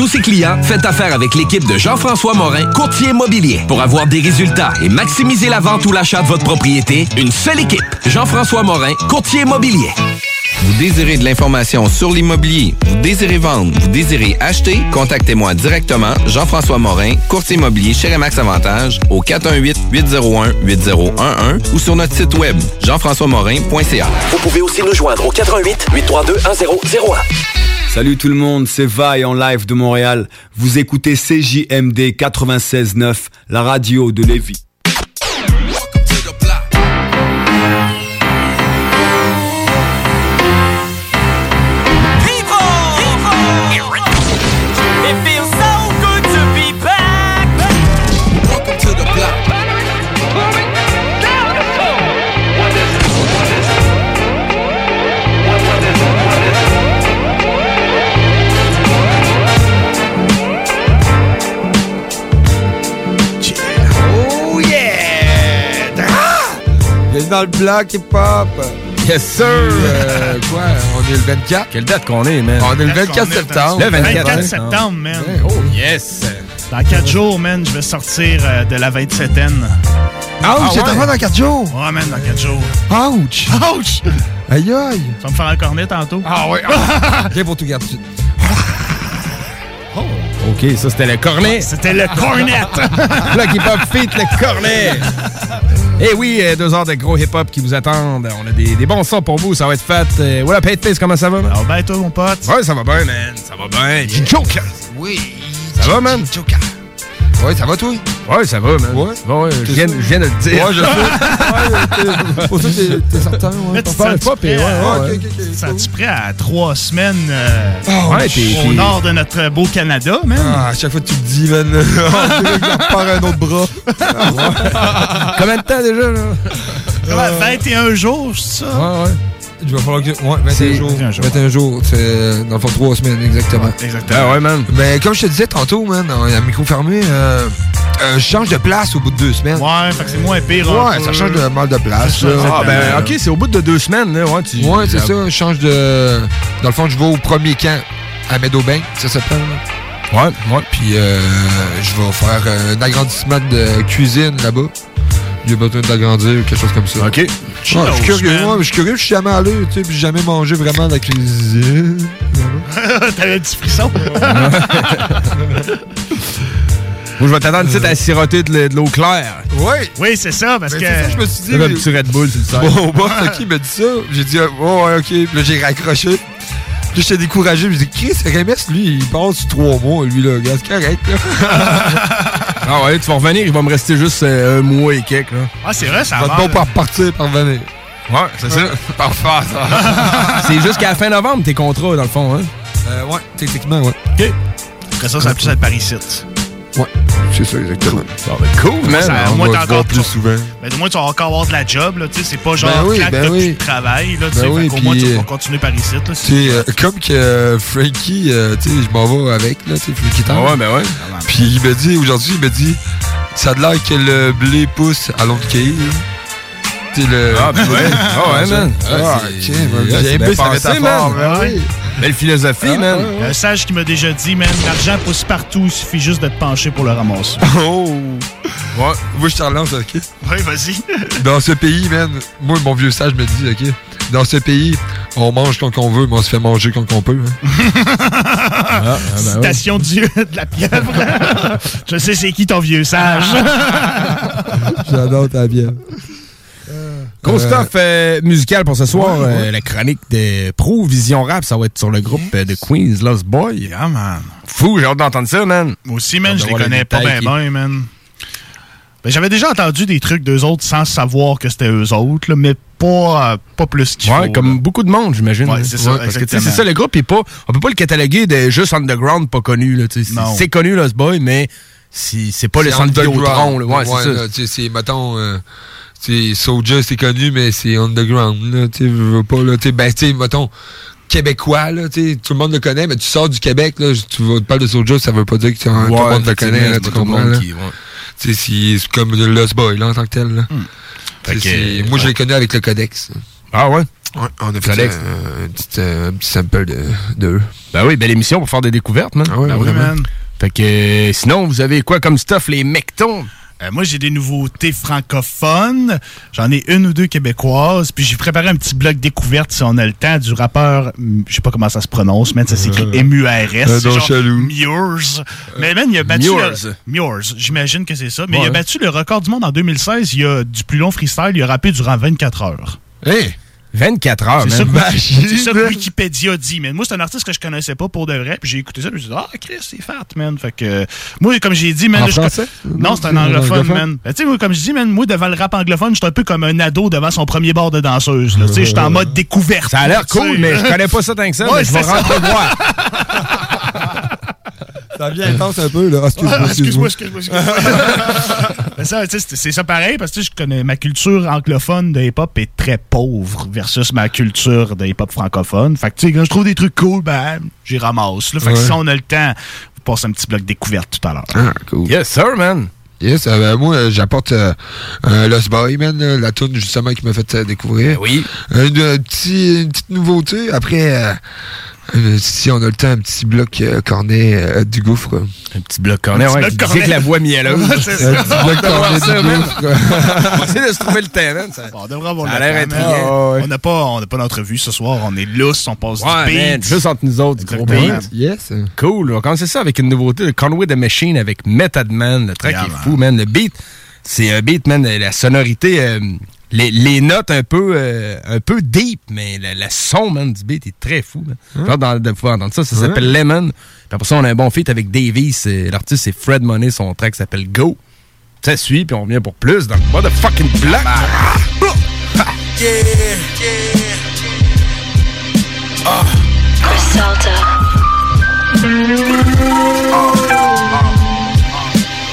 Tous ces clients, faites affaire avec l'équipe de Jean-François Morin, courtier immobilier. Pour avoir des résultats et maximiser la vente ou l'achat de votre propriété, une seule équipe. Jean-François Morin, courtier immobilier. Vous désirez de l'information sur l'immobilier, vous désirez vendre, vous désirez acheter, contactez-moi directement, Jean-François Morin, courtier immobilier chez Remax Avantage, au 418-801-8011 ou sur notre site web, jean-françois-morin.ca. Vous pouvez aussi nous joindre au 88 832 1001. Salut tout le monde, c'est Vaille en live de Montréal. Vous écoutez CJMD 96.9, la radio de Lévis. Dans le bloc hip-hop. Yes, sir! Euh, quoi? On est le 24? Quelle date qu'on est, man? On est le 24 septembre. Le 24, 24 hein? septembre, man. Oh, yes! Dans 4 jours, man, je vais sortir euh, de la 27e. Ouch, Ah c'est ouais? dans 4 jours. Ouais, man, dans 4 jours. Ouch! Ouch! Aïe aïe! Tu vas me faire un cornet tantôt? Ah ouais! Viens pour tout garder tout de suite. OK, ça, c'était le cornet. C'était le cornet. Block Hip Hop Feat, le cornet. Eh oui, euh, deux heures de gros hip-hop qui vous attendent. On a des, des bons sons pour vous, ça va être fat. Euh, voilà, Pateface, comment ça va, man? Ah ben, toi, mon pote? Ouais, ça va bien, man. Ça va bien. Joker! Oui! Ça va, man? Ouais, ça va toi? Ouais, ça va, man. Ouais? Bon, ouais, je T'es viens, sûr? je viens de le dire. Ouais, je sais. Ouais, t'es- Pour ça, t'es t'es certain, ouais. Là, tu te pas- pas pire, prêt ouais, à- ouais. Sens-tu prêt à trois semaines euh, Ouais, t'es- au t'es- nord de notre beau Canada, man? Ah, à chaque fois que tu te dis, man, on un autre bras. Combien de temps déjà, là? Comment, 21 jours, c'est ça? Ouais, ouais. Il va falloir que. Ouais, 21 C'est- jours. 21 jours. 21 jours. C'est dans le fond 3 semaines, exactement. Exactement. Ah ouais, man. Mais comme je te disais tantôt, man, à micro fermé, euh, euh, je change de place au bout de deux semaines. Ouais, fait que c'est moins pire. Ouais, peu. ça change de mal de place. Là. Ah, ben, Euh, OK, c'est au bout de deux semaines, là. Ouais, tu... Ouais, c'est ça. Je change de. Dans le fond, je vais au premier camp à Meadowbank, ça s'appelle. là. Ouais, ouais. Puis euh, je vais faire euh, un agrandissement de cuisine là-bas. J'ai besoin d'agrandir ou quelque chose comme ça. OK. Ouais, je suis curieux, je suis curieux, je suis jamais allé, tu sais, puis j'ai jamais mangé vraiment de la cuisine. T'avais petit frisson. Moi, je vais t'attendre ici à siroter de, l'eau claire. Ouais! Oui, c'est ça, parce Ben, que. c'est ça, je me suis dit. Là, un petit Red Bull, le sais. Bon, boss, qui m'a dit ça? J'ai dit, oh, ouais, ok. Puis là, j'ai raccroché. Puis là, j'étais découragé. J'ai dit, Chris, Remes, lui, il passe trois mois, lui, là. C'est correct, là. Ah ouais, tu vas revenir, il va me rester juste euh, un mois et quelques, là. Ah, c'est vrai, ça Va va. te bon pour repartir, par venir. Ouais, c'est ça. Parfait, ça. c'est jusqu'à la fin novembre, tes contrats, dans le fond, hein? Euh, ouais, techniquement, ouais. OK. Après ça, ça va plus être Paris site. Ouais, c'est ça, exactement. Ça va être cool, man. Ça, on au moins, va encore plus souvent. Ben, au moins, tu vas encore avoir de la job, là, tu sais. C'est pas genre, Ben oui, claque, ben t'as oui. plus de travail, là, tu Ben sais. oui, fait qu'au moins, tu vas euh, continuer Paris site, là. Tu sais, euh, comme que euh, Frankie, euh, tu sais, je m'en vais avec, là, tu sais, Frankie Town. Ah ouais, ben ouais. Puis il me dit, aujourd'hui, il me dit, ça a l'air que le blé pousse à. Tu sais, le. Ah, ben ouais. Ah ouais, man. Ah, c'est- ok, j'ai aimé pensé, métaphore, ben. Belle philosophie, man. Il y a un sage qui m'a déjà dit, man, l'argent pousse partout, il suffit juste de te pencher pour le ramasser. Oh! Ouais, moi je te relance, ok? Oui, vas-y. Dans ce pays, man, moi mon vieux sage me dit, ok? Dans ce pays, On mange quand on veut, mais on se fait manger quand on peut. hein. Citation du, de la pieuvre. Je sais c'est qui ton vieux sage. J'adore ta bière. Gros Euh, stuff euh, musical pour ce soir. euh, la chronique de Pro Vision Rap, ça va être sur le groupe euh, de Queens Lost Boy. Yeah, man. Fou, j'ai hâte d'entendre ça, man. Moi aussi, man, je de les connais pas bien, qui- man. Ben, J'avais déjà entendu des trucs d'eux autres sans savoir que c'était eux autres, là, mais pas, euh, pas plus qu'il Ouais, faut. comme là. beaucoup de monde, j'imagine. Ouais, c'est ça, Parce que tu sais, c'est ça, le groupe est pas. On peut pas le cataloguer de juste underground pas connu. C'est connu, Lost Boy, mais c'est pas le centre underground. Vidéotron. Ouais, c'est ça. c'est, mettons, euh, sais, Soulja, c'est connu, mais c'est underground, là, tu veux pas, là, tu sais, ben, tu mettons, québécois, là, tu sais, tout le monde le connaît, mais tu sors du Québec, là, tu vas- parles de Soulja, ça veut pas dire que tu- tout le Ouais, monde le connaît, là, c'est tu pas tout le comprends, là? ouais. Tu sais, c'est, comme le Lost Boy, là, en tant que tel, là. Sais, que- moi, je l'ai connu avec le Codex. Ah ouais? Ouais, on a fait Codex? un, petit, euh, un petit sample de, d'eux. Ben oui, belle émission pour faire des découvertes, man. Ah ouais, Ben oui, vraiment. man. Fait que sinon, vous avez quoi comme stuff, les mectons? Euh, moi, j'ai des nouveautés francophones. J'en ai une ou deux québécoises. Puis j'ai préparé un petit bloc découverte, si on a le temps, du rappeur, hum, je sais pas comment ça se prononce, mais ça s'écrit Euh, M-U-R-S. Mures. Mais man, il a battu... Mures. le- Mures. J'imagine que c'est ça. Mais il a battu le record du monde en 2016. Il a du plus long freestyle. Il a rappé durant 24 heures. Hey! 24 heures, C'est ça, ça que Wikipédia dit, mais moi, c'est un artiste que je connaissais pas pour de vrai, puis j'ai écouté ça, puis j'ai dit, ah, Chris, c'est fat, man. Fait que, moi, comme j'ai dit, man. En là, je- français? Non, c'est un anglophone, anglophone? man. Ben, tu sais, moi, comme je dis, man, moi, devant le rap anglophone, j'étais un peu comme un ado devant son premier bord de danseuse, là. Tu sais, j'étais en mode découverte. Ça a l'air cool, mais je connais pas ça tant que ça. Ouais, mais je vais rentrer voir. Ça devient intense un peu, là. Ah, excuse-moi, Ah, excuse-moi, excuse-moi. excuse-moi, c'est ça pareil, parce que je connais ma culture anglophone de hip-hop est très pauvre versus ma culture de hip-hop francophone. Fait que, tu sais, quand je trouve des trucs cool, ben, j'y ramasse, là. Fait que Ouais. si on a le temps, vous passez un petit bloc découverte tout à l'heure. Ah, cool. Yes, sir, man. Yes, euh, ben, moi, euh, j'apporte euh, un Lost Boy, man, la tune justement qui m'a fait euh, découvrir. Oui. Un, un petit, une petite nouveauté. Après, euh, si on a le temps, un petit bloc euh, cornet euh, du gouffre. Un petit bloc cornet, Un ouais. bloc cornet. que la voix mielleuse. C'est Un ça. petit bloc On cornet ça, du gouffre. On va essayer de se trouver le temps, man. Ça... Bon, on devrait avoir Ça a le l'air. Ah, ouais. On n'a pas, on n'a pas d'entrevue ce soir. On est lousse, on passe Ouais, du man, beat. juste entre nous autres, du gros beat. Yes. Cool. On va commencer ça avec une nouveauté de Conway the Machine avec Method Man. Le track Yeah, est man. fou, man. Le beat, c'est un beat, man. La sonorité, euh, les, les notes un peu, euh, un peu deep, mais la, son, man, du beat est très fou. man. J'ai hâte d'en- de pouvoir entendre ça. Ça s'appelle Lemon. Puis après ça, on a un bon feat avec Davies. Euh, L'artiste, c'est Fred Money. Son track s'appelle Go. Ça suit, puis on revient pour plus dans le motherfucking block. Yeah, yeah.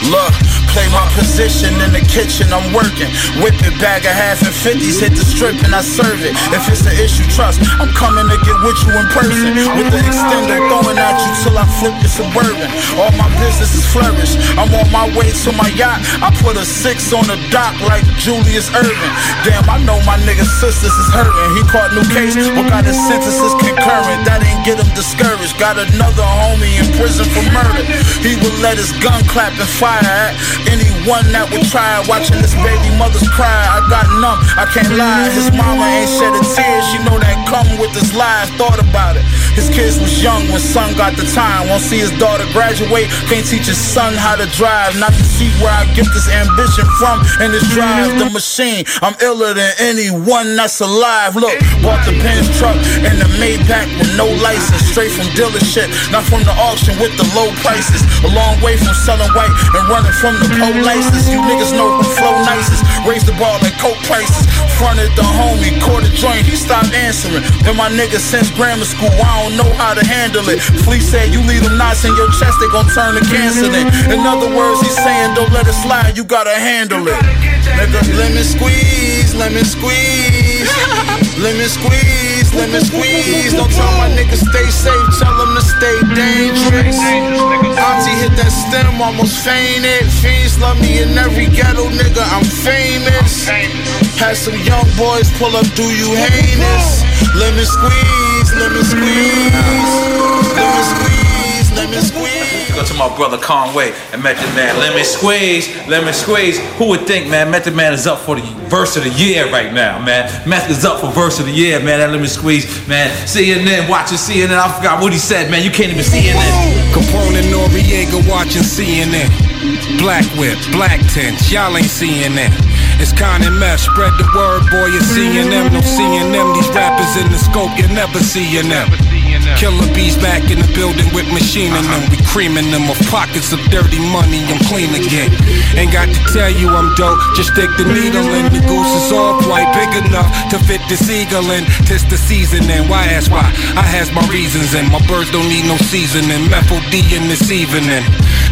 Look, play my position in the kitchen, I'm working. Whip it, bag a half and fifties, hit the strip and I serve it. If it's an issue, trust, I'm coming to get with you in person. With the extender throwing at you till I flip your suburban. All my business is flourish. I'm on my way to my yacht. I put a six on the dock like Julius Irvin. Damn, I know my nigga's sisters is hurting. He caught new case, but got his sentences concurrent. That ain't get him discouraged. Got another homie in prison for murder. He would let his gun clap and fire at anyone that would try. Watching this baby mother's cry, I got numb. I can't lie. His mama ain't shed a tear. She know that come with this life. Thought about it. His kids was young when son got the time. Won't see his daughter graduate. Can't teach his son how to drive. Not to see where I get this ambition from. And this drive the machine. I'm iller than anyone that's alive. Look, bought the Benz truck and the Maybach with no license. Straight from dealership, not from the auction with the low prices. A long way from selling white and running from the You niggas know who flow nicest. Raise the ball like coke prices. Fronted the homie, caught a joint, he stopped answering. Been my nigga since grammar school, I don't know how to handle it. Flea said you leave them knots in your chest, they gon' turn to cancer then. In other words, he's saying don't let it slide, you gotta handle it. Nigga, lemon squeeze, lemon squeeze. Lemon squeeze, lemon squeeze. Don't tell my niggas stay safe, tell them to stay dangerous. Auntie hit that stem, almost fainted. Fiends love me in every ghetto, nigga, I'm famous. Had some young boys pull up, do you heinous? Lemon squeeze, lemon squeeze. Lemon squeeze, lemon squeeze. To my brother Conway and Method Man. Lemon Squeeze, Lemon Squeeze. Who would think, man, Method Man is up for the verse of the year right now, man. Method is up for verse of the year, man. That Lemon Squeeze, man. CNN, watching CNN. I forgot what he said, man. You can't even see CNN. Capone and Noriega watching CNN. Black whip, black tints, y'all ain't seeing that. It's Con and Meth, spread the word, boy, you're seeing them, no seeing them. These rappers in the scope, you're never seeing them. Killer bees back in the building with machining them. We creaming them of pockets of dirty money. I'm clean again. Ain't got to tell you I'm dope. Just stick the needle in. The goose is all quite big enough to fit the seagull in. Tis the season and why ask why? I has my reasons and my birds don't need no seasoning. Methyl D in this evening.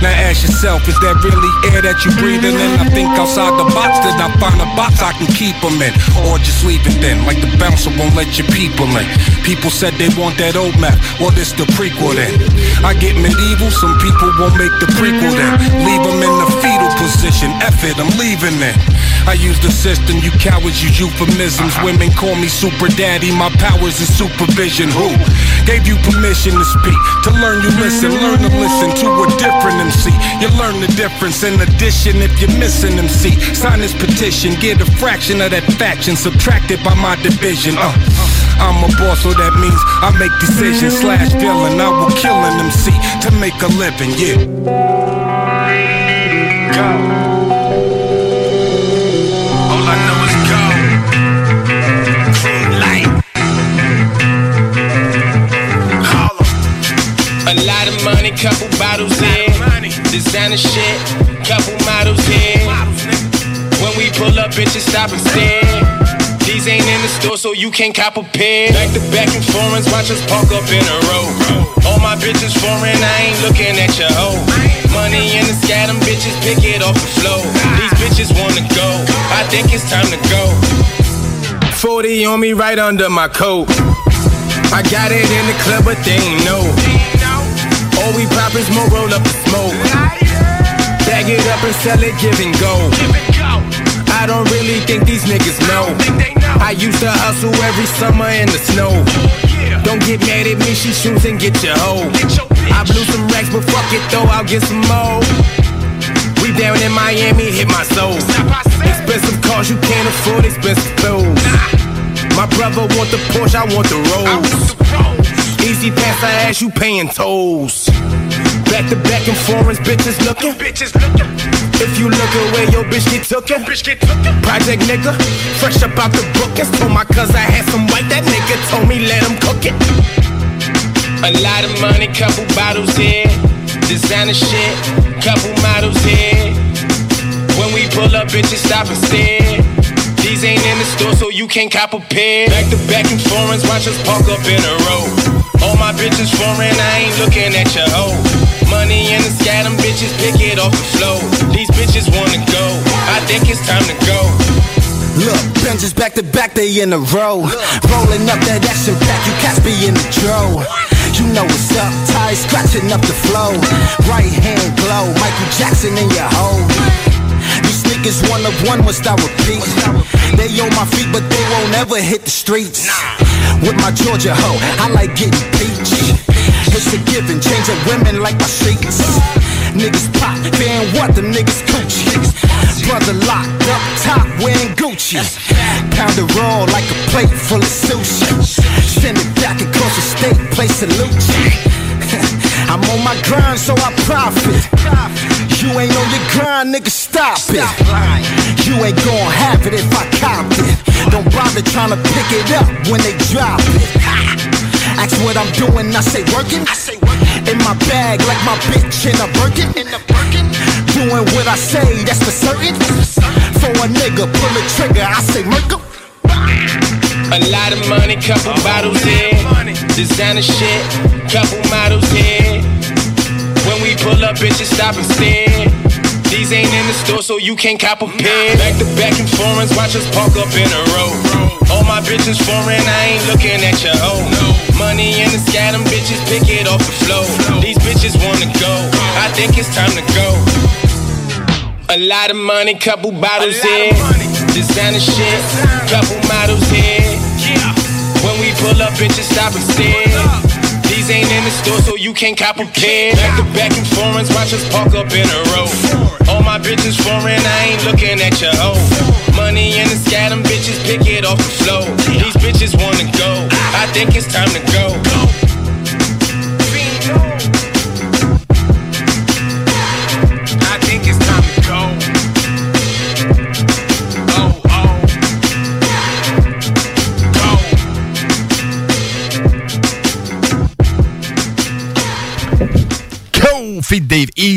Now ask yourself, is that really air that you breathing in? I think outside the box that I find a box I can keep them in. Or just leave it then, like the bouncer won't let your people in. People said they want that old map, well this the prequel then. I get medieval, some people won't make the prequel then. Leave them in the fetal position, F it, I'm leaving it. I use the system, you cowards use euphemisms. Women call me super daddy, my powers is supervision. Who gave you permission to speak? To learn you listen, learn to listen to a different MC. You learn the difference. In addition, if you're missing MC, sign this petition, get a fraction of that faction subtracted by my division. Uh, I'm a boss, so that means I make decisions slash villain. I will kill an MC to make a living, yeah. Go. All I know is go. Clean light. A lot of money, couple bottles in. Designer shit, couple models in. When we pull up, bitches stop and stare. These ain't in the store, so you can't cop a pair. Back to back and foreigns, watch us park up in a row. All my bitches foreign, I ain't looking at your hoe. Money in the sky, them bitches pick it off the floor. These bitches wanna go, I think it's time to go. 40 on me right under my coat. I got it in the club, but they ain't know. All we pop is more roll up the smoke. Bag it up and sell it, give and go. I don't really think these niggas know. I used to hustle every summer in the snow. Don't get mad at me, she shoots and get your hoe. I blew some racks, but fuck it though, I'll get some more. We down in Miami, hit my soul. Expensive cars you can't afford, expensive clothes. My brother want the Porsche, I want the Rolls. Easy pass, I ask you paying tolls. Back to back and foreigns, bitches looking. If you look away, your bitch get tookin'. Project nigga, fresh up out the bookings. Told my cuz I had some white, that nigga told me let him cook it. A lot of money, couple bottles here. Designer shit, couple models here. When we pull up, bitches stop and stare. These ain't in the store, so you can't cop a pair. Back to back and foreigns, watch us park up in a row. All my bitches foreign, I ain't looking at your hoe. Money in the sky, them bitches pick it off the floor. These bitches wanna go, I think it's time to go. Look, Benjis back to back, they in a row. Rolling up that action pack, you cats be in the dro. You know what's up, tie scratching up the flow. Right hand glow, Michael Jackson in your hole. These sneakers one of one must I repeat. They on my feet, but they won't ever hit the streets. With my Georgia hoe, I like getting peach. It's a given, changing women like my sheets. Niggas pop, fan what the niggas coochie. Brother locked up top, wearing Gucci. Pound it raw like a plate full of sushi. Send it back across the state, play salute. I'm on my grind, so I profit. You ain't on your grind, nigga, stop it. You ain't gon' have it if I cop it. Don't bother trying to pick it up when they drop it. Ask what I'm doing, I say working. I say working. In my bag, like my bitch in a Birkin. Doing what I say, that's for certain. For a nigga, pull a trigger, I say murder. A lot of money, couple bottles here. Designer shit, couple models in. When we pull up, bitches stop and stare. These ain't in the store, so you can't cop a pair. Back to back and foreigns, watch us park up in a row. All my bitches foreign, I ain't looking at your oh. hoe. Money in the sky, them bitches pick it off the floor. These bitches wanna go, I think it's time to go. A lot of money, couple bottles here. Designer shit, couple models here. When we pull up, bitches stop and stare. These ain't in the store, so you can't cop a pair. Back to back in foreigns, watch us park up in a row. All my bitches foreign, I ain't looking at your oh. hoe. Money in the sky, them bitches pick it off the floor. These bitches wanna go, I think it's time to go.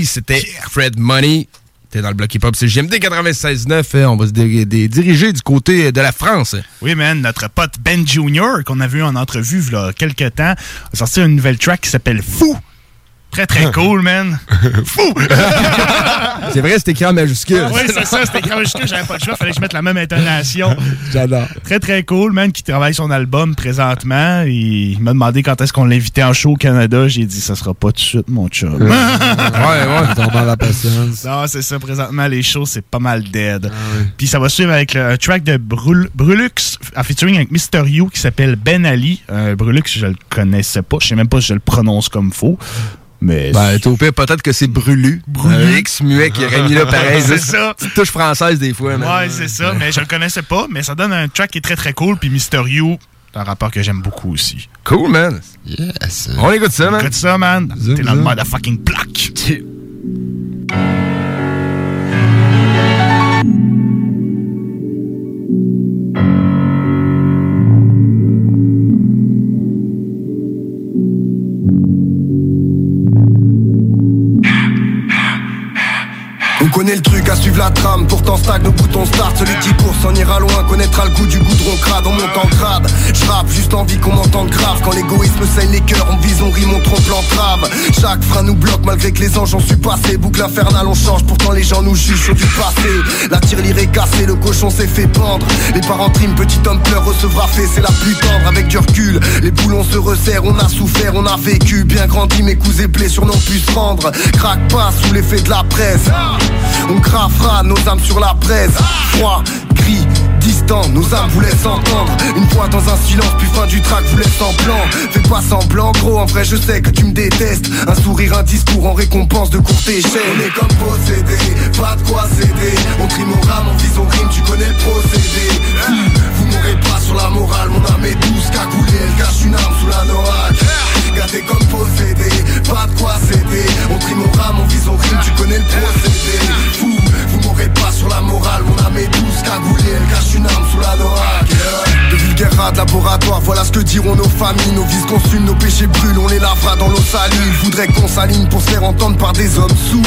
C'était Fred Money. T'es dans le bloc hip-hop, c'est GMD 96.9. euh, On va se diriger du côté de la France. Oui, man, notre pote Ben Jr., qu'on a vu en entrevue il y a quelques temps, a sorti une nouvelle track qui s'appelle Fou. Très, très cool, man. Fou! C'est vrai, c'est écrit en majuscule. oui, c'est ça, c'était écrit en majuscule, j'avais pas le choix, fallait que je mette la même intonation. J'adore. Très, très cool, man, qui travaille son album présentement. Il m'a demandé quand est-ce qu'on l'invitait en show au Canada. J'ai dit, ça sera pas tout de suite, mon chum. ouais, ouais, la patience. Non, c'est ça, présentement, les shows, c'est pas mal dead. Puis ça va suivre avec le un track de Brul- Brulux, en featuring avec Mr. You, qui s'appelle Ben Ali. Euh, Brulux, je le connaissais pas. Je sais même pas si je le prononce comme faux. Mais. Ben, au pire, peut-être que c'est Brulu. Un X muet qui aurait mis là pareil. C'est ça. Petite touche française des fois. man. Ouais, c'est ça, mais je le connaissais pas, mais ça donne un track qui est très très cool, puis Mister You, c'est un rappeur que j'aime beaucoup aussi. Cool, man. Yes. On écoute ça, man. Écoute ça, man. T'es dans le motherfucking plaque. On connaît le truc à suivre la trame, pourtant stagne nos boutons start. Celui qui court s'en ira loin, connaîtra le goût du goudron crade. On monte en grade, je juste envie qu'on m'entende grave. Quand l'égoïsme saigne les cœurs, on vise, on rime, on trompe l'entrave. Chaque frein nous bloque malgré que les anges ont su passer. Boucle infernale, on change, pourtant les gens nous jugent du passé. La tirelire est cassée, le cochon s'est fait pendre. Les parents triment, petit homme pleure, recevra fait, c'est la plus tendre. Avec du recul, les boulons se resserrent, on a souffert, on a vécu. Bien grandi, mes coups et plaies sur n'ont pu se rendre. Craque pas sous l'effet de la presse. On nos âmes sur la braise. Froid, gris, distant, nos âmes vous laissent entendre. Une fois dans un silence, puis fin du track vous laisse en plan. Fais pas semblant, gros, en vrai je sais que tu me détestes. Un sourire, un discours en récompense de courte échelle. On est comme possédé, pas de quoi céder. On trime au rame, on vise, rime, tu connais le procédé. Fou, Vous mourrez pas sur la morale, mon âme est douce, cagoulée, elle cache une arme sous la noaque. Gâté comme possédé, pas de quoi céder. On trime au rame, on vise, on rime, tu connais le procédé. Sur la morale, mon âme est douce, cagoulée, elle cache une arme sous la noaque. Rats de laboratoire, voilà ce que diront nos familles. Nos vices consument, nos péchés brûlent, on les lavera dans l'eau salée. Ils voudraient qu'on s'aligne pour se faire entendre par des hommes sous.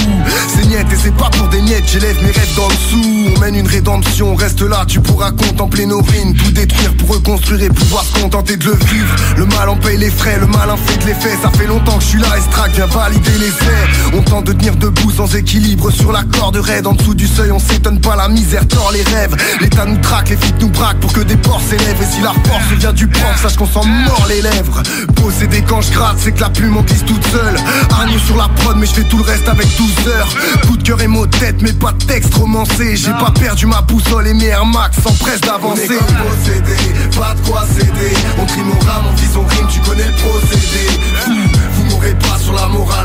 C'est niette et c'est pas pour des miettes, j'élève mes rêves dans le sous. On mène une rédemption, reste là, tu pourras contempler nos ruines. Tout détruire pour reconstruire et pouvoir se contenter de le vivre. Le mal en paye les frais, le malin fait de l'effet. Ça fait longtemps que je suis là, Estrac vient valider les faits. On tente de tenir debout sans équilibre sur la corde raide. En dessous du seuil, on s'étonne pas, la misère tord les rêves. L'État nous traque, les flics nous braquent pour que des porcs s'élèvent. Et si la force vient du prof, sache qu'on s'en mord les lèvres. Possédé quand je gratte, c'est que la plume en glisse toute seule. Agneau sur la prod, mais je fais tout le reste avec 12 heures. Coup de cœur et mots de tête, mais pas de texte romancé. J'ai pas perdu ma boussole et mes Air Max s'empressent d'avancer. Possédé, pas de quoi céder. On trime au rame, on vise, on rime, tu connais le procédé. Fou, vous mourrez pas sur la morale,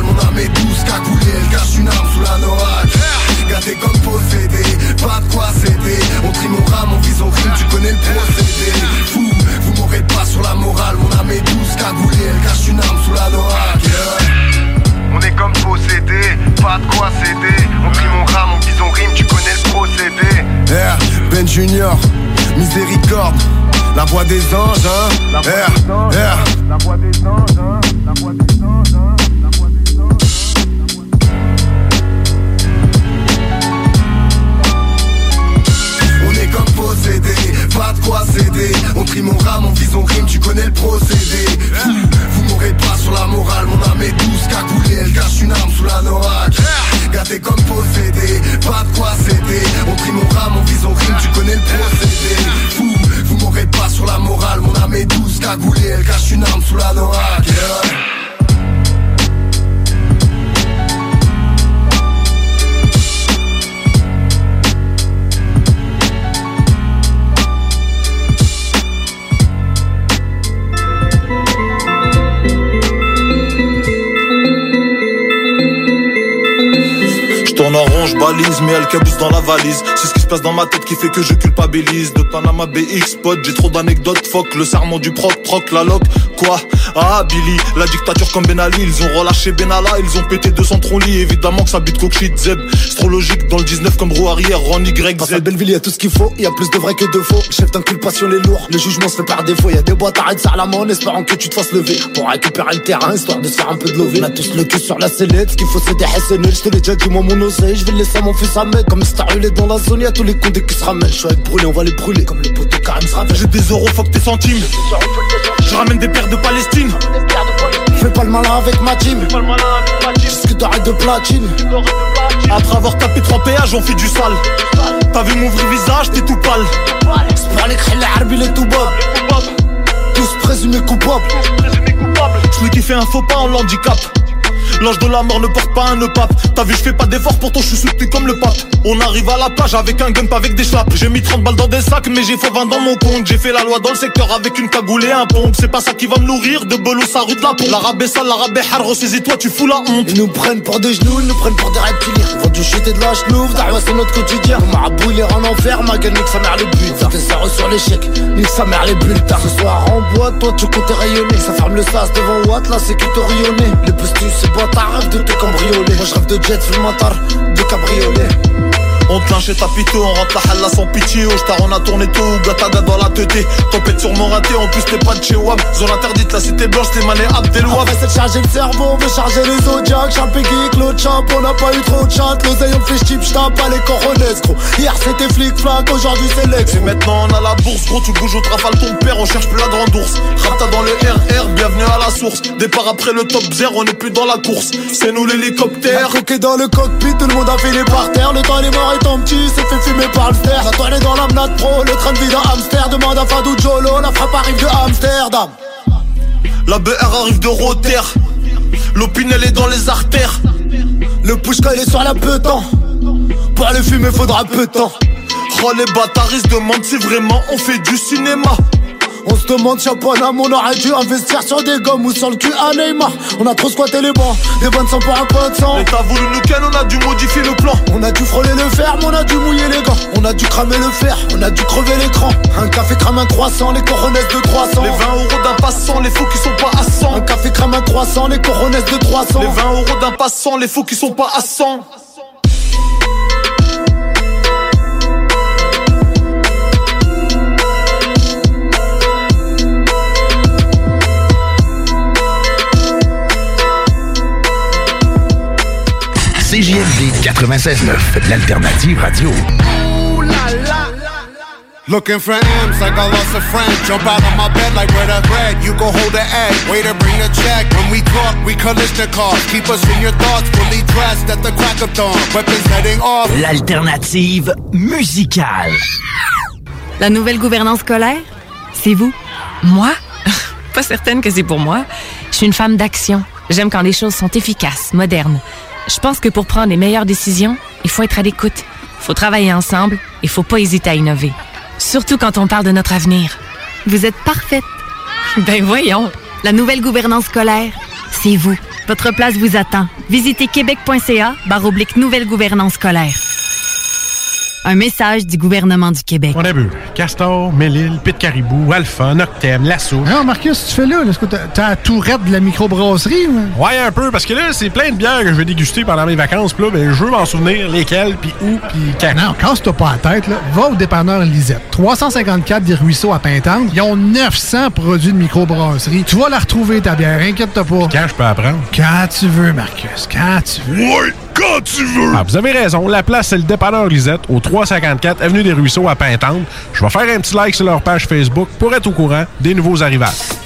mais elle cabousse dans la valise. C'est ce qui se passe dans ma tête qui fait que je culpabilise. De Panama BX, pote, j'ai trop d'anecdotes. Fuck le serment du proc, proc, la loc. Quoi? Ah, Billy, la dictature comme Ben Ali. Ils ont relâché Benalla, ils ont pété 200 tronlis. Évidemment que ça bute coke shit, Zeb. C'est trop logique dans le 19 comme roue arrière, Ron Y, à Belleville, y a tout ce qu'il faut, y a plus de vrai que de faux. Chef d'inculpation, les lourds, le jugement se fait par défaut. Y a des boîtes arrêtent ça à la main en espérant que tu te fasses lever. Pour récupérer le terrain, histoire de se faire un peu de lové. On a tous le cul sur la sellette, ce qu'il faut c'est des SNL. Je te l'ai déjà dit, moi mon oseille, je vais le laisser à mon fils à mec. Comme Star est dans la zone, y a tous les condés qui se ramènent. Je suis avec brûler, on va les brûler. Comme le poteau Karim se. J'ai des euros, fuck tes centimes. Je ramène des paires de Palestine. Fais pas le malin avec ma team. Disque d'arrêt de platine. Après avoir tapé 3 péages, on fait du sale. T'as vu mon vrai visage, t'es tout pâle. C'est pas les cris, les harbi, les tout bob. Tous présumés coupables. Celui qui fait un faux pas en l'handicap. L'ange de la mort ne porte pas un pape. T'as vu, je fais pas d'effort, pourtant je suis soutenu comme le pape. On arrive à la plage avec un gun, pas avec des schlaps. J'ai mis 30 balles dans des sacs, mais j'ai faux 20 dans mon compte. J'ai fait la loi dans le secteur avec une cagoule et un pompe. C'est pas ça qui va me nourrir, de belou ça route la pompe. L'arabe sale, l'arabe est hard, ressaisis-toi, tu fous la honte. Ils nous prennent pour des genoux, ils nous prennent pour des reptiliens. Vont du shit et de la chenouf, d'arrière c'est notre quotidien. Le marabout il est en enfer, ma gueule nique sa mère les. Faire des zéros sur l'échec, nique sa mère les bulletins. Ce soir en boîte, toi tu comptes rayonner. Ça ferme le sas devant Watt, là c'est que rayonné. Les postus, c'est boîte à rêve de te cambrioler. Moi je rêve de jet, le matar, de cabriolet. On te lynche et tapito, on rentre la halla sans pitié. Oh, j't'ar, on a tourné tout, gataga dans la teuté. Tempête sur mon raté, en plus t'es pas de chez WAM. Zone interdite, la cité blanche, t'es mané Abdelouab. Après c'est de charger le cerveau, on veut charger les zodiacs. Champé geek, Claude Champ, on n'a pas eu trop de chat. L'oseille, on fait chip, j'tape pas les coronesses, gros. Hier c'était flic flac, aujourd'hui c'est l'ex. Et maintenant on a la bourse, gros, tu bouges au trafale ton père, on cherche plus la grande ours. Rapta dans le RR, bienvenue à la source. Départ après le top 0, on est plus dans la course. C'est nous l'hélicoptère. Coquet dans le cockpit, tout le monde a filé par terre. Le temps est mort et ton petit s'est fait fumer par le ster. La toile est dans la Mnat Pro, le train de vie d'un hamster. Demande à Fadou Jolo, la frappe arrive de Amsterdam. La BR arrive de Rotter. L'opinel est dans les artères. Le pushka il est sur la petan. Pour le fumer faudra peu de temps. Oh les bâtards ils se demandent si vraiment on fait du cinéma. On se demande si à Paname on aurait dû investir sur des gommes ou sur le cul à Neymar. On a trop squatté les bancs, des bonnes sang pour un peu de sang. T'as voulu nous ken, on a dû modifier le plan. On a dû frôler le fer, mais on a dû mouiller les gants. On a dû cramer le fer, on a dû crever l'écran. Un café crame un croissant, les coronesses de 300. Les 20 euros d'un passant, les faux qui sont pas à 100. Un café crame un croissant, les coronesses de 300. Les 20 euros d'un passant, les faux qui sont pas à 100. CJMD 96.9, l'alternative radio. Looking for M's like I lost a friend. Jump out of my bed like where the bread. You go hold the egg. Way to bring the check. When we talk, we collision cars. Keep us in your thoughts. Fully dressed at the crack of dawn. Weapons heading off. L'alternative musicale. La nouvelle gouvernance scolaire, c'est vous? Moi? Pas certaine que c'est pour moi. Je suis une femme d'action. J'aime quand les choses sont efficaces, modernes. Je pense que pour prendre les meilleures décisions, il faut être à l'écoute. Il faut travailler ensemble. Il faut pas hésiter à innover. Surtout quand on parle de notre avenir. Vous êtes parfaite. Ben voyons. La nouvelle gouvernance scolaire, c'est vous. Votre place vous attend. Visitez québec.ca barre oblique nouvelle gouvernance scolaire. Un message du gouvernement du Québec. On a vu Castor, Mélile, Pit Caribou, Alpha, Noctem, Lasso. Non, Marcus, tu fais là? Est-ce que t'as- t'as la tourette de la microbrasserie? ou? Ouais, un peu, parce que là, c'est plein de bières que je vais déguster pendant mes vacances. Puis là, ben, je veux m'en souvenir lesquelles, puis où, puis quand. Non, casse-toi pas la tête, là. Va au dépanneur Lisette. 354 des Ruisseaux à Pintante. Ils ont 900 produits de microbrasserie. Tu vas la retrouver, ta bière. Inquiète-toi pas. Quand je peux apprendre? Quand tu veux, Marcus. Quand tu veux. Ouais, quand tu veux! Ah, vous avez raison. La place, c'est le dépanneur Lisette, au 354 Avenue des Ruisseaux à Pintante. Je vais faire un petit like sur leur page Facebook pour être au courant des nouveaux arrivages.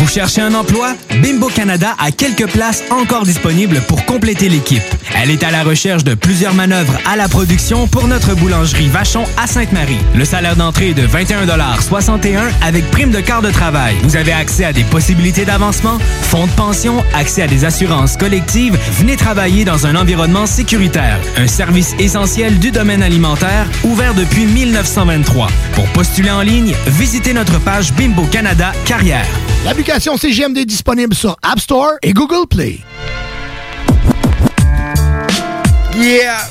Vous cherchez un emploi? Bimbo Canada a quelques places encore disponibles pour compléter l'équipe. Elle est à la recherche de plusieurs manœuvres à la production pour notre boulangerie Vachon à Sainte-Marie. Le salaire d'entrée est de 21,61 avec prime de quart de travail. Vous avez accès à des possibilités d'avancement, fonds de pension, accès à des assurances collectives. Venez travailler dans un environnement sécuritaire. Un service essentiel du domaine alimentaire ouvert depuis 1923. Pour postuler en ligne, visitez notre page Bimbo Canada Carrière. L'application CGMD est disponible sur App Store et Google Play. Yeah!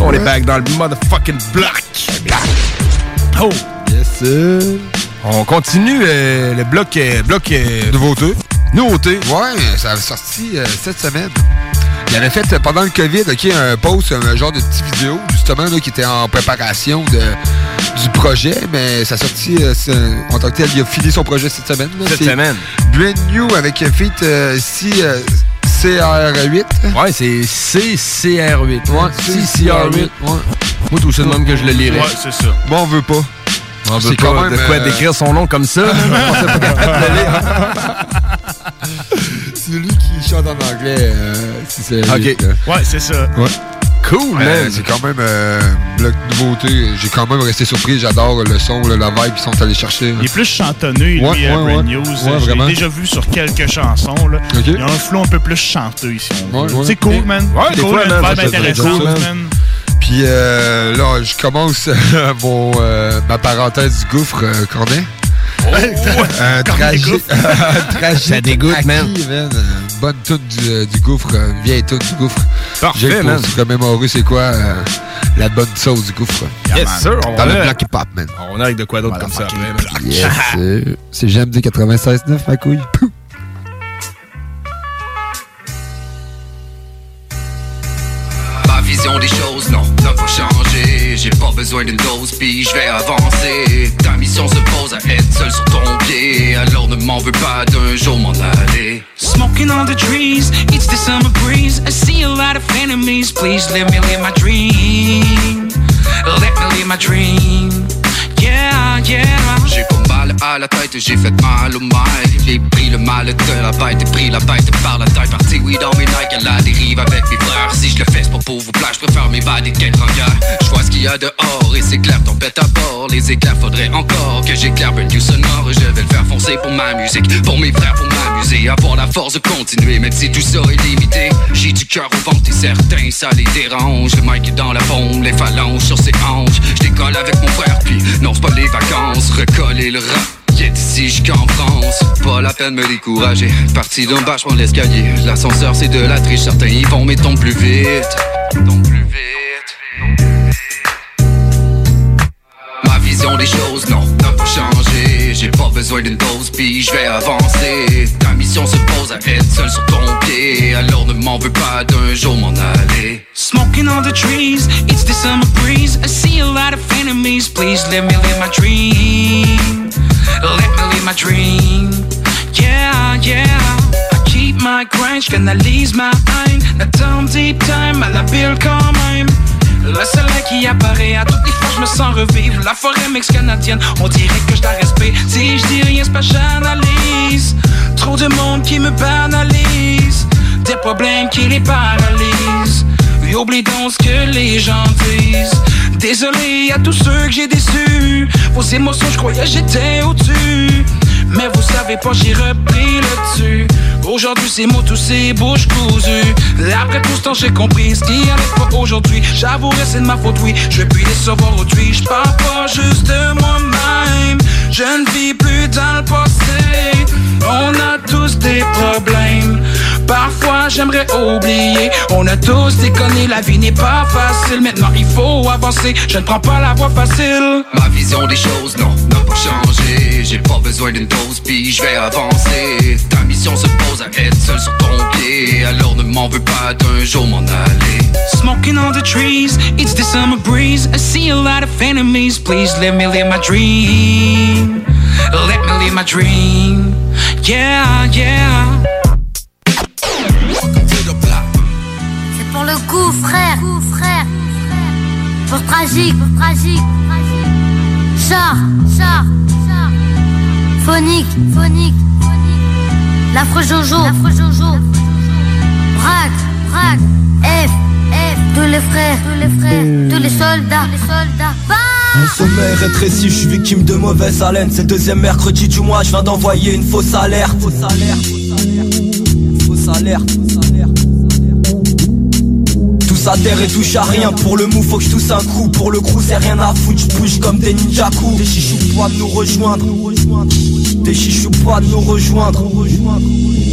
On est back dans le motherfucking block. Oh! Yes, sir. On continue euh, le bloc... euh, bloc euh, Nouveauté. Nouveauté. Ouais, ça a sorti euh, cette semaine. Il avait fait euh, pendant le COVID ok, un post, un genre de petite vidéo, justement, là, qui était en préparation de, du projet, mais ça a sorti euh, en tant que tel, il a fini son projet cette semaine. là. Cette semaine. Brand New avec feat euh, C, euh, CR8. Ouais, c'est CCR8. Ouais, CCR8. Ouais. Moi, tout ça de même que je le lirai. Ouais, c'est ça. Bon, on veut pas. On veut C'est pas quand même, de quoi euh, décrire son nom comme ça. C'est lui qui chante en anglais. Euh, si c'est Ok. Ouais, c'est ça. Ouais. Cool, man. C'est quand même euh, bloc nouveauté. J'ai quand même resté surpris. J'adore le son, la vibe qu'ils sont allés chercher. Il est plus chantonneux, lui, Ouais, Brand ouais. News. Vraiment. déjà vu sur quelques chansons. Il y a un flow un peu plus chanteux ici. C'est cool, man. Ouais, cool, man, vibe intéressante, man. Puis euh, là, je commence mon, euh, ma parenthèse du gouffre, euh, Cornet. Un tragique. un tragique Ça dégoûte, acquis, man. man. Une bonne toune du, euh, du gouffre, une vieille toune du gouffre. Parfait, J'ai pour man. se remémorer c'est quoi euh, la bonne sauce du gouffre. Yes, sir. On Dans le a- bloc hip-hop, man. On arrive de quoi d'autre comme ça après, man? Yes, sir. C'est GMD 96.9, ma couille. Ma vision des choses, non, n'a pas changé. J'ai pas besoin d'une dose, puis je vais avancer. Ta mission se pose à être seul sur ton pied. Alors ne m'en veux pas d'un jour m'en aller. Smoking on the trees, it's the summer breeze. I see a lot of enemies. Please let me live my dream. Let me live my dream. Yeah, yeah. J'ai mal à la tête, j'ai fait mal au mail. J'ai pris le mal de la bête pris la bête par la tête. Parti, oui, dans mes Nike, à la dérive avec mes frères. Si je le fais, c'est pas pour vous plaire, je préfère mes balles et qu'être en guerre. Je vois ce qu'il y a dehors et c'est clair, ton pète à bord. Les éclairs, faudrait encore que j'éclaire un new sonore. Je vais le faire foncer pour ma musique, pour mes frères, pour m'amuser. Avoir la force de continuer, même si tout ça est limité. J'ai du cœur au ventre et certains, ça les dérange. Le mic dans la bombe, les phalanges sur ses hanches. Je décolle avec mon frère, puis non, c'est pas les vacances. Recoller le d'ici jusqu'en France, pas la peine de me décourager. Parti d'un bas, je l'escalier. L'ascenseur, c'est de la triche. Certains y vont, mais tombent plus vite. Tombent plus vite. Ma vision des choses, non, n'a pas changé. J'ai pas besoin d'une dose, puis je vais avancer. Ta mission se pose à être seul sur ton pied. Alors ne m'en veux pas d'un jour m'en aller. Smoking on the trees, it's the summer breeze. I see a lot of enemies. Please let me live my dream. Let me live my dream. Yeah, yeah. I keep my grind, j'canalise ma haine. La tombe deep time à la quand même. Le soleil qui apparaît à toutes les je me sens revivre. La forêt mix-canadienne, on dirait que je la respecte. Si je dis rien, c'est pas j'analyse. Trop de monde qui me banalise. Des problèmes qui les paralysent. Et oublie donc ce que les gens disent. Désolé à tous ceux que j'ai déçus. Vos émotions, je croyais j'étais au-dessus. Mais vous savez pas, j'ai repris le dessus. Aujourd'hui, c'est mots, tous ces bouches cousues. Après tout ce temps, j'ai compris ce qui allait pas aujourd'hui. J'avouerai, c'est de ma faute, oui. Je vais plus décevoir autrui. Je parle pas juste de moi-même. Je ne vis plus dans le passé. On a tous des problèmes. Parfois, j'aimerais oublier. On a tous déconné, la vie n'est pas facile. Maintenant, il faut avancer. Je ne prends pas la voie facile. Ma vision des choses, non, besoin d'une dose, puis je vais avancer. Ta mission se pose à être seul sur ton pied. Alors ne m'en veux pas d'un jour m'en aller. Smoking on the trees, it's the summer breeze. I see a lot of enemies. Please let me live my dream. Let me live my dream. Yeah, yeah. C'est pour le coup, frère. frère. Pour tragique, pour tragique. Char, char, char. Phonique, phonique. L'affreux Jojo, l'affreux Jojo. Braque, braque. F, F. Tous les frères, tous les frères. Tous les soldats, les soldats. Bah Mon sommeil rétréci, je suis victime de mauvaise haleine. C'est le deuxième mercredi du mois, je viens d'envoyer une fausse alerte. Fausse alerte, fausse alerte. Tous à terre et touche à rien. Pour le mou, faut que je tousse un coup. Pour le crew, c'est rien à foutre. Je bouge comme des ninjaku. Des chichous pas de nous rejoindre. Des chichous pas de nous rejoindre.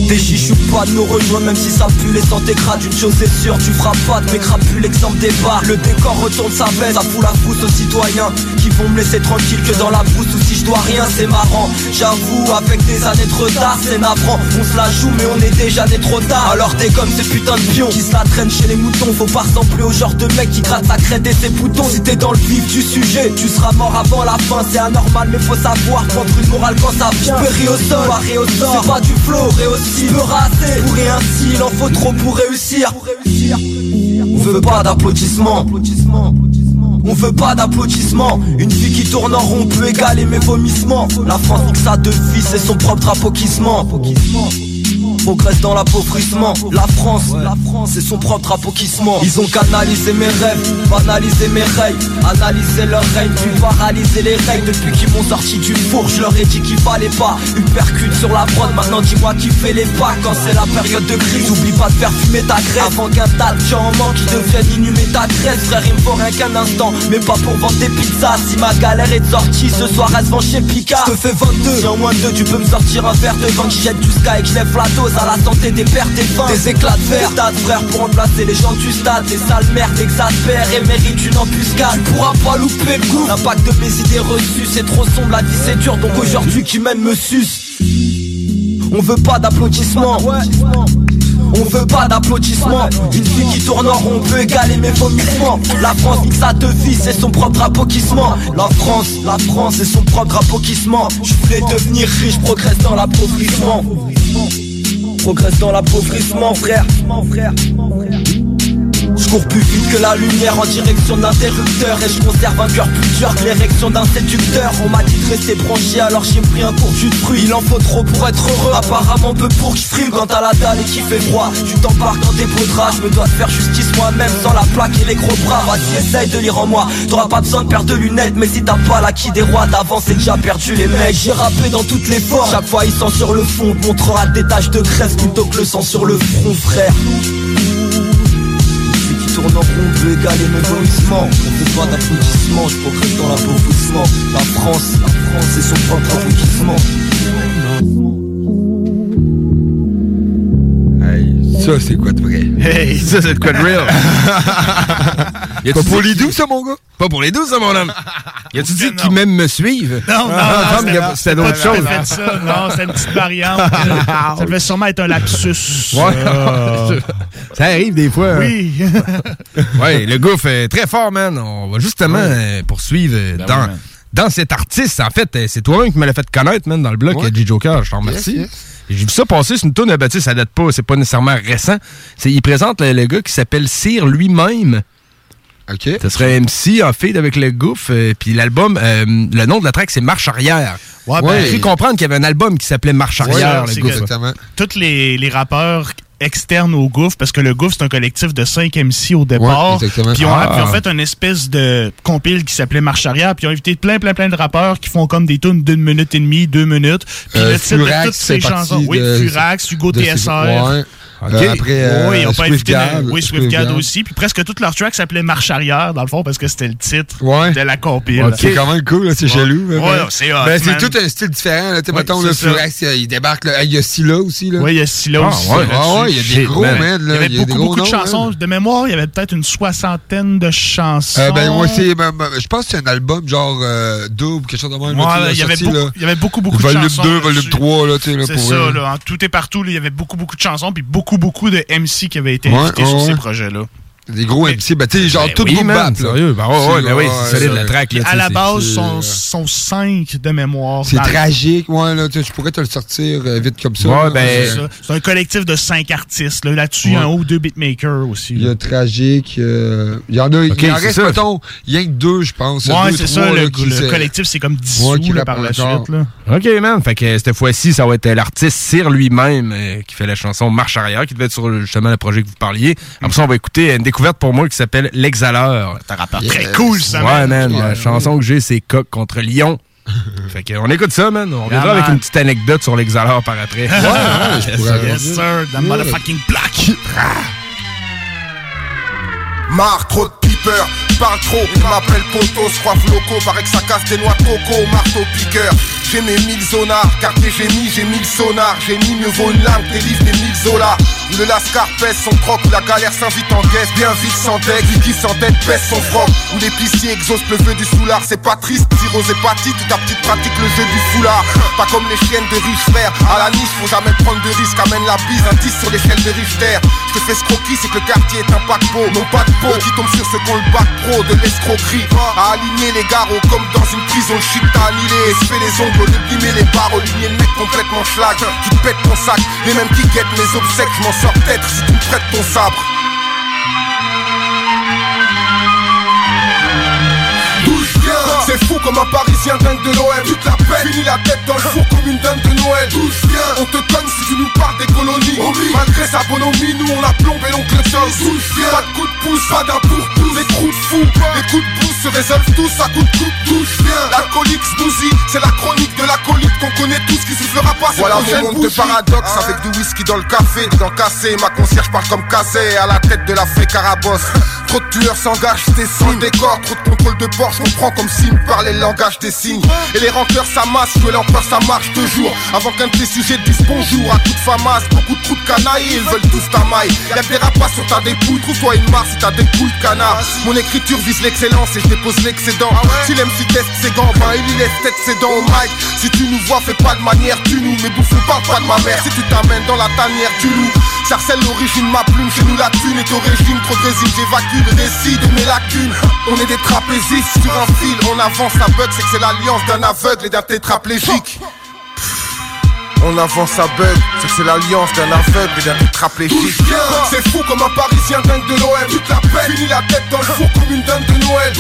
Des chichous pas de nous rejoindre. Même si ça pue les santé crades. Une chose est sûre, tu feras pas de mes crapules. L'exemple des bars. Le décor retourne sa veste. Ça fout la frousse aux citoyens qui vont me laisser tranquille que dans la brousse. Ou si je dois rien, c'est marrant. J'avoue, avec des années de retard, c'est navrant. On se la joue, mais on est déjà né trop tard. Alors t'es comme ces putains de pions qui se la chez les moutons. Faut pas ressembler au genre de mec qui gratte sa crête et ses boutons. Si t'es dans le vif du sujet, tu seras mort avant la fin. C'est anormal, mais faut savoir prendre une morale quand ça vient. Péri au sol, pas au sort. C'est pas du flow, aussi. Me rater, pour et ainsi, il en faut trop pour réussir. On veut pas d'applaudissements. On veut pas d'applaudissements Une fille qui tourne en rond peut égaler mes vomissements La France nique sa devise, c'est son propre drapeau qui se ment Progresse dans l'appauvrissement. La France, la France, c'est son propre drapeau qui se ment Ils ont canalisé mes rêves, banalisé mes règles Analysé leur règne, puis paralysé les règles Depuis qu'ils m'ont sorti du four, je leur ai dit qu'il fallait pas Une percute sur la prod, maintenant dis-moi qui fait les pas Quand c'est la période de crise, oublie pas de perfumer ta graisse. Avant qu'un tas de gens en manque qui deviennent inhumer ta graisse. Frère, il me faut rien qu'un instant, mais pas pour vendre des pizzas. Si ma galère est sortie, ce soir elle se vend chez Picard Je te fais 22, si en moins de deux tu peux me sortir un verre de vin. Qui jette du sky et que je lève la dose à la santé des pères des fins Des éclats de verre, stade frère pour remplacer les gens du stade. Les sales merdes exaspèrent et méritent une embuscade. Tu pourras pas louper le coup. L'impact de mes idées reçues c'est trop sombre, la vie c'est dur. Donc aujourd'hui qui mène me suce? On veut pas d'applaudissements. On veut pas d'applaudissements. Une fille qui tourne en rond peut égaler mes vomissements. La France nique sa devise, c'est son propre drapeau qui se ment La France, la France, c'est son propre drapeau qui se ment Je voulais devenir riche, progresse dans l'appauvrissement Progresse dans l'appauvrissement frère. Je cours plus vite que la lumière en direction de l'interrupteur. Et je conserve un cœur plus dur que l'érection d'un séducteur. On m'a dit de rester branché alors j'ai pris un court jus de fruits Il en faut trop pour être heureux. Apparemment peu pour que je frime. Quand t'as la dalle et qu'il fait froid Tu t'embarques dans tes draps, je me dois de faire justice moi-même Sans la plaque et les gros bras. Vas-y essaye de lire en moi. T'auras pas besoin de perdre de lunettes Mais si t'as pas l'acquis des rois d'avant c'est déjà perdu les mecs. J'ai rappé dans toutes les formes. Chaque fois il sent sur le fond. Montrera des taches de graisse plutôt que le sang sur le front frère en rond peut égaler mes vomissements. On veut pas d'applaudissements, je progresse dans l'appauvrissement La France, la France c'est son propre applaudissement Ça, c'est quoi de vrai? Hey, ça, c'est de quoi de real? Pas pour les doux, ça, mon gars? Pas pour les doux, ça, mon homme. Y a-tu dit qui même me suivent? Non, non, Ah, non, C'était d'autres choses. Non, c'est une petite variante. ça devait sûrement être un lapsus. Ouais. Euh, ça arrive des fois. hein. Oui. ouais, le gouffre est très fort, man. On va justement euh, poursuivre euh, Ben dans, oui, dans cet artiste. En fait, euh, c'est toi-même qui me l'as fait connaître, man, dans le blog Ouais. J-Joker. Je t'en remercie. Yes, J'ai vu ça passer sur une tourne, tu sais, ça date pas, c'est pas nécessairement récent. C'est, il présente le, le gars qui s'appelle Cyr lui-même. OK. Ce serait MC en fait avec le gouffre. euh, Puis l'album, euh, le nom de la track, c'est Marche arrière. Ouais, J'ai ben- cru comprendre qu'il y avait un album qui s'appelait Marche arrière, c'est le gouffre. Tous les, les rappeurs externes au gouffre, parce que le gouffre, c'est un collectif de 5 MC au départ. Puis, ils ont, Ah. puis ils ont fait une espèce de compile qui s'appelait Marche arrière, puis ils ont invité plein, plein, plein de rappeurs qui font comme des tunes d'une minute et demie, deux minutes. Puis Euh, le titre de Furax toutes ces chansons, oui, de- Furax, Hugo de TSR. Euh, après, euh, oui, ils ont pas évité Swiftguard, le- Oui. Swiftguard aussi. Puis presque tous leurs tracks s'appelaient Marche arrière, dans le fond, parce que c'était le titre de la compile. Ouais, C'est quand même cool, c'est Ouais. jaloux. Ouais, hein. c'est hot, Ben, c'est tout un style différent. Là. Mettons, c'est. Furax, il débarque. Là. Il y a Scylla aussi. Là. Oui, il y a Scylla Ah, aussi. Ah, il y a des gros, man. man, là. Il y avait beaucoup, beaucoup de chansons. De mémoire, il y avait peut-être une soixantaine de chansons. Euh, ben, moi, c'est. ben, ben, je pense que c'est un album genre euh, double, quelque chose de même. il y avait beaucoup- beaucoup, de volume chansons 2, volume là-dessus. 3, là, tu sais, là, C'est ça. En tout et partout, il y avait beaucoup, beaucoup de chansons, puis beaucoup, beaucoup de MC qui avaient été Ouais, invités sur ces projets-là. Des gros MC, ben, tu sais, genre Ben tout oui, groupe man, bap, là. sérieux. Ben, ouais, ouais, ben oui, c'est solide, la track, là, à la base, c'est, sont, euh, sont cinq de mémoire. C'est tragique, ouais, là. tu sais, Je pourrais te le sortir euh, vite comme ça. Ouais, ben, C'est ça. C'est un collectif de cinq artistes. là. Là-dessus, il y a un ou deux beatmakers aussi. Il y a tragique. euh, Il y en a. Ok, il en reste, mettons, il y a que deux, je pense. Ouais, c'est ça. Le, collectif, c'est comme dissous là, rappent par la suite. Là. OK, man. Fait que cette fois-ci, ça va être l'artiste Cyr lui-même qui fait la chanson Marche arrière, qui devait être sur justement le projet que vous parliez. Après ça, on va écouter une découverte pour moi qui s'appelle L'Exhaleur. T'as rapport très cool, ça, Ouais, man. La chanson que j'ai, c'est Coq contre Lyon. fait que, on écoute ça, man. On reviendra Yeah, avec une petite anecdote sur l'Exhaleur par après. Ouais, ouais, je yes, pourrais yes, sir. The motherfucking black. Marre, trop de pipeurs, parle trop, ils m'appellent potos, croix locaux, paraît que ça casse des noix de coco, marteau piqueur. J'ai mes mille zonards, quartier j'ai mis, j'ai mille sonars, j'ai mis mieux vaut une lame, des livres, des mille zolas. Où le lascar pèse son croc, où la galère s'invite en caisse, bien vite sans deck, qui sans tête pèse son froc. Où l'épicier exauce le feu du soulard, c'est pas triste, cirrhose hépatite, ta petite pratique le jeu du foulard. Pas comme les chiennes de riches frères, à la niche, faut jamais prendre de risques, amène la bise, un 10 sur l'échelle de Richter. Je te fais ce c'est que le quartier est un paquebot, non pas de peau, qui tombe sur ceux qu'on le bac de l'escroquerie. À aligner les garrots comme dans une prison, le shit t'a annihilé, et se les ongles, de limer les barres, aligner le mec complètement schlag, qui te pète ton sac, les mêmes qui guettent mes obsèques, je m'en sors peut-être si tu prêtes ton sabre. Fou comme un parisien dingue de l'OM Tu la pètes, finis la tête dans le four comme une dinde de Noël. Je viens. On te conne si tu nous parles des colonies. Malgré sa bonhomie, nous on a plombé l'oncle Joe D'où je viens. Pas de coup de pouce, pas d'un pour tous Les trous de fou, les coups de pouce se résolvent tous à coups de coupe je viens. L'alcoolique smoothie, c'est la chronique de l'alcoolique qu'on connaît tous qui soufflera pas Voilà mon monde de paradoxe avec du whisky dans le café, dans cassé, ma concierge parle comme cassé. À la tête de la fée carabosse. Trop de tueurs s'engagent, c'est sans décor, trop de contrôle de bord, je comprends comme s'ils me parlaient le langage des signes. Et les rancœurs s'amassent, jouer l'empereur ça marche toujours. Avant qu'un de tes sujets te dise bonjour à toute famasse, beaucoup de trous de canailles, ils veulent tous ta maille. Y'a que des rapaces sur ta dépouille, trouve-toi une marre si t'as des couilles de canard. Mon écriture vise l'excellence et je dépose l'excédent. Si l'MC teste ses gants, ben il y laisse tête ses dents au mic. Si tu nous vois, fais pas de manière, tu nous, mais bouffe parle pas de ma mère. Si tu t'amènes dans la tanière, tu loup. Sarcelle l'origine, ma plume, chez nous la thune est au régime, trop de résine, j'évacue le récit de mes lacunes. On est des trapézistes sur un fil, on avance à bug, c'est que c'est l'alliance d'un aveugle et d'un tétraplégique. On avance à bug, c'est que c'est l'alliance d'un aveugle et d'un tétraplégique. C'est fou comme un parisien dingue de l'OM. Tu te la pètes, finis la tête dans le four comme une dinde de Noël.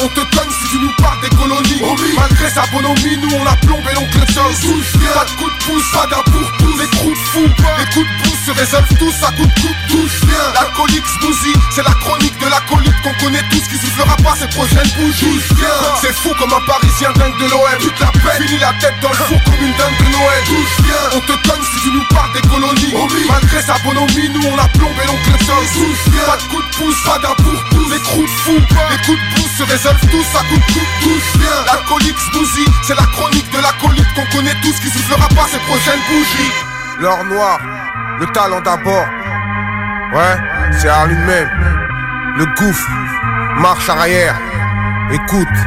On te conne si tu nous parles des colonies. Malgré sa bonhomie, nous on a plombé l'oncle Joe. D'où je viens Pas de coup de pouce, pas d'un pour tous. Les trous de fou, les coups de pouce se résolvent tous à coups de coupe. Viens L'alcoolique smoothie, c'est la chronique de l'alcoolique qu'on connaît tous qui soufflera pas ses prochaines bougies. C'est fou comme un parisien dingue de l'OM. Tu te la pètes, finis la tête dans le four comme une dinde de Noël. On te conne si tu nous parles des colonies. Malgré sa bonhomie, nous on a plombé l'oncle viens Pas de coup de pouce, pas d'un pour tous. Les trous de fou, les coups de pouce se résolvent tous à coups de je viens L'alcoolique smoothie, c'est la chronique de l'alcoolique qu'on connaît tous qui soufflera pas ses prochaines bougies. L'or noir, le talent d'abord. Ouais, c'est Arline même. Le gouffre, marche arrière. Écoute.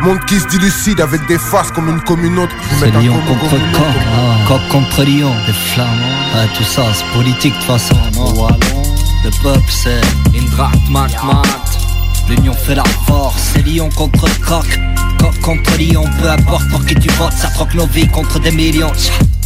Monde qui se dilucide avec des faces comme une commune autre. Je vais C'est mettre un Lyon combo contre une Coq, contre Lyon, les flamands, ah, tout ça c'est politique de toute façon. non Wallon, le peuple c'est Indrat Mat Mat, l'union fait la force, c'est Lyon contre Coq, Coq contre Lyon, peu importe pour qui tu votes, ça troque nos vies contre des millions.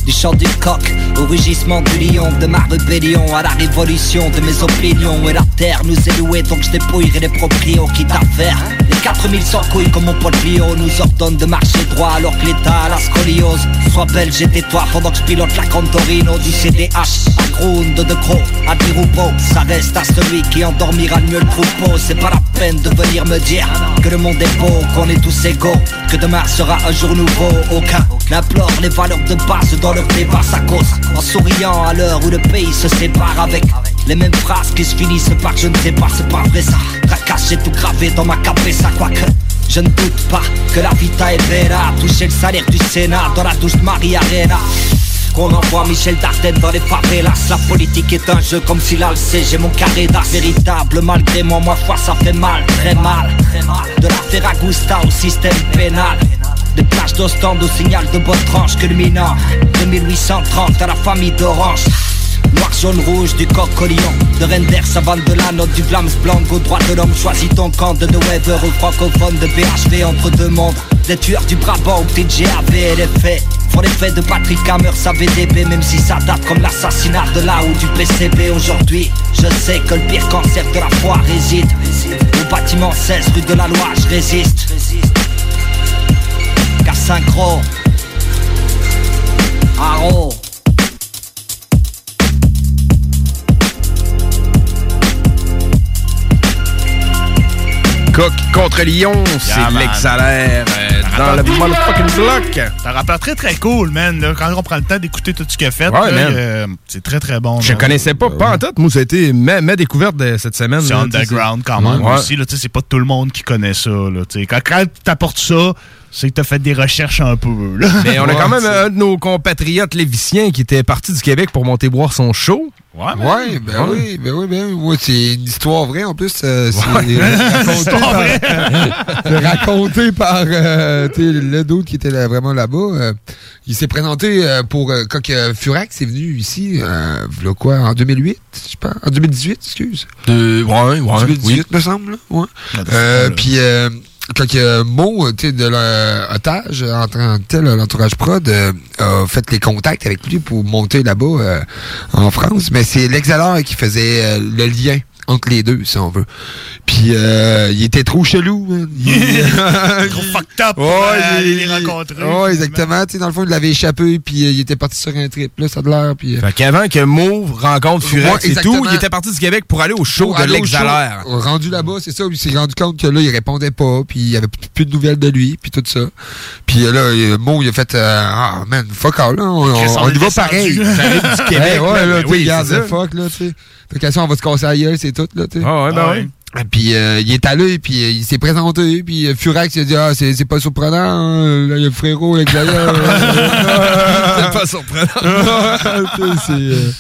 Du chant du coq au rugissement du lion, de ma rébellion à la révolution de mes opinions. Et la terre nous est louée, donc je dépouillerai les proprios quitte à faire. Les 4000 sans couilles comme mon pote Lio nous ordonne de marcher droit alors que l'État a la scoliose. Sois belge et tais-toi pendant que je pilote la Cantorino du CDH. À Ground de gros, à beau, ça reste à celui qui endormira mieux le troupeau. C'est pas la peine de venir me dire que le monde est beau, qu'on est tous égaux, que demain sera un jour nouveau. Aucun n'implore les valeurs de base dans leur débat, ça cause. En souriant à l'heure où le pays se sépare avec les mêmes phrases qui se finissent par je ne sais pas, c'est pas vrai ça. Tracasse, tout gravé dans ma ça quoique. Je ne doute pas que la vita est belle Toucher le salaire du Sénat dans la douche de Marie Arena qu'on envoie Michel Dardenne dans les favelas La politique est un jeu comme si sait J'ai mon carré d'art véritable Malgré moi, moi foi ça fait mal, très mal De la Ferragusta au système pénal Des plages d'Ostende au signal de bonne tranche culminant De 1830 à la famille d'Orange. Noir, jaune, rouge, du coq au lion. De Render, savane de la note, du Vlaams blanc Au droit de l'homme, choisis ton camp De Weber au francophone, de BHV entre deux mondes. Des tueurs du Brabant au petit GAV et les faits Font l'effet de Patrick Hammer, sa VDB Même si ça date comme l'assassinat de là ou du PCB Aujourd'hui, je sais que le pire cancer de la foi réside. Au bâtiment 16 rue de la Loi, je résiste synchro Aro Coq contre Lyon, c'est Yeah, man. l'exalaire euh, dans le motherfucking bloc. C'est un rappeur très très cool, man. là. Quand on prend le temps d'écouter tout ce qu'il a fait, Ouais, man. euh, c'est très très bon. Je là. connaissais pas, pas en tête. Moi, ça a été ma, ma découverte de cette semaine. C'est underground quand même Ouais. aussi. C'est pas tout le monde qui connaît ça. Là, quand quand t'apportes ça, c'est que t'as fait des recherches un peu. Là. Mais on a quand même un de nos compatriotes léviciens qui était parti du Québec pour monter boire son show. Ouais, Ouais, ben oui, ben oui, ben oui. Ouais, c'est une histoire vraie en plus. euh, c'est Ouais. raconté Histoire par, vraie. c'est raconté par euh, sais, le d'autre qui était là- vraiment là-bas. euh, il s'est présenté euh, pour euh, quand Furax est venu ici, euh, v'là quoi, en 2008, je pense, en 2018, excuse. De, ouais, ouais. 2018, me semble. là, Ouais. Euh, Puis euh, quand que Mo, tu de l'otage, en tant que tel, l'entourage prod, euh, a fait les contacts avec lui pour monter là-bas euh, en France, mais c'est l'exhaleur qui faisait euh, le lien entre les deux, si on veut. Puis euh, il était trop chelou. man. Il- Trop fucked up Ouais, euh, aller il- les rencontrer. Ouais, exactement. Tu dans le fond, il l'avait échappé, puis euh, il était parti sur un trip, là, ça a de l'air. Puis, euh, Fait qu'avant que Mo rencontre Ouais, Furax et tout, il était parti du Québec pour aller au show Pour de l'exalaire. Rendu là-bas, c'est ça. Il s'est rendu compte que là, il répondait pas, puis il y avait plus de nouvelles de lui, puis tout ça. Puis euh, là, Mo, il a fait euh, Ah, man, fuck all, là. On, on- on y va pareil. Du Québec, Ouais, ouais, là, oui, fuck, là, tu sais. Fait que ça, on va se casser la gueule, c'est tout, là, tu sais. Ah ouais, ben Ah ouais. Puis euh, il est allé, puis euh, il s'est présenté, puis euh, Furax il a dit ah c'est c'est pas surprenant, hein, là, il y a le frérot l'extérieur. C'est pas surprenant. C'est, euh,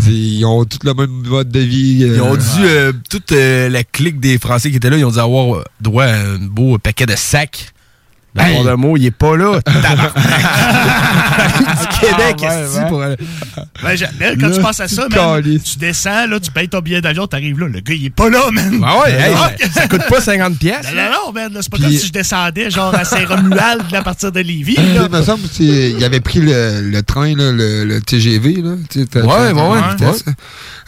c'est- ils ont tous le même mode de vie. euh, Ils ont dû, euh, toute euh, la clique des Français qui étaient là, ils ont dû avoir euh, droit à un beau paquet de sacs. Le Hey. de mot, il est pas là. du Québec, Ah, ouais, ouais. pour aller- Ben, là, quand Là, tu penses à ça, tu man, tu descends, là, tu payes ton billet d'avion, t'arrives là, le gars, il est pas là, man. Ah ouais, hey, Ah, ça- coûte pas 50 pièces. Non, non, non, man, là, c'est pas Puis- comme si je descendais, genre, à Saint-Romuald, à partir de Lévis, Il là. me semble qu'il avait pris le, le train, là, le, le TGV, là, Ouais, t'as- ouais, t'as- ouais. vitesse,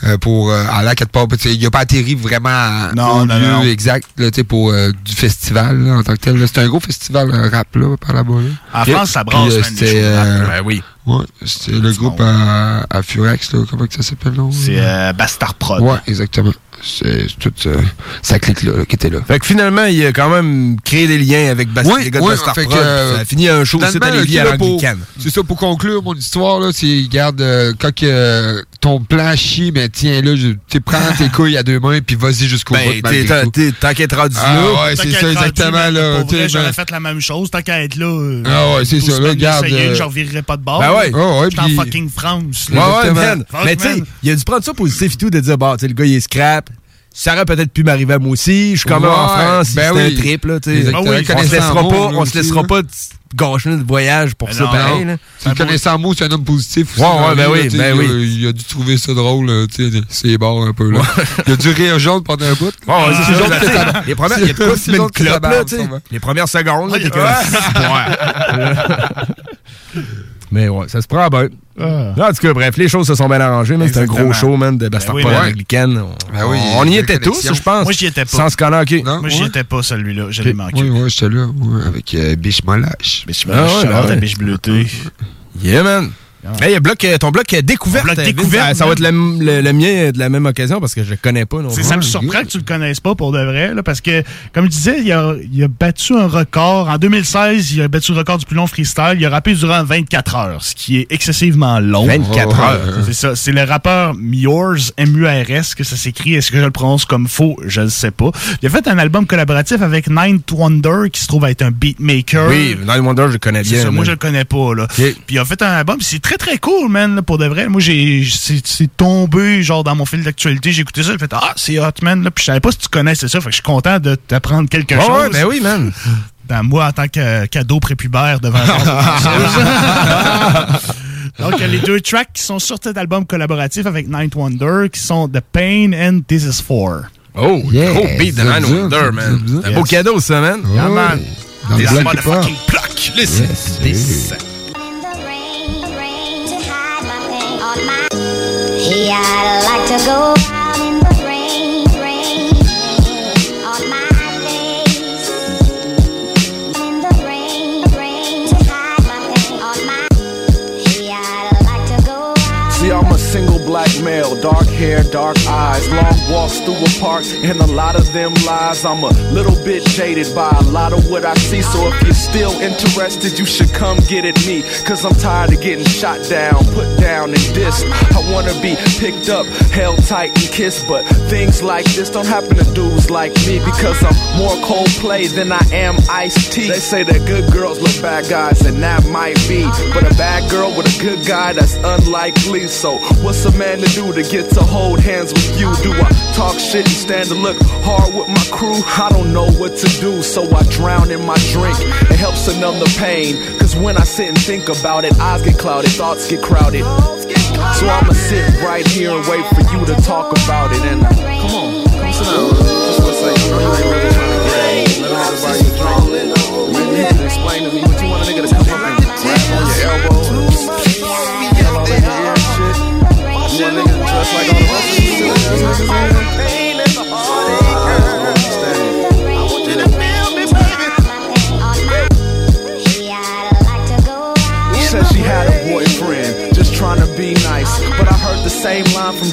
euh, pour euh, aller à quelque part. Tu sais, Il n'a pas atterri vraiment à- Non, au non, lieu non. exact là, pour euh, du festival là, en tant que tel. là. C'est un gros festival euh, rap là, par là-bas. Là. En France, ça brasse, Puis, euh, man, les c'était, shows de rap, euh. Ben oui. Ouais, c'était le groupe à, à Furex, là, comment que ça s'appelle là? C'est euh, Bastard Prod. Ouais, exactement. C'est c'est toute euh, sa clique là, là, qui était là. Fait que finalement, il a quand même créé des liens avec Bast Oui, les gars de oui, Bastard fait que, Prod. euh, ça a fini un show aussi à Lévis à l'Anglicane. C'est ça, pour conclure mon histoire, là, c'est, regarde, euh, quand que, euh, ton plan chie, mais tiens, là, je- tu prends tes couilles à deux mains, puis vas-y jusqu'au bout. Ben, t'es- tant qu'être rendu Ah, là. ouais, Tant c'est qu'à ça, être rendu, exactement, là. J'aurais ben- fait la même chose, tant qu'à être là. euh, Ah ouais, c'est ça, là, d'essayer, euh, Je revirerai pas de bord. Ben ouais. Ah ouais, Je suis en fucking France. Ouais, ouais, man. Mais tu sais, il a dû prendre ça positif et tout, de dire, bah, tu sais, le gars, il est scrap. Ça aurait peut-être pu m'arriver à moi aussi. Je suis quand même en Ouais, France. ben c'est oui. un trip, là, sais. Exactement. on se laissera Mo, pas, on se laissera là. pas gâcher notre voyage pour Ben ça, non, pareil, là. Tu le connaissant mot, c'est un homme positif aussi. Ouais, ouais, ben vie, oui, là, ben il, oui. a, il a dû trouver ça drôle, c'est barre un peu, là. il a dû rire jaune pendant un bout. C'est jaune que ça- Les premières, il y a une clope, là. Les premières secondes, t'es comme. Mais ouais, ça se prend bien. Ah. En tout cas, bref, les choses se sont bien arrangées, man. C'est un gros show, man, de Bastard Ben oui, Ben oui, on y était tous, je pense. Moi, j'y étais pas. Sans se connaître, ok. Non? Moi, j'y Ouais. étais pas, celui-là. Je l'ai manqué. Oui, ouais, j'étais là, avec euh, Biche Mollache. Mais je Ah ouais, ouais. biche bleutée. Yeah, man. Hey, bloc, euh, ton bloc découverte, Bloc découverte, ça, ça va être le, le- le mien de la même occasion parce que je le connais pas non ça me surprend que tu le connaisses pas pour de vrai, là, parce que, comme je disais, il a, il a battu un record. En 2016, il a battu le record du plus long freestyle. Il a rappé durant 24 heures, ce qui est excessivement long. 24 heures. C'est ça. C'est le rappeur Murs, M-U-R-S, que ça s'écrit. Est-ce que je le prononce comme faux? Je le sais pas. Il a fait un album collaboratif avec Ninth Wonder, qui se trouve être un beatmaker. Oui, Nine Wonder, je le connais bien. ça, moi je le connais pas là. Puis il a fait un album, c'est très très cool man là, pour de vrai. Moi j'ai c'est tombé genre dans mon fil d'actualité, j'ai écouté ça, j'ai fait ah, c'est hot man là, puis je savais pas si tu connaissais ça, fait que je suis content de t'apprendre quelque chose. ouais, ben oui, man. Ben, moi en tant que cadeau prépubère devant Donc, il y a les deux tracks qui sont sur cet album collaboratif avec Ninth Wonder, qui sont The Pain and This Is For. Oh, Yeah, gros beat de bien, Wonder, man. C'est un beau cadeau, ça, man. Yeah, man. This motherfucking hip-hop. block. Listen. Yes, Listen. Yeah, I'd like to go male, dark hair, dark eyes, long walks through a park, and a lot of them lies. I'm a little bit jaded by a lot of what I see, so if you're still interested, you should come get at me. Cause I'm tired of getting shot down, put down, and dissed. I wanna be picked up, held tight, and kissed, but things like this don't happen to dudes like me because I'm more cold Coldplay than I am Ice T. They say that good girls look bad guys, and that might be, but a bad girl with a good guy, that's unlikely. So, what's a man to do to get to hold hands with you? Do I talk shit and stand to look hard with my crew? I don't know what to do, so I drown in my drink. It helps to numb the pain, cause when I sit and think about it, eyes get clouded, thoughts get crowded. So I'ma sit right here and wait for you to talk about it. And come on, come sit down. Just for a second, I know you ain't really trying to get Let a you drink. Maybe you can explain to me what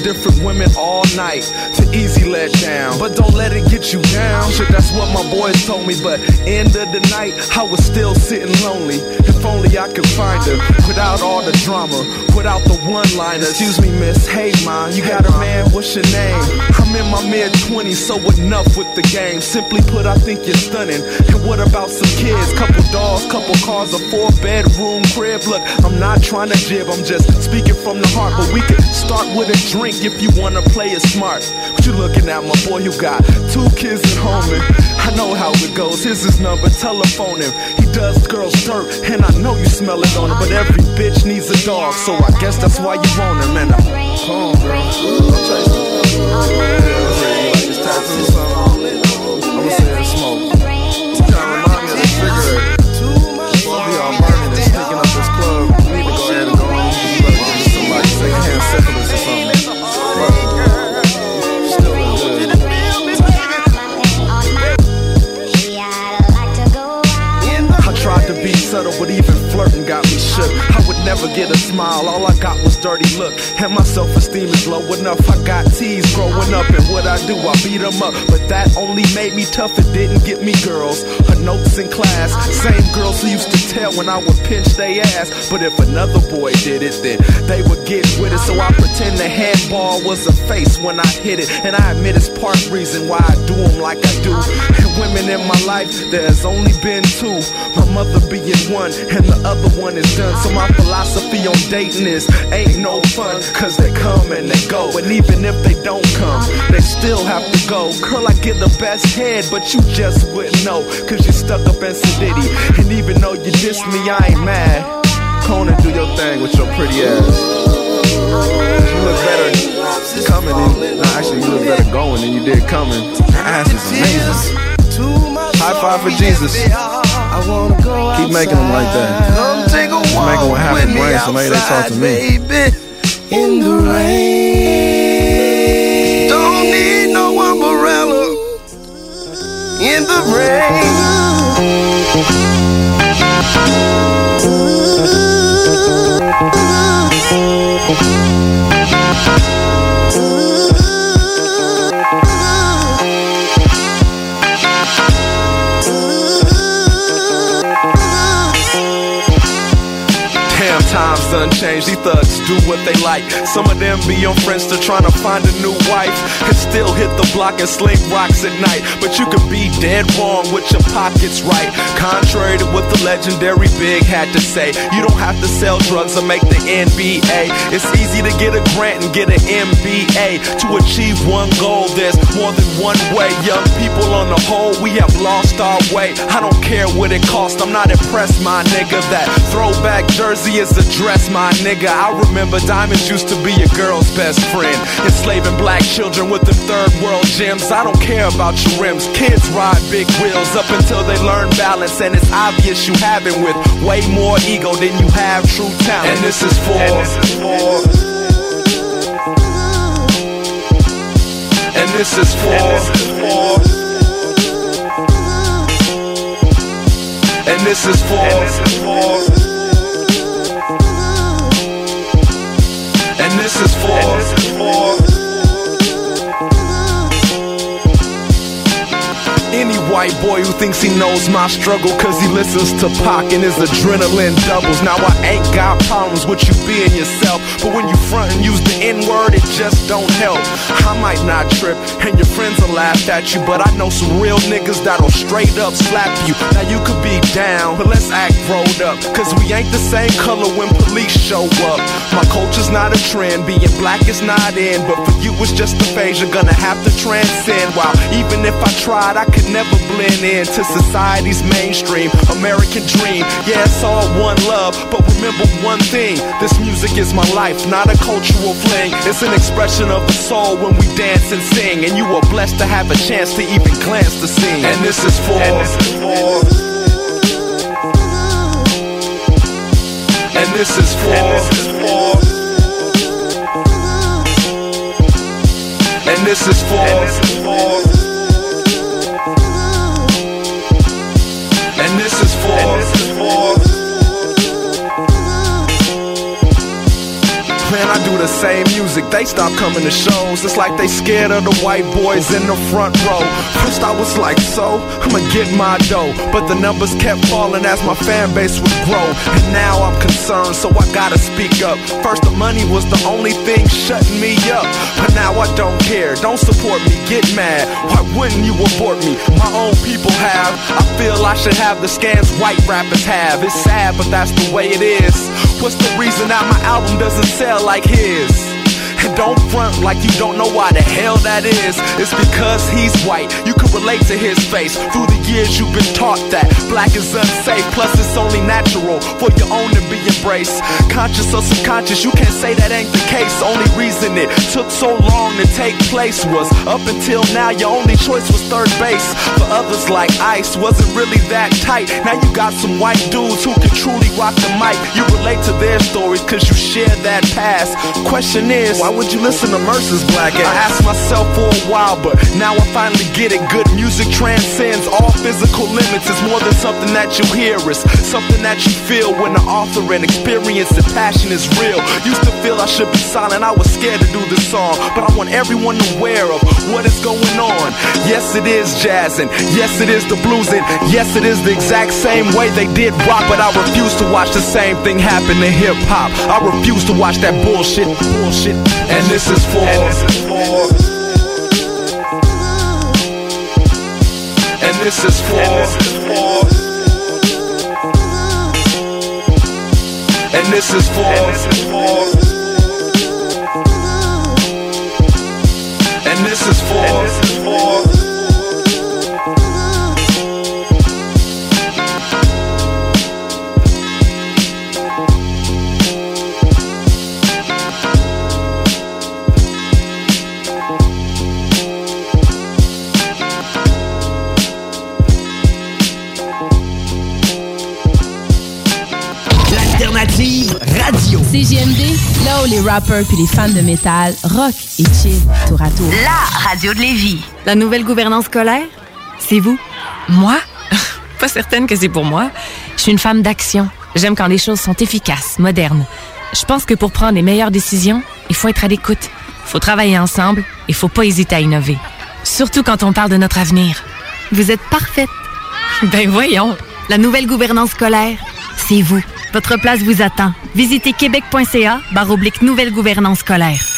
different women all night. To easy let down, but don't let it get you down. Shit, that's what my boys told me. But end of the night, I was still sitting lonely. If only I could find her without all the drama, without the one-liners. Excuse me, miss. Hey, ma, you got a man? What's your name? I'm in my mid 20s, so enough with the game. Simply put, I think you're stunning. And what about some kids? Couple dogs, couple cars, a four-bedroom crib. Look, I'm not trying to jib, I'm just speaking from the heart. But we could start with a drink if you wanna play it smart. What you looking at, my boy? You got two kids at home, and I know how it goes. Here's his number, telephone him. He does girls dirt, and I know you smell it on him. But every bitch needs a dog, so I guess that's why you want him. And I'm, come on, girl. Don't chase him. Never get a smile, all I got was dirty look. And my self esteem is low enough. I got teased growing up, and what I do, I beat them up. But that only made me tough, it didn't get me girls. Her notes in class, same girls who used to tell when I would pinch they ass. But if another boy did it, then they would get with it. So I pretend the handball was a face when I hit it. And I admit it's part reason why I do them like I do. Women in my life, there's only been two. My mother being one, and the other one is done. So my philosophy on dating is ain't no fun, cause they come and they go. And even if they don't come, they still have to go. Girl, I get the best head, but you just wouldn't know, cause you're stuck up in Sedity. And even though you diss me, I ain't mad. Conan, do your thing with your pretty ass. You look better coming than, nah, actually, you look better going than you did coming. Your ass is amazing. High five for Jesus. Keep making them like that. Keep making them have with a brain so maybe they talk to me. In the rain. Don't need no umbrella. In the rain to is unchanged. These thugs do what they like. Some of them be on Friendster trying to find a new wife. Can still hit the block and sling rocks at night. But you could be dead wrong with your pockets right. Contrary to what the legendary Big had to say, you don't have to sell drugs or make the NBA. It's easy to get a grant and get an MBA. To achieve one goal, there's more than one way. Young people on the whole, we have lost our way. I don't care what it costs, I'm not impressed, my nigga. That throwback jersey is a dress, my nigga. I remember diamonds used to be a girl's best friend. Enslaving black children with the third world gems. I don't care about your rims. Kids ride big wheels up until they learn balance, and it's obvious you have it with way more ego than you have true talent. And this is for. And this is for. And this is for. And this is for. this is for. White boy who thinks he knows my struggle cause he listens to Pac and his adrenaline doubles. Now I ain't got problems with you being yourself, but when you front and use the N-word, it just don't help. I might not trip and your friends will laugh at you, but I know some real niggas that'll straight up slap you. Now you could be down, but let's act rolled up, cause we ain't the same color when police show up. My culture's not a trend, being black is not in, but for you it's just a phase you're gonna have to transcend. While even if I tried, I could never blend into society's mainstream American dream. Yeah, it's all one love, but remember one thing this music is my life, not a cultural fling. It's an expression of the soul when we dance and sing, and you are blessed to have a chance to even glance the scene. And this is for. And this is for. And this is for. And this is for. And the same music. They stop coming to shows. It's like they scared of the white boys in the front row. First I was like, so I'ma get my dough. But the numbers kept falling as my fan base would grow. And now I'm concerned, so I gotta speak up. First the money was the only thing shutting me up. But now I don't care. Don't support me. Get mad. Why wouldn't you abort me? My own people have. I feel I should have the scans white rappers have. It's sad, but that's the way it is. What's the reason that my album doesn't sell like his? And don't front like you don't know why the hell that is. It's because he's white. You can relate to his face. Through the years you've been taught that black is unsafe. Plus it's only natural for your own to be embraced. Conscious or subconscious, you can't say that ain't the case. Only reason it took so long to take place was up until now your only choice was third base. For others like Ice wasn't really that tight. Now you got some white dudes who can truly rock the mic. You relate to their stories cause you share that past. Question is, why would you listen to Mercer's Black ass? I asked myself for a while, but now I finally get it. Good music transcends all physical limits. It's more than something that you hear, it's something that you feel when the author and experience and passion is real. Used to feel I should be silent, I was scared to do this song, but I want everyone aware of what is going on. Yes, it is jazz, and yes, it is the blues, and yes, it is the exact same way they did rock, but I refuse to watch the same thing happen to hip hop. I refuse to watch that bullshit, bullshit. And this is for. And this is for. And this is for. Là où les rappers puis les fans de métal rock et chill tour à tour. La radio de Lévis. La nouvelle gouvernance scolaire, c'est vous? Moi? Pas certaine que c'est pour moi. Je suis une femme d'action. J'aime quand les choses sont efficaces, modernes. Je pense que pour prendre les meilleures décisions, il faut être à l'écoute. Il faut travailler ensemble. Il faut pas hésiter à innover. Surtout quand on parle de notre avenir. Vous êtes parfaite. Ben voyons. La nouvelle gouvernance scolaire, c'est vous. Votre place vous attend. Visitez québec.ca barre nouvelle gouvernance scolaire.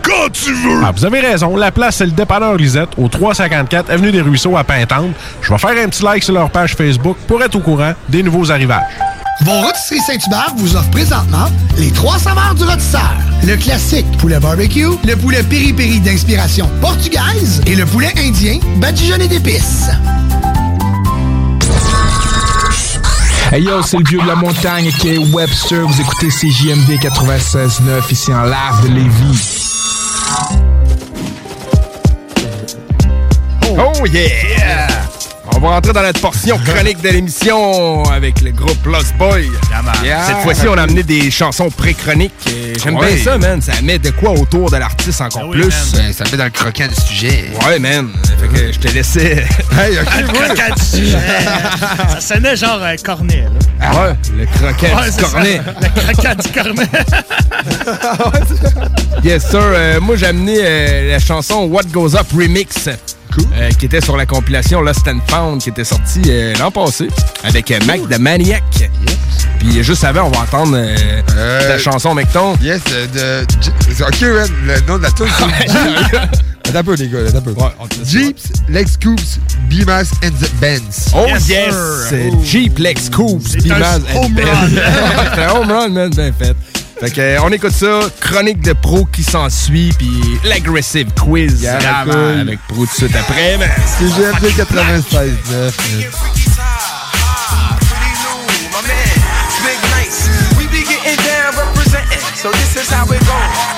quand tu veux! Ah, vous avez raison. La place, c'est le dépanneur Lisette, au 354 Avenue des Ruisseaux à Pintante. Je vais faire un petit like sur leur page Facebook pour être au courant des nouveaux arrivages. Vos rôtisseries Saint-Hubert vous offre présentement les trois saveurs du rôtisseur. Le classique poulet barbecue, le poulet piri-piri d'inspiration portugaise et le poulet indien badigeonné d'épices. Hey yo, c'est le vieux de la montagne qui est Webster. Vous écoutez CJMD 96.9 ici en live de Lévis. Oh yeah! On va rentrer dans notre portion chronique de l'émission avec le groupe Lost Boy. Yeah. Cette fois-ci, on a amené des chansons pré-chroniques. J'aime Ouais. bien ça, man. Ça met de quoi autour de l'artiste encore oui, plus. man. Ben, ça met dans le croquant du sujet. Ouais, man. Fait que je te laissais. Hey, ok, Le croquant du sujet. Ça sonnait genre un cornet, là. Ouais, le croquant Ouais, du ça. cornet. Le croquant du cornet. Yes, sir. Euh, moi, j'ai amené euh, la chanson What Goes Up Remix. euh, qui était sur la compilation Lost and Found qui était sortie l'an passé avec euh, Mac the Maniac. Puis juste avant, on va entendre ta chanson, Mecton. Yes, de. Ok, man, le nom de la tune, c'est. Attends un peu, les gars, attends un peu. Jeeps, Lex Coops, Beamers and the Benz. Oh yes! C'est Jeep Lex Coops, Bimaz and home Ben. run. C'est un home run, man, bien fait. Fait que, euh, on écoute ça, chronique de pro qui s'ensuit, puis l'aggressive quiz Yeah, vraiment, cool. avec pro tout de suite après, man. C'est GMD 96, 9. my man, big nights. We be getting down representing, so this is how it goes.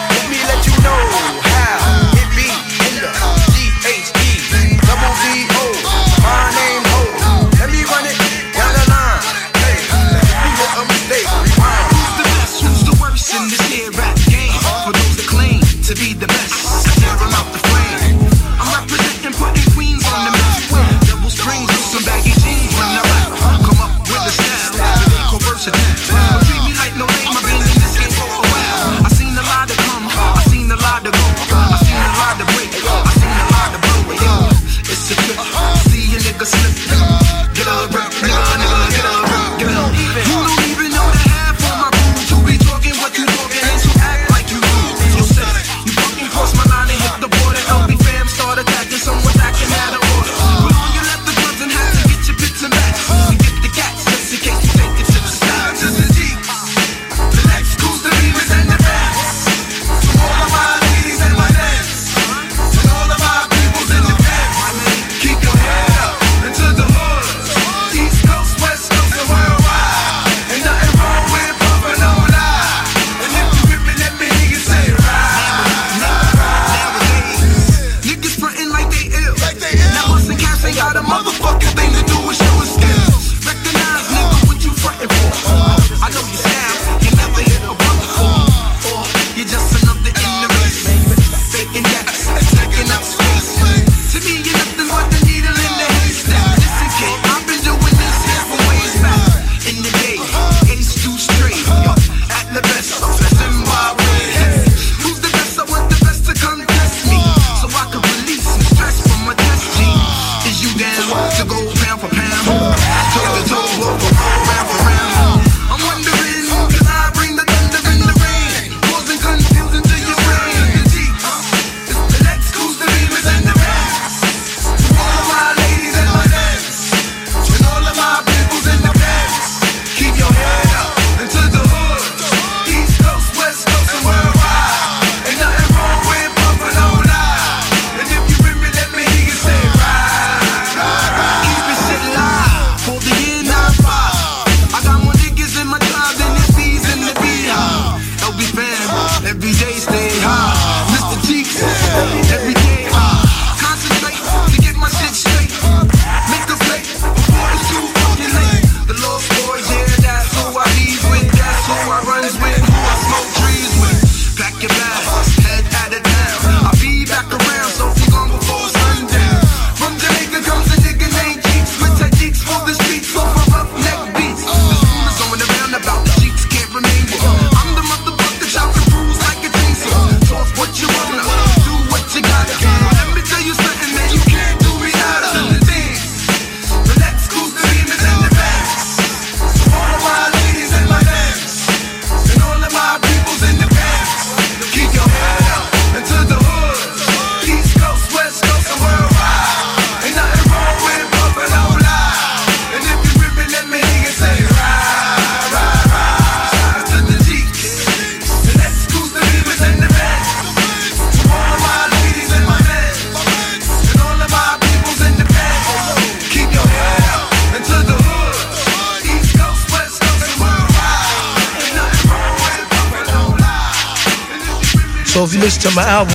To my album.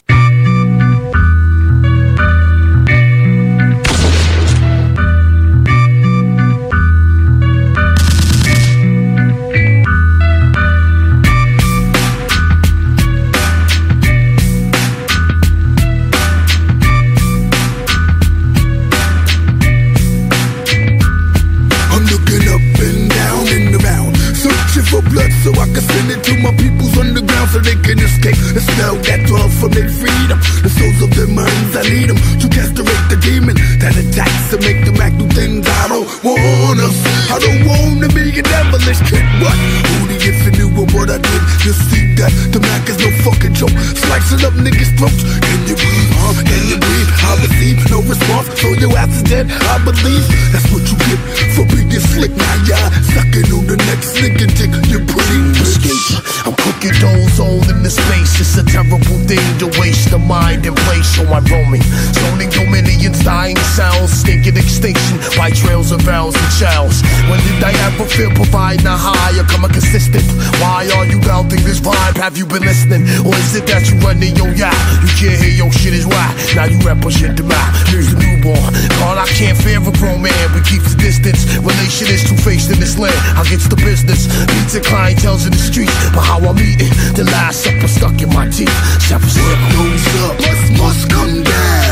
Feel providing a high or come a consistent? Why are you belting this vibe? Have you been listening? Or is it that you running your yacht? You can't hear your shit is why. Now you represent the mouth. Here's the newborn. All I can't fear a grown man. We keep the distance. Relation is two faced in this land. I get the business. Meets and clientele's in the streets. But how I'm eating, the last supper stuck in my teeth. Step goes up. Must, must come down.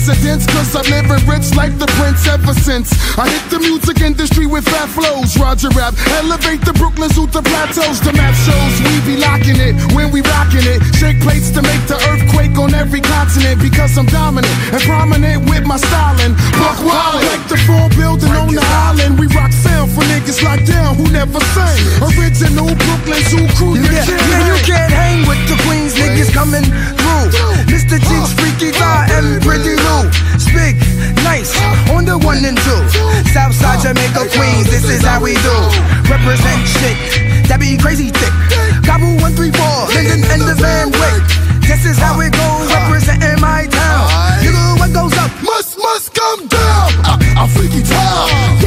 Air. Residence, cause I'm living rich like the prince ever since. I hit the music industry with fat flows. Roger Rap, elevate the Brooklyn Zoo to plateaus. The map shows we be locking it when we rocking it. Shake plates to make the earthquake on every continent because I'm dominant and prominent with my styling. Buck wild like the full building on the island. We rock sound for niggas locked down who never sang. Original Brooklyn Zoo crew. you Yeah, yeah, you can't hang with the Queens niggas coming Mr. Jinx, Freaky Guy, and Pretty Lou. Speak nice on the one and two. Southside Jamaica, Queens, this is how we do. Represent shit, that be crazy thick. Gobble 134, Linden and the Van Wick. This is how it goes, representing my town. You know what goes up? Must, must come down. I'm freaky town.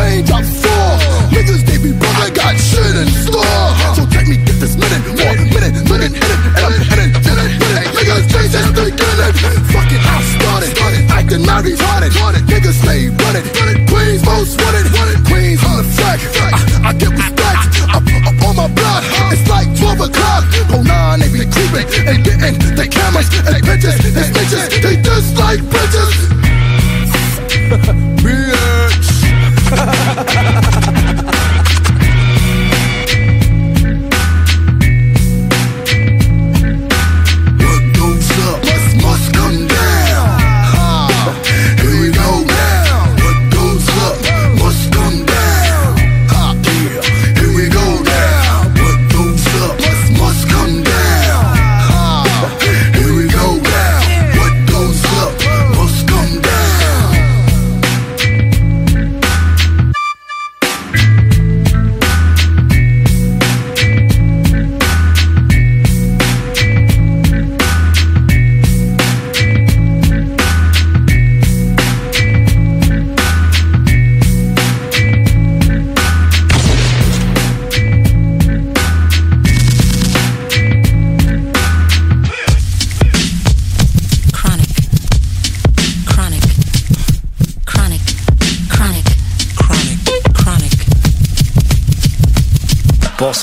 Beginning. Fucking house started. Acting mad retarded. Niggas stay running. Queens most wanted. Queens on the flag. I, I get respect. Up, up on my block. It's like 12 o'clock. Oh, nine, they be creeping and getting the cameras and pictures and snitches. They just like bitches.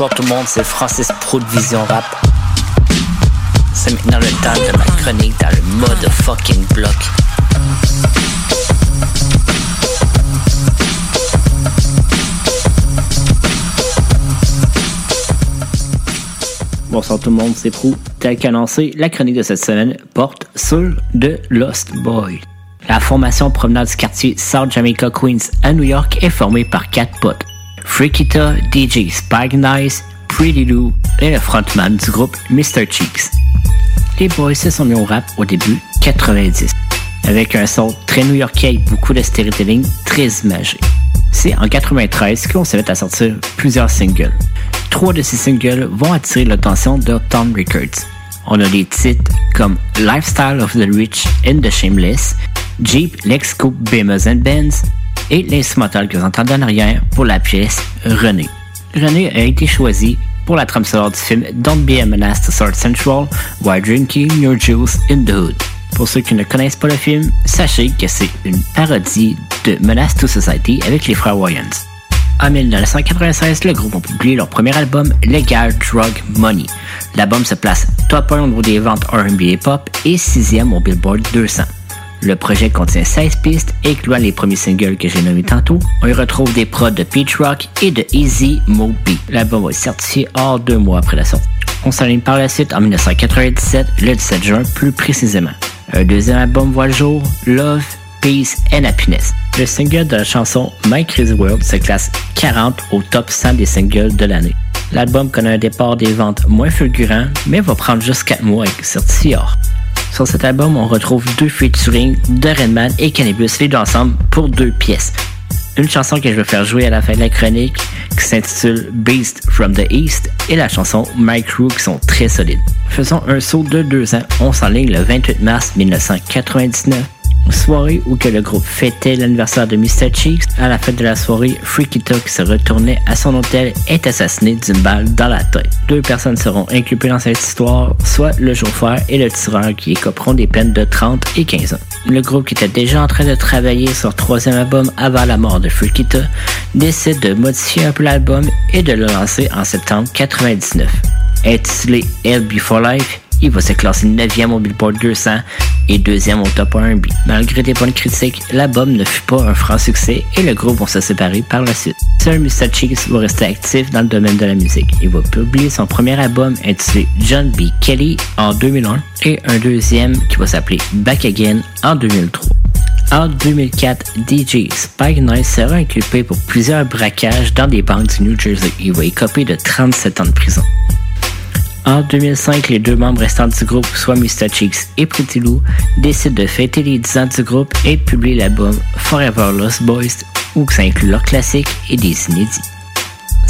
Bonsoir tout le monde, c'est Francis Pro de Vision Rap. C'est maintenant le temps de ma chronique dans le mode fucking bloc. Bonsoir tout le monde, c'est Prou. Tel qu'annoncé, la chronique de cette semaine porte sur The Lost Boy. La formation provenant du quartier South Jamaica Queens à New York est formée par quatre potes. Freakita, DJ Spike Nice, Pretty Lou et le frontman du groupe Mr. Cheeks. Les boys se sont mis au rap au début 90. avec un son très new-yorkais et beaucoup de storytelling très imagé. C'est en 93 qu'on se met à sortir plusieurs singles. Trois de ces singles vont attirer l'attention d'Uptown Records. On a des titres comme Lifestyle of the Rich and the Shameless, Jeep Lex Coupe and Benz et l'instrumental que vous entendez en arrière pour la pièce René. René a été choisi pour la trame sonore du film Don't Be a Menace to Sword Central while drinking your juice in the hood. Pour ceux qui ne connaissent pas le film, sachez que c'est une parodie de Menace to Society avec les frères Wayans. En 1996, le groupe a publié leur premier album, Legal Drug Money. L'album se place top 1 au niveau des ventes R&B pop et 6e au Billboard 200. Le projet contient 16 pistes, incluant les premiers singles que j'ai nommés tantôt. On y retrouve des prods de Peach Rock et de Easy Moby. L'album être certifié hors deux mois après la sortie. On s'aligne par la suite en 1997, le 17 juin plus précisément. Un deuxième album voit le jour, Love, Peace and Happiness. Le single de la chanson My Crazy World se classe 40 au top 100 des singles de l'année. L'album connaît un départ des ventes moins fulgurant, mais va prendre juste 4 mois avec certifié or. Sur cet album, on retrouve deux featuring de Redman et Cannabis, les deux ensemble pour deux pièces. Une chanson que je vais faire jouer à la fin de la chronique qui s'intitule Beast from the East et la chanson My Crew qui sont très solides. Faisons un saut de deux ans. On s'enligne le 28 mars 1999 soirée où le groupe fêtait l'anniversaire de Mr. Cheeks. À la fête de la soirée, Freakita qui se retournait à son hôtel est assassiné d'une balle dans la tête. Deux personnes seront inculpées dans cette histoire, soit le chauffeur et le tireur qui écoperont des peines de 30 et 15 ans. Le groupe qui était déjà en train de travailler sur troisième album avant la mort de Freakita décide de modifier un peu l'album et de le lancer en septembre 99. Intitulé Hell Before Life, il va se classer 9e au Billboard 200 et 2e au Top R&B. Malgré des bonnes critiques, l'album ne fut pas un franc succès et le groupe va se séparer par la suite. Seul Mr. Cheeks va rester actif dans le domaine de la musique. Il va publier son premier album intitulé John B. Kelly en 2001 et un deuxième qui va s'appeler Back Again en 2003. En 2004, DJ Spike Nice sera inculpé pour plusieurs braquages dans des banques du New Jersey. Il va écoper de 37 ans de prison. En 2005, les deux membres restants du groupe, soit Mr. Cheeks et Pretty Lou, décident de fêter les 10 ans du groupe et de publier l'album Forever Lost Boys, où ça inclut leurs classiques et des inédits.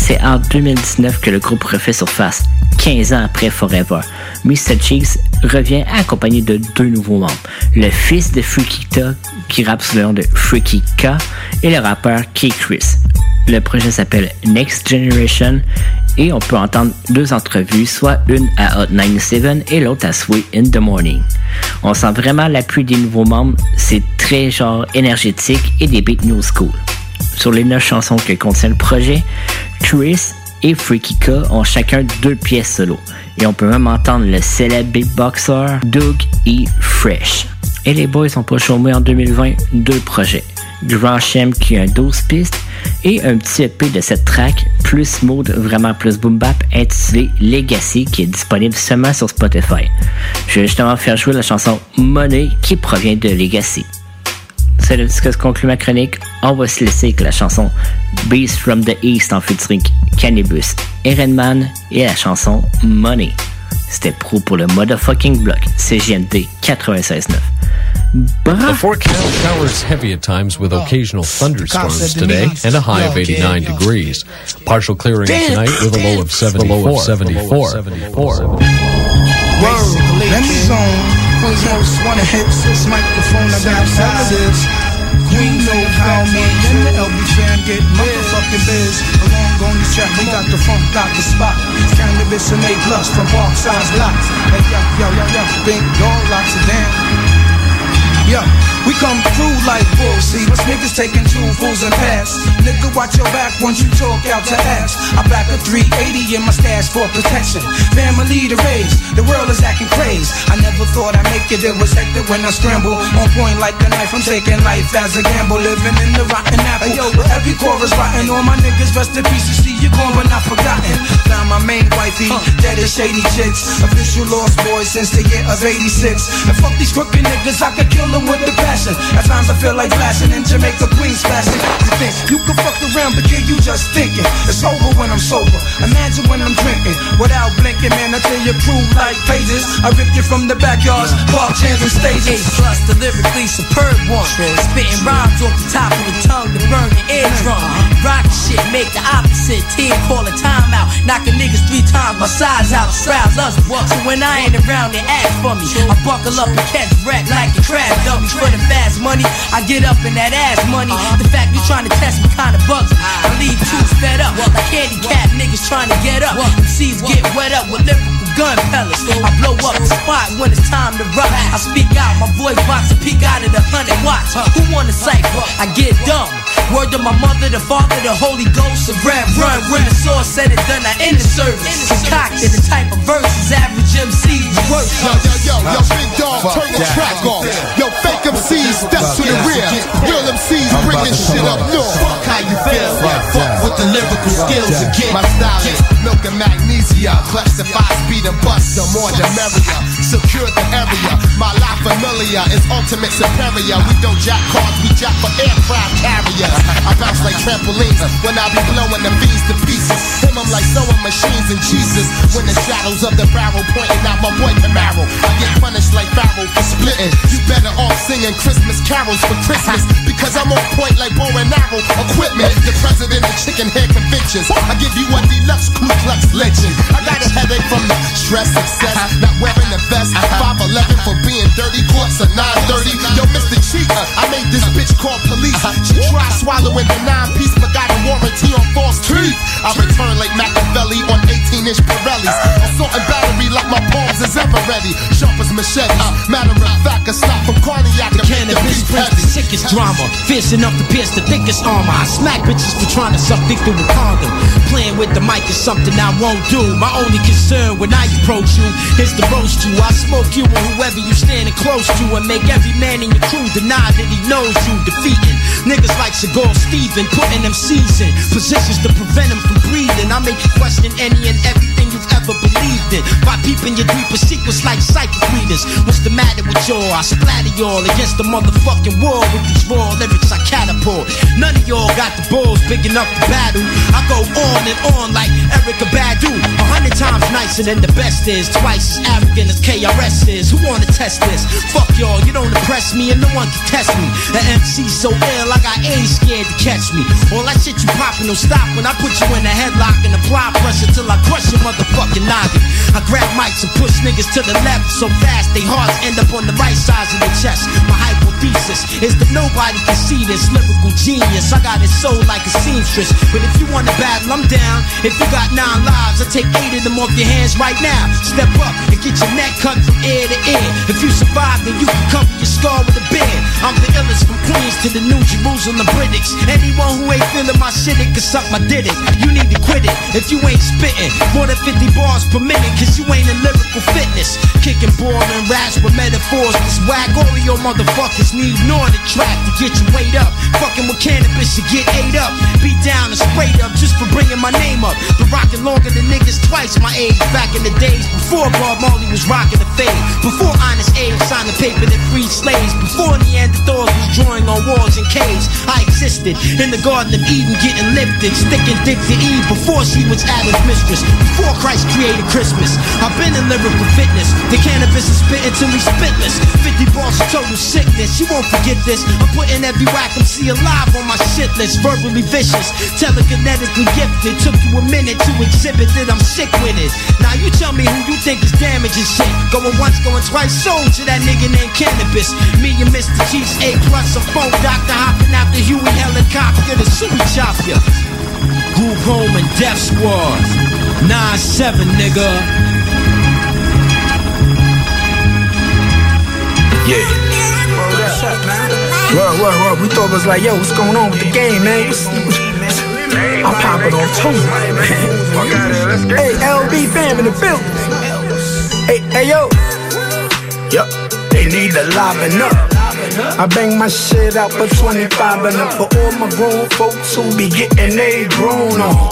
C'est en 2019 que le groupe refait surface, 15 ans après Forever. Mr. Cheeks revient accompagné de deux nouveaux membres, le fils de Freaky K, qui rappe sous le nom de Freaky K, et le rappeur K. Chris. Le projet s'appelle Next Generation et on peut entendre deux entrevues, soit une à Hot 97 et l'autre à Sweet in the Morning. On sent vraiment l'appui des nouveaux membres, c'est très genre énergétique et des beats new school. Sur les neuf chansons que contient le projet, Chris et Freaky K ont chacun deux pièces solo. Et on peut même entendre le célèbre beatboxer Doug E. Fresh. Et les boys ont pas chômé en 2020 deux projets. Grand Shem qui a 12 pistes et un petit EP de cette track plus smooth, vraiment plus boom bap intitulé Legacy qui est disponible seulement sur Spotify. Je vais justement faire jouer la chanson Money qui provient de Legacy. C'est le ce que conclut ma chronique. On va se laisser avec la chanson Beast from the East en featuring Cannabis, Erenman et la chanson Money. C'était pro pour le motherfucking block CGMD 96.9. The forecast showers heavy at times with occasional thunderstorms today and a high of 89 degrees. Partial clearing tonight with a low of 74. Low of 74. Basically, most wanna hit this microphone. I got sellers. Queen know how me and the LB fan get motherfucking biz. Along on this track, we got the funk, got the spot. Cannabis and A plus from park size blocks. Hey, yo, yo, yo, yo, big dog locks it down. We come through like bulls. See, us niggas taking two fools and pass. Nigga, watch your back once you talk out to ass. I back a 380 in my stash for protection. Family to raise, the world is acting crazy. I never thought I'd make it, it was hectic when I scramble. On point like a knife, I'm taking life as a gamble. Living in the rotten apple. Yo, where every chorus rotten. All my niggas rest in peace. You see you gone, but not forgotten. Found my main wifey, dead as shady chicks. Official lost boys since the year of 86. And fuck these crooked niggas, I could kill them with the passion. At times I feel like flashing in Jamaica, Queens fashion. You think you can fuck around, but yeah, you just thinking. It's over when I'm sober. Imagine when I'm drinking. Without blinking, man, I tell your crew like pages. I rip you from the backyards, park chairs and stages. A plus the lyrically superb one. Spitting rhymes off the top of the tongue to burn your eardrum. Rock shit, make the opposite. Team call a timeout. Knocking niggas three times my size out. Crowd loves me. So when I ain't around, they ask for me. I buckle up and catch wreck like for the fast money. I get up in that ass money. Uh-huh. The fact you trying to test me kinda bugs me. Uh-huh. I leave two fed up like handicapped niggas trying to get up. MCs get wet up with lyrical gun pellets. I blow up the spot when it's time to rock. I speak out, my voice box to peek out of the hundred watts. Who wanna cipher? I get dumb. Word to my mother, the father, the Holy Ghost, the Red Run. When the source said it done, I end the service. Concocted the type of verses average MCs work. Yo, yo, yo, yo, big dog, turn the track off. Yo, fake MCs, step to the rear. Real MCs, bring this shit up north. Fuck how you feel. Fuck with the lyrical skills again. My style is milk and magnesia. Five speed and bust, the more the merrier. Secure the area. My life familiar is ultimate superior. We don't jack cars, we jack for aircraft carriers. I bounce like trampolines when I be blowing the fiends to pieces. Him, I'm like sewing machines and Jesus. When the shadows of the barrel pointing out my boy Camaro. I get punished like Pharaoh for splitting. You better off singing Christmas carols for Christmas. Because I'm on point like bow and arrow equipment. The president of chicken head conventions. I give you a deluxe Ku Klux legend. I got a headache from the stress, success, not wearing the vest. 5'11 for being dirty, courts of 930. Yo, Mr. Cheater, I made this bitch call police. She tried swallowing the nine piece, but got a warranty on false teeth. I return like Machiavelli on 18 inch Pirellis. Assault and battery like my palms is ever ready. Sharp as machetes. Matter of fact, a stop from cardiac. The cannabis brings the sickest drama. Fierce enough to pierce the thickest armor. I smack bitches for trying to suck dick through a condom. Playing with the mic is something I won't do. My only concern when I approach you is to roast you. I smoke you and whoever you standing close to and make every man in your crew deny that he knows you. Defeating niggas like Seagal Steven, putting them seas in positions to prevent them from breathing. I make you question any and everything you've ever believed in by peeping your deeper secrets like psychic readers. What's the matter with y'all? I splatter y'all against the motherfucking wall with these raw lyrics I catapult. None of y'all got the balls big enough to battle. I go on and on like Erica Badu. A hundred times nicer than the best is, twice as arrogant as KRS is. Who wanna test this? Fuck y'all, you don't impress me and no one can test me. The MC so ill, I got AIDS scared to catch me. All that shit you poppin' don't stop when I put you in a headlock and apply pressure till I crush your motherfucking noggin. I grab mics and push niggas to the left so fast they hearts end up on the right sides of the chest. My hypothesis is that nobody can see this lyrical genius. I got it sold like a seamstress. But if you want to battle, I'm down. If you got nine lives, I take eight of them off your hands right now. Step up and get your neck cut from ear to ear. If you survive, then you can cover your scar with a beard. I'm the illest from Queens to the New Jerusalem British. Anyone who ain't feeling my shit, it can suck my dick. You need to quit it if you ain't spitting more than 50 bars per minute, cause you ain't in lyrical fitness. Kicking boring raps with metaphors, this whack. All of your motherfuckers need on the track to get you weight up. Fucking with cannabis, you get ate up. Beat down and sprayed up just for bringing my name up. The rockin' longer than niggas twice my age. Back in the days before Bob Marley was rocking the fade. Before Honest Abe signed the paper that freed slaves. Before Neanderthals was drawing on walls and caves. I existed in the Garden of Eden getting lifted. Sticking dick to Eve before she was Adam's mistress. Before Christ created Christmas. I've been in lyrical fitness. The cannabis is spitting till he's spitless. 50 bars of total sickness. You won't forget this. I'm putting every whack MC alive on my shit list. Verbally vicious. Telekinetically gifted. Took you a minute to exhibit that I'm sick with it. Now you tell me who you think is damaging shit. Going once, going twice. Sold to that nigga named Cannabis. Me and Mr. Chiefs A plus a phone doctor hopping out the Huey helicopter to Suey chop ya. Group home and death squad. 9-7 nigga. Yeah. Word, word, word. We thought it was like, yo, what's going on with the game, man? What's- I'm popping off too, man. Hey, LB fam in the building. Hey, hey, yo. Yup, they need to liven up. I bang my shit out for 25 and up for all my grown folks who be getting they grown on.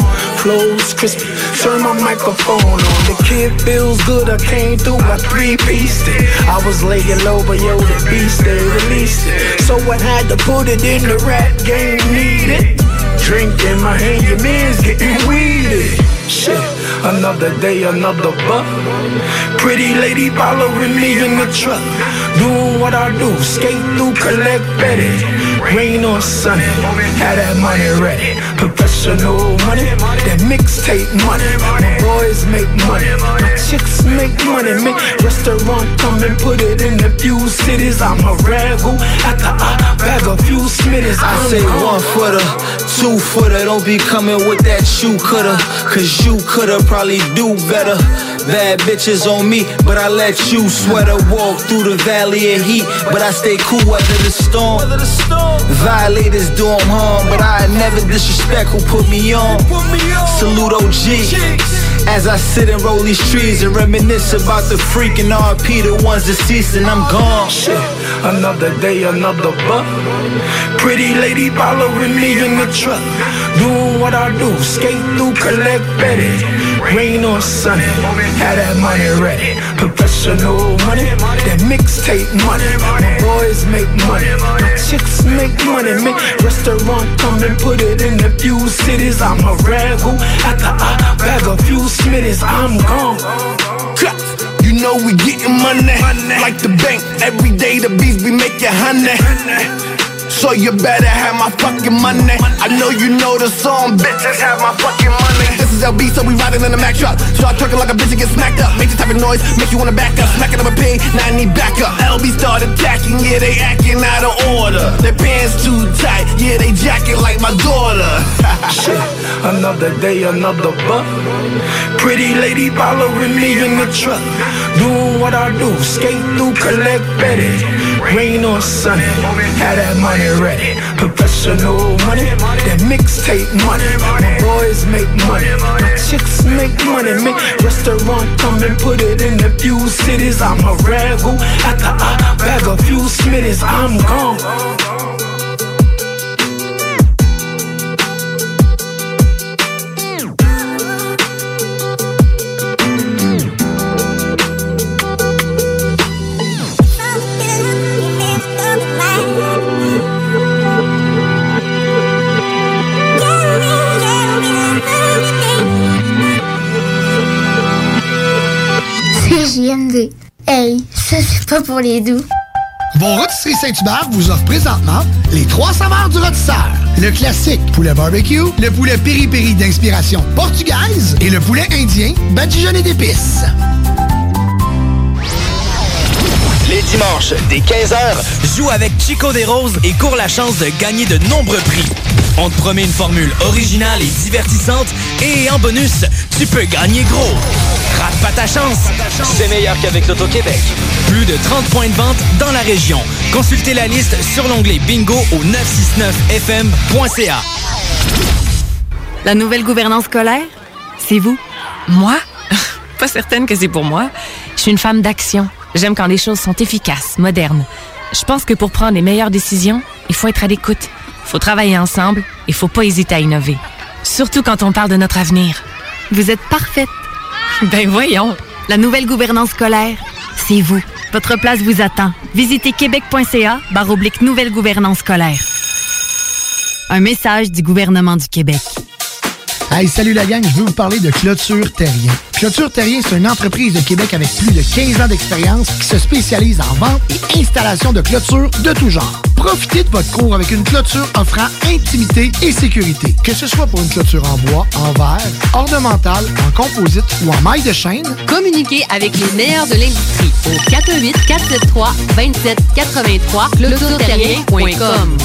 Clothes crispy. Turn my microphone on. The kid feels good. I came through. I three pieced it. I was laying low, but yo, the beast they released it. So I had to put it in the rap game. Need it. My hand, your man's getting weeded. Shit, another day, another buck. Pretty lady following me in the truck. Doing what I do, skate through, collect Betty. Rain or sunny, had that money ready. Professional money, that mixtape money. My boys make money, my chicks make money. Make restaurant come and put it in a few cities. I'm a ragu after I bag a few smitties. I say one footer, two footer. Don't be coming with that shoe cutter. Cause you coulda probably do better. Bad bitches on me, but I let you sweater walk through the valley of heat. But I stay cool weather the storm. Violators do harm, but I never disrespect who put me on. Salute OG. As I sit and roll these trees and reminisce about the freaking RP, the ones deceased, and I'm gone. Shit, another day, another buck. Pretty lady following me in the truck. Doing what I do, skate through, collect Betty. Rain or sunny, had that money ready. Professional money, that mixtape money. My boys make money, my chicks make money. Make restaurant come and put it in a few cities. I'm a ragu after I bag a few smitties. I'm gone. You know we getting money, like the bank. Every day the beats be making honey. So you better have my fucking money. I know you know the song, bitches have my fucking money. This is LB, so we riding in the Mack truck. Start twerking like a bitch and get smacked up. Make this type of noise, make you wanna back up. Smacking up a pig, now I need backup. LB start attacking, yeah, they acting out of order. Their pants too tight, yeah, they jacking like my daughter. Shit, another day, another buck. Pretty lady following me in the truck. Doing what I do, skate through, collect Betty. Rain or sunny, had that money ready. Professional money, that mixtape money. My boys make money, my chicks make money. Make restaurant come and put it in a few cities. I'm a ragu after I bag a few smitties. I'm gone. Pas pour les doux. Vos rôtisseries Saint-Hubert vous offre présentement les trois saveurs du rôtisseur. Le classique poulet barbecue, le poulet piri-piri d'inspiration portugaise et le poulet indien badigeonné d'épices. Les dimanches, dès 15h, joue avec Chico des Roses et cours la chance de gagner de nombreux prix. On te promet une formule originale et divertissante et en bonus, tu peux gagner gros. Rate pas ta chance. C'est meilleur qu'avec l'Auto-Québec. Plus de 30 points de vente dans la région. Consultez la liste sur l'onglet bingo au 969fm.ca. La nouvelle gouvernance scolaire, c'est vous. Moi? Pas certaine que c'est pour moi. Je suis une femme d'action. J'aime quand les choses sont efficaces, modernes. Je pense que pour prendre les meilleures décisions, il faut être à l'écoute. Il faut travailler ensemble et il faut pas hésiter à innover. Surtout quand on parle de notre avenir. Vous êtes parfaite. Ben voyons. La nouvelle gouvernance scolaire, c'est vous. Votre place vous attend. Visitez québec.ca barre oblique nouvelle gouvernance scolaire. Un message du gouvernement du Québec. Hey, salut la gang, je veux vous parler de Clôture Terrien. Clôture Terrien, c'est une entreprise de Québec avec plus de 15 ans d'expérience qui se spécialise en vente et installation de clôtures de tout genre. Profitez de votre cours avec une clôture offrant intimité et sécurité. Que ce soit pour une clôture en bois, en verre, ornementale, en composite ou en maille de chaîne, Communiquez avec les meilleurs de l'industrie au 418 473 2783 clôtureterrien.com.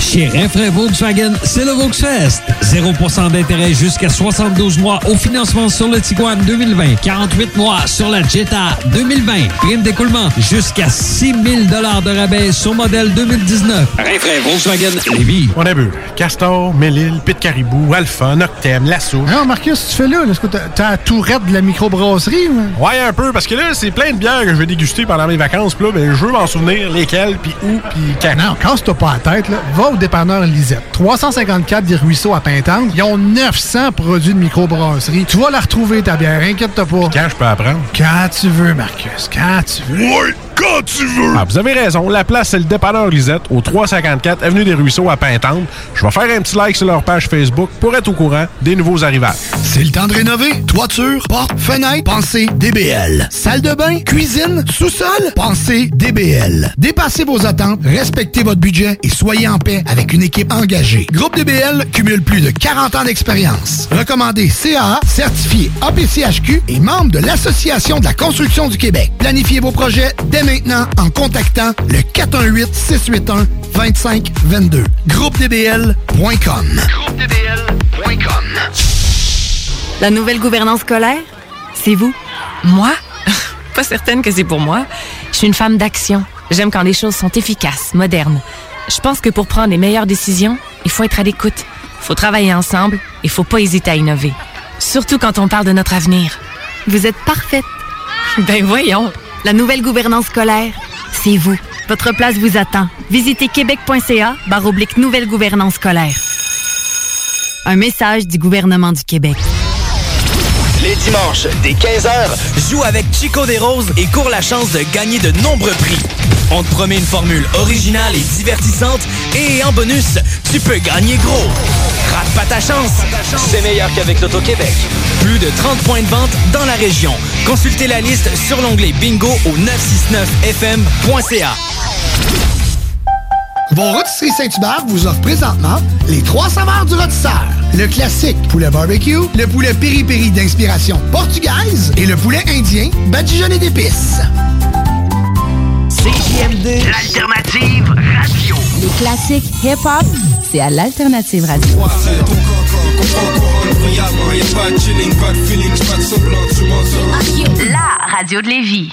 Chez Renfrais Volkswagen, c'est le Volksfest. 0% d'intérêt jusqu'à 72 mois au financement sur le Tiguan 2020. 48 mois sur la Jetta 2020. Prime d'écoulement jusqu'à 6 000 de rabais sur modèle 2019. Rinfraie Volkswagen Lévis. On a vu. Castor, Mélile, Pit Caribou, Alpha, Noctem, Lasso. Non, Marcus, tu fais là? Est-ce que t'as- t'as la tourette de la microbrasserie? ou? Ouais, un peu, parce que là, c'est plein de bières que je vais déguster pendant mes vacances. Puis là, ben, je veux m'en souvenir lesquelles, puis où, puis quand. Non, casse-toi pas la tête, là. Va au dépanneur Lisette. 354 des Ruisseaux à Pintante. Ils ont 900 produits de microbrasserie. Tu vas la retrouver, ta bière. Inquiète-toi pas. Quand je peux apprendre? Quand tu veux, Marcus. Quand tu veux. Ouais, quand tu veux. Ah, vous avez raison. La place, c'est le dépanneur Lisette, au 354 Avenue des Ruisseaux à Pintante. Je vais faire un petit like sur leur page Facebook pour être au courant des nouveaux arrivages. C'est le temps de rénover. Toiture, porte, fenêtre, pensez DBL. Salle de bain, cuisine, sous-sol, pensez DBL. Dépassez vos attentes, respectez votre budget et soyez en paix avec une équipe engagée. Groupe DBL cumule plus de 40 ans d'expérience. Recommandé CAA, certifié APCHQ et membre de l'Association de la construction du Québec. Planifiez vos projets dès maintenant en contactant le 418-681-2522. GroupeDBL.com. GroupeDBL.com. La nouvelle gouvernance scolaire, c'est vous? Moi? Pas certaine que c'est pour moi. Je suis une femme d'action. J'aime quand les choses sont efficaces, modernes. Je pense que pour prendre les meilleures décisions, il faut être à l'écoute. Il faut travailler ensemble. Il faut pas hésiter à innover. Surtout quand on parle de notre avenir. Vous êtes parfaite. Ben voyons. La nouvelle gouvernance scolaire, c'est vous. Votre place vous attend. Visitez québec.ca barre nouvelle gouvernance scolaire. Un message du gouvernement du Québec. Les dimanches, dès 15h, joue avec Chico des Roses et cours la chance de gagner de nombreux prix. On te promet une formule originale et divertissante et en bonus, tu peux gagner gros. Rate pas ta chance. C'est meilleur qu'avec l'Auto-Québec. Plus de 30 points de vente dans la région. Consultez la liste sur l'onglet bingo au 969fm.ca. Vos rôtisseries Saint-Hubert vous offrent présentement les trois saveurs du rôtisseur. Le classique poulet barbecue, le poulet piri-piri d'inspiration portugaise et le poulet indien badigeonné d'épices. CJMD, l'alternative radio. Les classiques hip-hop, c'est à l'Alternative Radio. La radio de Lévis.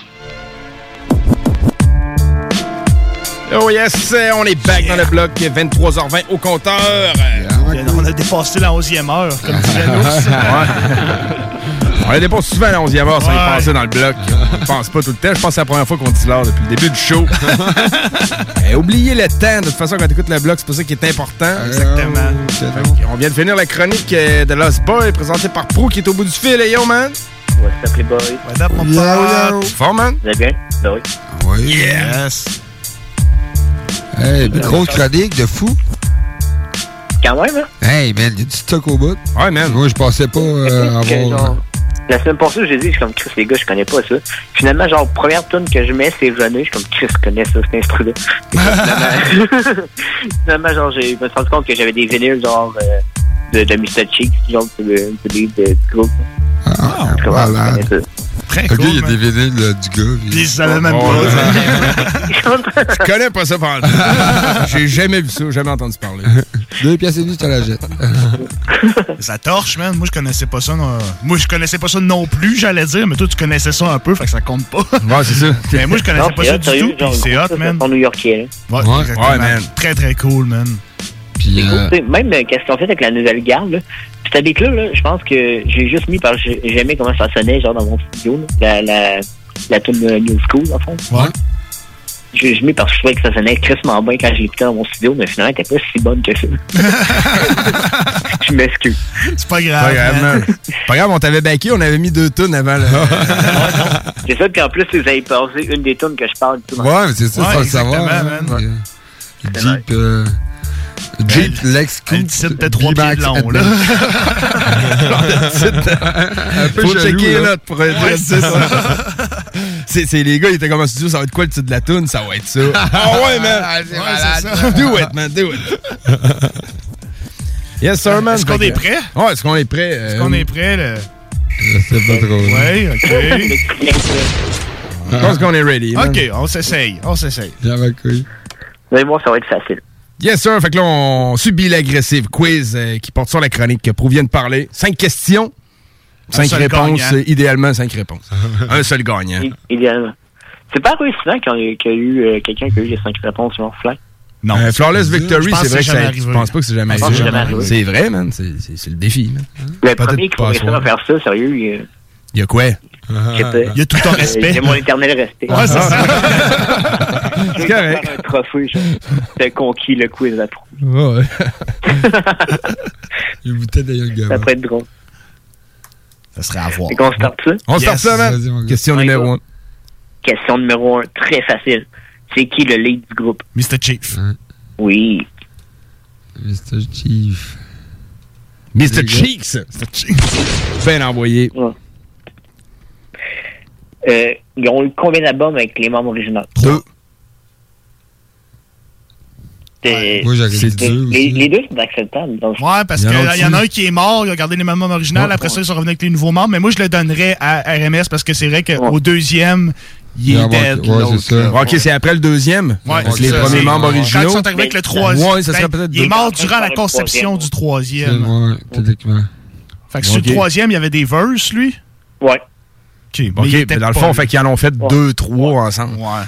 Oh yes, on est back dans le bloc, 23h20 au compteur. On a dépassé la 11e heure, comme disait. On a dépassé souvent à la 11e heure sans y Ouais. penser dans le bloc. Je pense pas tout le temps. Je pense que c'est la première fois qu'on dit l'heure depuis le début du show. Eh, oubliez le temps. De toute façon, quand tu écoutes le bloc, c'est pas ça qui est important. Exactement. On vient de finir la chronique euh, de Lost Boy présentée par Pro qui est au bout du fil. Hey, yo, man. What's up, les boys? What up, mon pote? Fort, man? Vous allez bien? Ben oui. Oui. Yes. Hey, grosse chronique de fou. Quand même, hein? Hey, man, il y a du stock au bout. Ouais, man. Moi, je pensais pas euh, Que, avoir. genre, la semaine passée, j'ai dit, je suis comme Chris, les gars, je connais pas ça. Finalement, genre, première tune que je mets, c'est René. Je suis comme Chris, je connais ça, cet instru-là. Finalement, finalement, genre, j'ai- je me suis rendu compte que j'avais des vinyles, genre, euh, de, de Mr. Cheeks, genre, c'est le, le lead de- du groupe. Ah, Je il y a des vinyles là, du gars. puis- Puis ils savaient même Oh, pas. Tu connais pas ça par J'ai jamais vu ça, jamais entendu parler. Deux pièces et demie, je te la jette. Ça torche, man. Moi, je connaissais pas ça. non. Moi, je connaissais pas ça non plus, j'allais dire, mais toi, tu connaissais ça un peu, fait que ça compte pas. Ouais, c'est ça. Mais moi, je connaissais Non, pas ça du tout, c'est hot, man. c'est new-yorkais. Ouais, Ouais. man. Très, très cool, man. Puis, euh, Tu Même euh, qu'est-ce qu'on fait avec la nouvelle garde, là? Des clubs, là. Je pense que j'ai juste mis parce que j'ai- j'aimais comment ça sonnait, genre, dans mon studio, là. La, la, la tune de New School, en fond. Ouais. J'ai juste mis parce que je trouvais que ça sonnait crissement bien quand j'ai écouté dans mon studio, mais finalement, elle était pas si bonne que ça. je m'excuse. C'est pas Pas grave. grave, man. man. Pas grave, on t'avait backé, on avait mis deux tonnes avant. le- C'est ça, puis en plus, vous avez passé une des tunes que je parle tout Ouais, mais c'est ça, Ouais, sans le savoir. exactement, hein. man. Euh, Jeep. euh, Jeep Lex Coupe. de trois pieds de long, là. Un peu Faut jaloux, checker là. pour dire Ouais, c'est ça. C'est c'est les gars, ils étaient comme en studio, ça va être quoi le titre de la tune? Ça va être ça. Ah ouais, man! Ah, c'est Ouais, malade. c'est ça. Do it, man, do it. Yes, sir, man. Est-ce qu'on est prêt? Ouais, est-ce qu'on est prêt? Est-ce Euh, qu'on est prêt, là? Je sais pas trop. Ouais, OK. Je pense qu'on est ready. man. OK, on s'essaye. On s'essaye. J'avais couille. Allez voir, ça va être facile. Yes, sir. Fait que là, on subit l'agressive quiz euh, qui porte sur la chronique que Pro vient de parler. Cinq questions, cinq réponses. gagnant. euh, Idéalement, cinq réponses. Un seul gagnant. I- Idéalement. C'est pas souvent qu'il y a- qu'il y a eu euh, quelqu'un qui a eu les 5 réponses sur fly. Non. Euh, Flawless Victory, Je pense c'est vrai que ça. Je pense pas que c'est jamais arrivé. jamais arrivé. C'est vrai, man. C'est le défi, man. Le premier qui réussir à faire ça, sérieux, il, Il y a quoi? Pas. Il y a tout ton respect. J'ai mon éternel respect. Ouais, c'est ça. C'est correct. un trophée, je- T'as conquis le quiz à pro. Ouais. Une bouteille de Young Ça pourrait être drôle. Ça serait à voir. Qu'on starte ça? On man. Gars. Question Ouais, numéro go. un. Question numéro 1, très facile. C'est qui le lead du groupe? Mr. Chief. Oui. Mr. Chief. Mr. Cheeks. Ben envoyé. Euh, ils ont eu combien d'albums avec les membres originaux? Deux. Les, deux les, les deux sont acceptables. Donc, Ouais, parce Il y en a qu'il y en a un qui est mort, il a gardé les mêmes membres originaux, Ouais. après ça, ils sont revenus avec les nouveaux membres, mais moi, je le donnerais à RMS parce que c'est vrai qu'au deuxième, il est dead. ok, ouais, c'est ça. là. Ok, c'est après le deuxième? Ouais, c'est les ça, premiers c'est- membres Quand originaux? ils sont arrivés avec le troisième, Ouais, ça serait ben, peut-être il est mort durant la conception du troisième. Ouais, techniquement. Fait que sur le troisième, il y avait des verses, lui? Ouais. Ok, mais Ok, il était mais dans le fond, fait qu'ils en ont fait deux, trois ensemble. Ouais.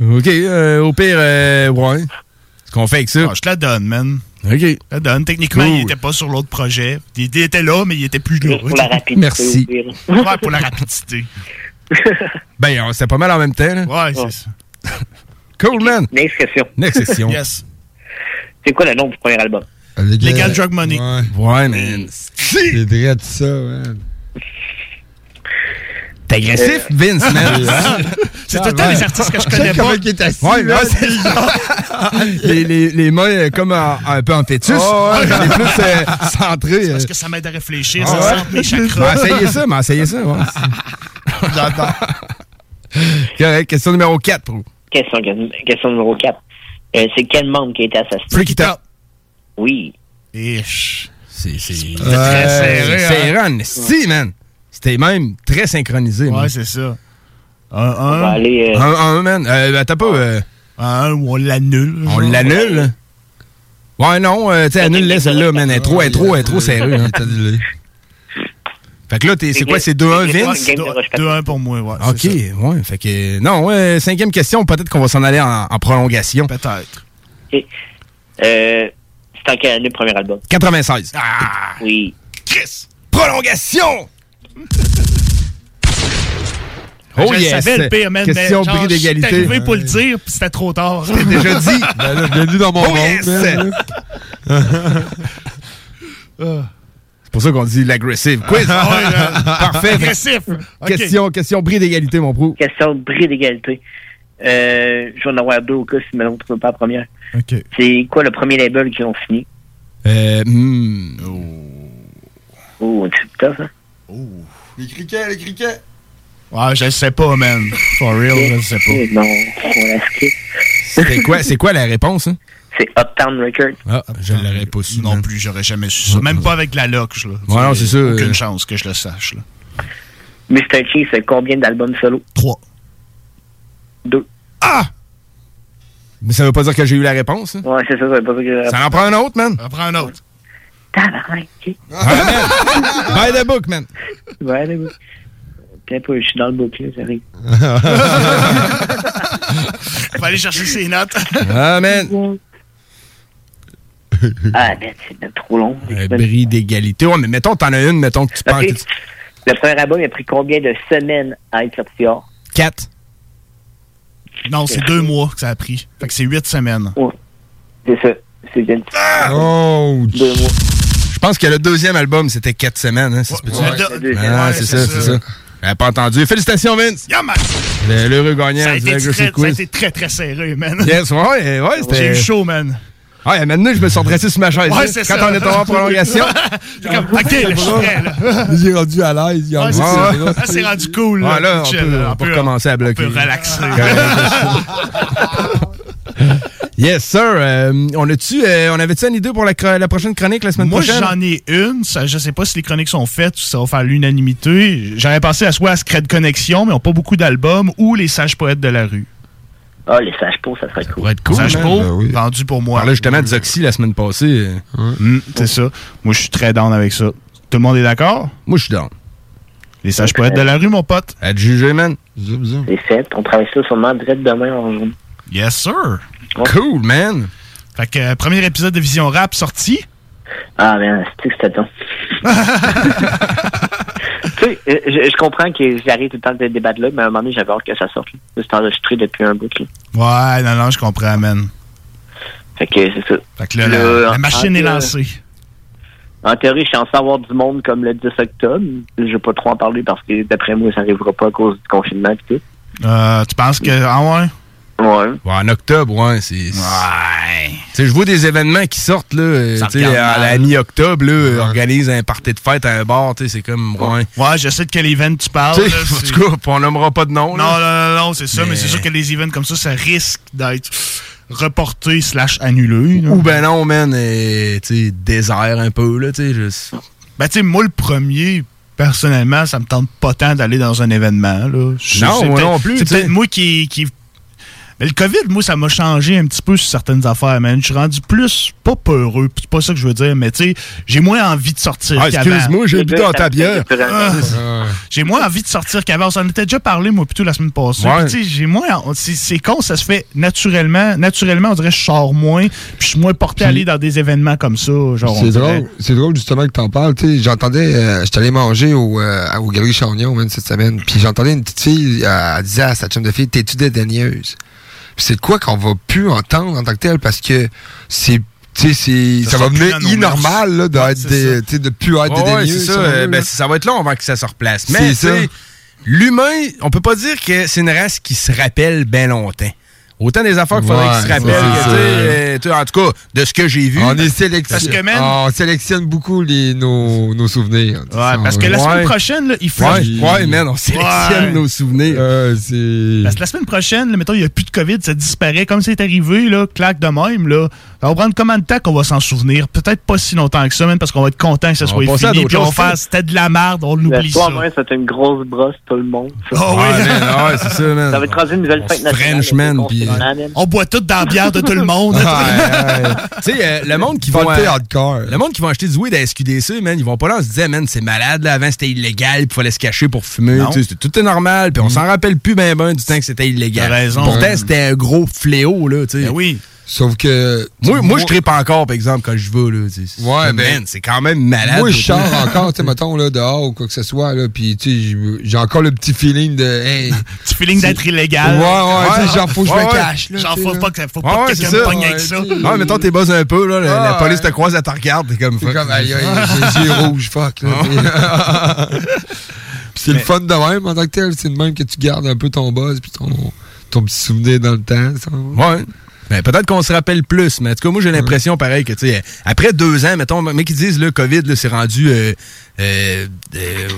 ok, euh, au pire, euh, ouais. Ce qu'on fait avec ça. Ah, je te la donne, man. Ok. Je te la donne. Techniquement, Cool. il était pas sur l'autre projet. Il, il était là, mais il était plus là. Pour la rapidité, Merci. Ouais, pour la rapidité. Ben, on- c'était pas mal en même temps, là. Ouais, c'est ça. Cool, man. Next question. Next question. Yes. C'est quoi le nom du premier album? Legal Drug Money. Ouais. Ouais, man. C'est vrai de ça, man. T'es agressif, Euh, Vince, man. C'est tout le temps les artistes que je connais pas. Ouais, ouais, c'est les, les, les mains euh, comme en- un peu en fêtus. Oh, ouais. Les plus euh, centrés. C'est parce euh. que ça m'aide à réfléchir, Ah ça ouais? centre mes Mais chakras. essayez ça, mais essayez ça. Ouais. J'adore. Correct, question numéro 4, pro. Question, question numéro 4. c'est quel membre qui a été assassiné? Freak it up. Oui. Ish. C'est c'est très serré, C'est hein? serré en esti, man. C'était même très synchronisé. Ouais, c'est ça. Un, On va un. aller. euh, Un, un, man. Euh, attends pas. euh, Un ou on l'annule. on l'annule? Ouais, non, tu sais, annule-la celle-là, man. Elle est trop, elle est trop, elle est trop serrée. hein. Fait que là, t'es- c'est quoi, c'est 2-1 Vince? 2-1 pour moi, ouais. Ok, ouais. Fait que, non, ouais, cinquième question, peut-être qu'on va s'en aller en, en prolongation. Peut-être. Euh, c'est en quelle année le premier album? 96. Oui. Chris! Prolongation! Je Oh le yes! savais, le pire, man, Question mais genre, d'égalité. J'étais arrivé pour le dire, puis c'était trop tard. T'es déjà dit. Ben là, bienvenue dans mon Oh monde, yes! C'est pour ça qu'on dit l'agressive quiz. Ah ouais. Parfait. Agressif. Question, question bris d'égalité, mon pro. Question de bris d'égalité. Euh, je vais en avoir deux au cas si Melon ne trouve pas la première. Ok. C'est quoi le premier label qu'ils ont signé? Euh, hmm. Oh, c'est tough, hein? Les criquets, les criquets. Ouais, je le sais pas, man. For real, je le sais pas. Non, on la. C'est quoi, c'est quoi la réponse? Hein? C'est Uptown Records. Ah, je l'aurais pas su. Non plus, j'aurais jamais su ça. Même pas avec la loque, là. Ouais, non, c'est ça, Aucune euh. chance que je le sache, là. Mr. Chief, c'est combien d'albums solo? Trois. Deux. Ah! Mais ça veut pas dire que j'ai eu la réponse. hein? Ouais, c'est ça, ça veut pas dire que... Ça en prend un autre, man. On prend un autre. Tabarnak, ok. By the book, man. Ouais, là, oui. Peut-être pas, je suis dans le book, là, ça arrive. Faut aller chercher ses notes. Ah, man. Ah, ben, c'est trop long. Un bris d'égalité. Ouais, mais mettons, t'en as une, mettons que tu penses Ok. que tu... Le premier album, il a pris combien de semaines à être sorti hors? 4. Non, c'est deux mois que ça a pris. Fait que c'est huit semaines. C'est ça. C'est bien. Oh! Deux mois. Je pense que le deuxième album, c'était 4 semaines. Hein? Ouais, deux- Ah, ouais, c'est c'est ça, c'est ça. J'avais pas entendu. Félicitations, Vince. Yeah, man! Le- L'heureux gagnant Ça a, du été très, ça a été très, très serré, man. Yes, ouais, ouais, c'était... J'ai eu chaud, man. Ouais, maintenant, je me suis redressé sur ma chaise. Ouais, c'est quand ça. on est tombé en prolongation. J'ai comme, ok, là, je suis prêt, là. Il est rendu à l'aise. Il Ouais, c'est ça. Là, c'est rendu cool. Ouais, là, on Chill, peut, là. on peut recommencer à bloquer. On peut relaxer. Yes, sir. Euh, on a-tu, euh, on avait-tu une idée pour la, cro- la prochaine chronique la semaine Moi, prochaine? j'en ai une. Ça, je sais pas si les chroniques sont faites ou si ça va faire l'unanimité. J'aurais pensé à soit à Secret Connexion, mais ils n'ont pas beaucoup d'albums, ou Les Sages Poètes de la rue. Ah, les sages-pots, ça serait cool. être cool. Sage man. Ben oui. vendu pour moi. parlait justement de Zoxy la semaine passée. Mm, c'est ça. Moi, je suis très down avec ça. Tout le monde est d'accord? Moi, je suis down. Les sages poètes de la rue, mon pote. À te juger, man. C'est fait. On travaille ça sûrement direct demain en journée. Yes, sir. Cool, man. Fait que, euh, premier épisode de Vision Rap sorti. Ah, mais c'est que c'était. tu sais, euh, je, je comprends que j'arrive tout le temps de débattre là, mais à un moment donné, j'avais hâte que ça sorte. C'est enregistré depuis un bout. Là. Ouais, non, non, je comprends, man. Fait que c'est ça. Fait que là, Là, la, machine en- est lancée. En théorie, je suis censé avoir du monde comme le 10 octobre. Je vais pas trop en parler parce que d'après moi, ça n'arrivera pas à cause du confinement et tout. Euh, tu penses que. Ah ouais? Ouais. en octobre, ouais, c'est. Ouais. Je vois des événements qui sortent, là. euh, à la mi-octobre, là, organise un party de fête à un bar, tu sais, c'est comme. Ouais. Ouais, je sais de quel event tu parles. Là, en tout cas, on nommera pas de nom, Non, là. non, non, non, c'est ça, mais, Mais- c'est sûr que les events comme ça, ça risque d'être reporté slash annulé. là. Ou ben non, man, euh, tu sais, désert un peu, là, tu sais. juste- Ben, tu sais, moi, le premier, personnellement, ça me tente pas tant d'aller dans un événement. Là. Je- Non, moi non plus, C'est peut-être moi qui. qui... Mais le COVID, moi, ça m'a changé un petit peu sur certaines affaires, man. Je suis rendu plus, pas peureux, c'est pas ça que je veux dire, mais tu sais, j'ai moins envie de sortir Ah, qu'avant. excuse-moi, j'ai bu dans ta bière. Ah, j'ai moins envie de sortir qu'avant. On s'en était déjà parlé, moi, plutôt la semaine passée. Ouais. Puis, tu sais, j'ai moins. C'est c'est con, ça se fait naturellement. Naturellement, on dirait que je sors moins, puis je suis moins porté à aller dans des événements comme ça. C'est drôle, c'est drôle justement que t'en parles. Tu sais, j'entendais, euh, j'étais allé manger au, euh, au Galerie Chagnon man, cette semaine, puis j'entendais une petite fille, euh, elle disait à sa chum de fille, t'es-tu dédaigneuse? C'est de quoi qu'on va plus entendre en tant que tel parce que c'est tu sais, c'est- Ça ça, va devenir inormal là, des- sais, de plus être Ouais, ouais, ça. euh, ben, ça va être long avant que ça se replace. Mais, l'humain, on peut pas dire que c'est une race qui se rappelle bien longtemps. Autant des affaires qu'il faudrait Ouais, qu'ils se rappellent que, ça. tu sais, euh, en tout cas, de ce que j'ai vu. On est sélection- Parce que, man, on sélectionne beaucoup les, nos, nos souvenirs. Ouais, parce que la semaine prochaine, là, il faut. Ouais, ouais, man, on sélectionne nos souvenirs. Parce que la semaine prochaine, là, mettons, il n'y a plus de COVID, ça disparaît. Comme c'est arrivé, là, claque de même, là. Ça va prendre combien de temps qu'on va s'en souvenir? Peut-être pas si longtemps que ça, même parce qu'on va être content que ça On soit fini. Puis on va choses, faire, ça. c'était de la merde, on Le oublie ça. même, c'était une grosse brosse, tout le monde. ça. Ah oui. Ouais, c'est ça, man. Ça va être rendu une nouvelle fête nationale. Frenchman, puis-. On boit tout dans la bière de tout le monde. Tu sais, euh, le monde qui va. Hardcore. Le monde qui va acheter du weed à SQDC, man, ils vont pas là en se disant, man, c'est malade, là. Avant, c'était illégal, puis il fallait se cacher pour fumer. Non. Tu sais, c'était- Tout est normal, puis on s'en rappelle plus ben ben du temps que c'était illégal. T'as raison. Pourtant, c'était un gros fléau, là, tu sais. Ben oui. Sauf que. Moi, moi je tripe encore, par exemple, quand je vais, là. Ouais, ben, c'est quand même malade. Moi, je sors encore, tu sais, mettons, là, dehors ou quoi que ce soit, là, puis, tu sais, j'ai- encore le petit feeling de, hey. Petit feeling d'être illégal. Ouais, ouais, tu sais, genre, faut que je Ouais, me ouais. cache. Genre, faut pas que, faut Ouais, pas ouais, que quelqu'un me pogne avec Ouais, ça. Ouais, mettons, t'es buzz un peu, là. La, police te ouais. croise, elle te regarde, t'es comme fuck. comme, aïe, j'ai les yeux rouges, fuck, c'est le fun de même, en tant que tel. C'est de même que tu gardes un peu ton buzz, puis ton, ton petit souvenir dans le temps. Ouais. Ben, peut-être qu'on se rappelle plus, mais en tout cas, moi, j'ai l'impression, pareil, que, tu sais, après deux ans, mettons, mais qui disent, le COVID, c'est rendu, euh, euh, euh,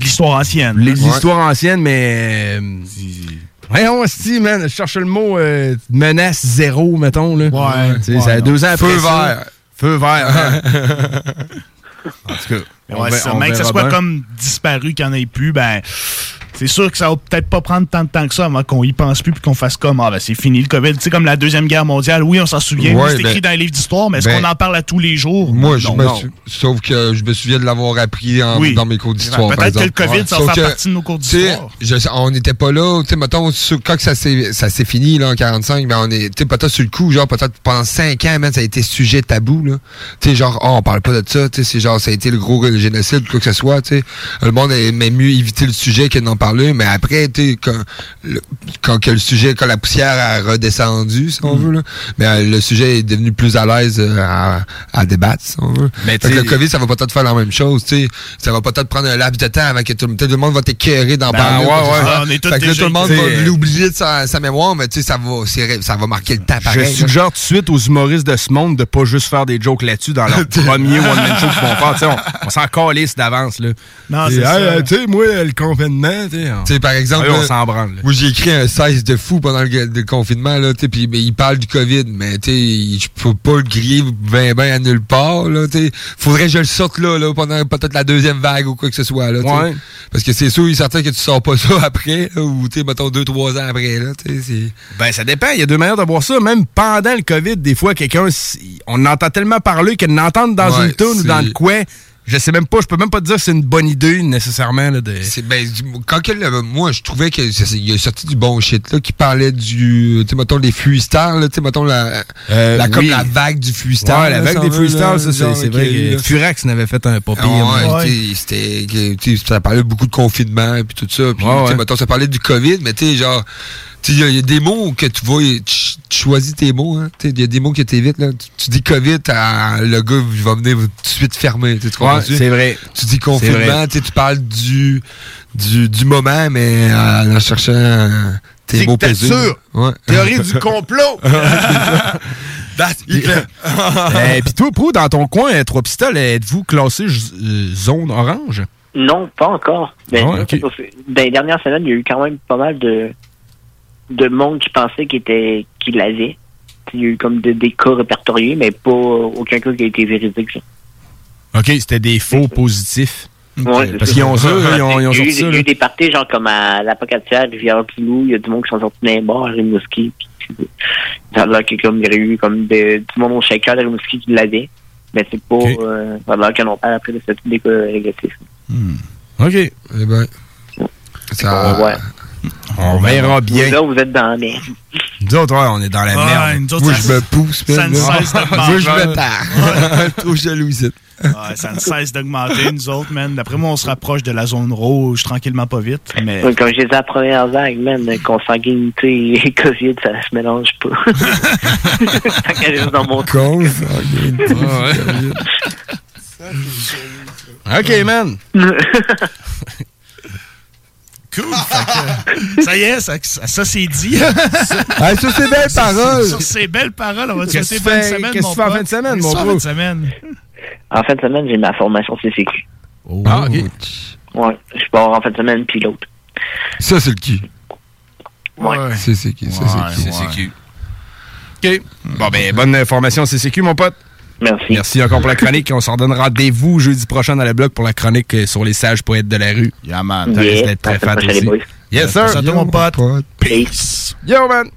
L'histoire ancienne. les- l'histoire ancienne, mais, euh, voyons, si, man, je cherche le mot, menace zéro, mettons, là. Ouais, Tu sais, ouais, ça a deux ans après Feu vert. Feu vert. en tout cas. On ouais, ça, on mais que ça soit bien. comme disparu, qu'il n'y en ait plus, ben. C'est sûr que ça va peut-être pas prendre tant de temps que ça avant qu'on y pense plus puis qu'on fasse comme ah ben c'est fini le COVID. Tu sais comme la deuxième guerre mondiale, oui on s'en souvient, Ouais, c'est ben- écrit dans les livres d'histoire, mais est-ce ben- qu'on en parle à tous les jours? Moi, je Non, me sauf que je me souviens de l'avoir appris en- Oui. dans mes cours d'histoire. Peut-être que le COVID, ça va faire que, partie de nos cours d'histoire. on n'était pas là, tu sais, mettons, sur- quand ça s'est ça s'est fini, là, en 45, ben, on est, tu peut-être sur le coup, genre, peut-être pendant 5 ans, man, ça a été sujet tabou, là. Tu sais, genre, oh, on parle pas de ça, tu sais, c'est genre, ça a été le gros génocide, quoi que ce soit, tu sais. Le monde aimait mieux éviter le sujet que d'en parler, mais après, tu sais, quand, le, quand que le sujet, quand la poussière a redescendu, si Mm. on veut, là, ben, euh, le sujet est devenu plus à l'aise euh, à, à débattre, si on veut. Mais Fait que le COVID, ça va peut-être faire la même chose, tu sais. Ça va peut-être prendre un laps de temps avant que tout, tout le monde va t'écœurer d'en Ben, parler. ouais, ouais. soit. Ah, on est tous fait que là, déjà tout le monde va l'oublier de sa, sa mémoire, mais tu sais, ça va, ça va marquer le temps Je pareil. là. suggère tout de suite aux humoristes de ce monde de pas juste faire des jokes là-dessus dans leur premier one-man show qu'ils vont faire. On on s'en calisse d'avance. là. Non, c'est hey, ça. euh, Tu sais, moi, le confinement, Tu sais, par exemple, oui, on là, s'en branle. là. moi j'ai écrit un 16 de fou pendant le, le confinement, là, tu sais, puis il parle du COVID, mais tu sais, je peux pas le griller ben ben à nulle part, là, tu sais. Faudrait que je le sorte là, là, pendant peut-être la deuxième vague ou quoi que ce soit, là. Ouais. Parce que c'est sûr, il est certain que tu sors pas ça après, là, ou tu sais, mettons deux, trois ans après, là, tu sais, c'est... Ben, ça dépend. Il y a deux manières de voir ça. Même pendant le COVID, des fois, quelqu'un, on entend tellement parler que l'entendre dans Ouais, une tune ou dans le coin, je sais même pas, je peux même pas te dire que c'est une bonne idée nécessairement. Là, de... C'est ben quand que le- moi je trouvais que c'est- il a sorti du bon shit là qui parlait du tu mettons les freestyles là, tu sais mettons la, Euh, la comme oui. la vague du freestyle Ouais, la vague des là, ça, c'est vrai que- Furax n'avait fait un pas pire. Ah ouais, c'était sais, ça parlait beaucoup de confinement puis tout ça puis Ouais, ouais. mettons ça parlait du Covid mais tu sais genre il y a- il y, a des mots que tu vois tu, tu choisis tes mots hein il y a des mots que t'évites là tu, tu dis Covid t'as- le gars il va venir tout de suite fermer Ouais, c'est vrai. tu dis confinement tu parles du du, du moment mais euh, en cherchant euh, tes mots paisibles. Ouais. Théorie du complot. Et puis toi, Pro, dans ton coin, euh, Trois Pistoles, êtes-vous classé zone orange? Non, pas encore. Mais ok. dans les dernières semaines, il y a eu quand même pas mal de, de monde qui pensait qu'il était qu'il l'avait. Il y a eu comme de- des cas répertoriés, mais pas aucun cas qui a été véridique. ça. OK, c'était des faux positifs. Ouais, Parce qu'ils ont ça, ils ont, ils ont il y a eu, sorti ça. il y a eu des parties genre comme à la Pocatière, Rivière-du-Loup, il y a du monde qui sont sortis dans les bars à Rimouski. puis Ça a l'air que comme il y a eu comme de- du monde au shaker de Rimouski qui l'avait. Mais c'est pas. Euh, ça a l'air qu'ils n'ont pas après de cette des cas négatifs. OK. Eh ben, ça, ouais. On verra bien. Vous, là, vous êtes dans la merde. Nous autres, ouais, on est dans la Ouais, merde. nous autres, Moi, ça- je me pousse, ça ne cesse d'augmenter. Moi, je me. Trop. Ouais, ça ne cesse d'augmenter, nous autres, man. D'après moi, on se rapproche de la zone rouge tranquillement, pas vite. Mais... Ouais, Comme je disais à la première vague, man, consanguinité et COVID, ça se mélange pas. Tant qu'elle est dans mon Consanguinité. OK, man. Cool. que, ça y est, ça, ça, ça, c'est dit. Ah, sur ces belles paroles. Sur ces belles paroles, on va te Qu'est-ce souhaiter bonne semaine, qu'est-ce mon que tu fais en pote. fin de semaine, Qu'est-ce mon fais en fin de semaine? En fin de semaine, j'ai ma formation CCQ. Ah, ok. Ouais, je pars en fin de semaine, puis l'autre. Ça, c'est le qui. Ouais. C'est c'est qui. Ça, c'est qui. C'est CQ. OK. Bon, ben, bonne information, CCQ, mon pote. Merci. Merci encore pour la chronique. On s'en donne rendez-vous jeudi prochain dans le blog pour la chronique euh, sur les sages poètes de la rue. Yeah, man. Ça Yeah. risque d'être très fat aussi. Yes, sir. Toi, mon pote. Peace. Yo, man.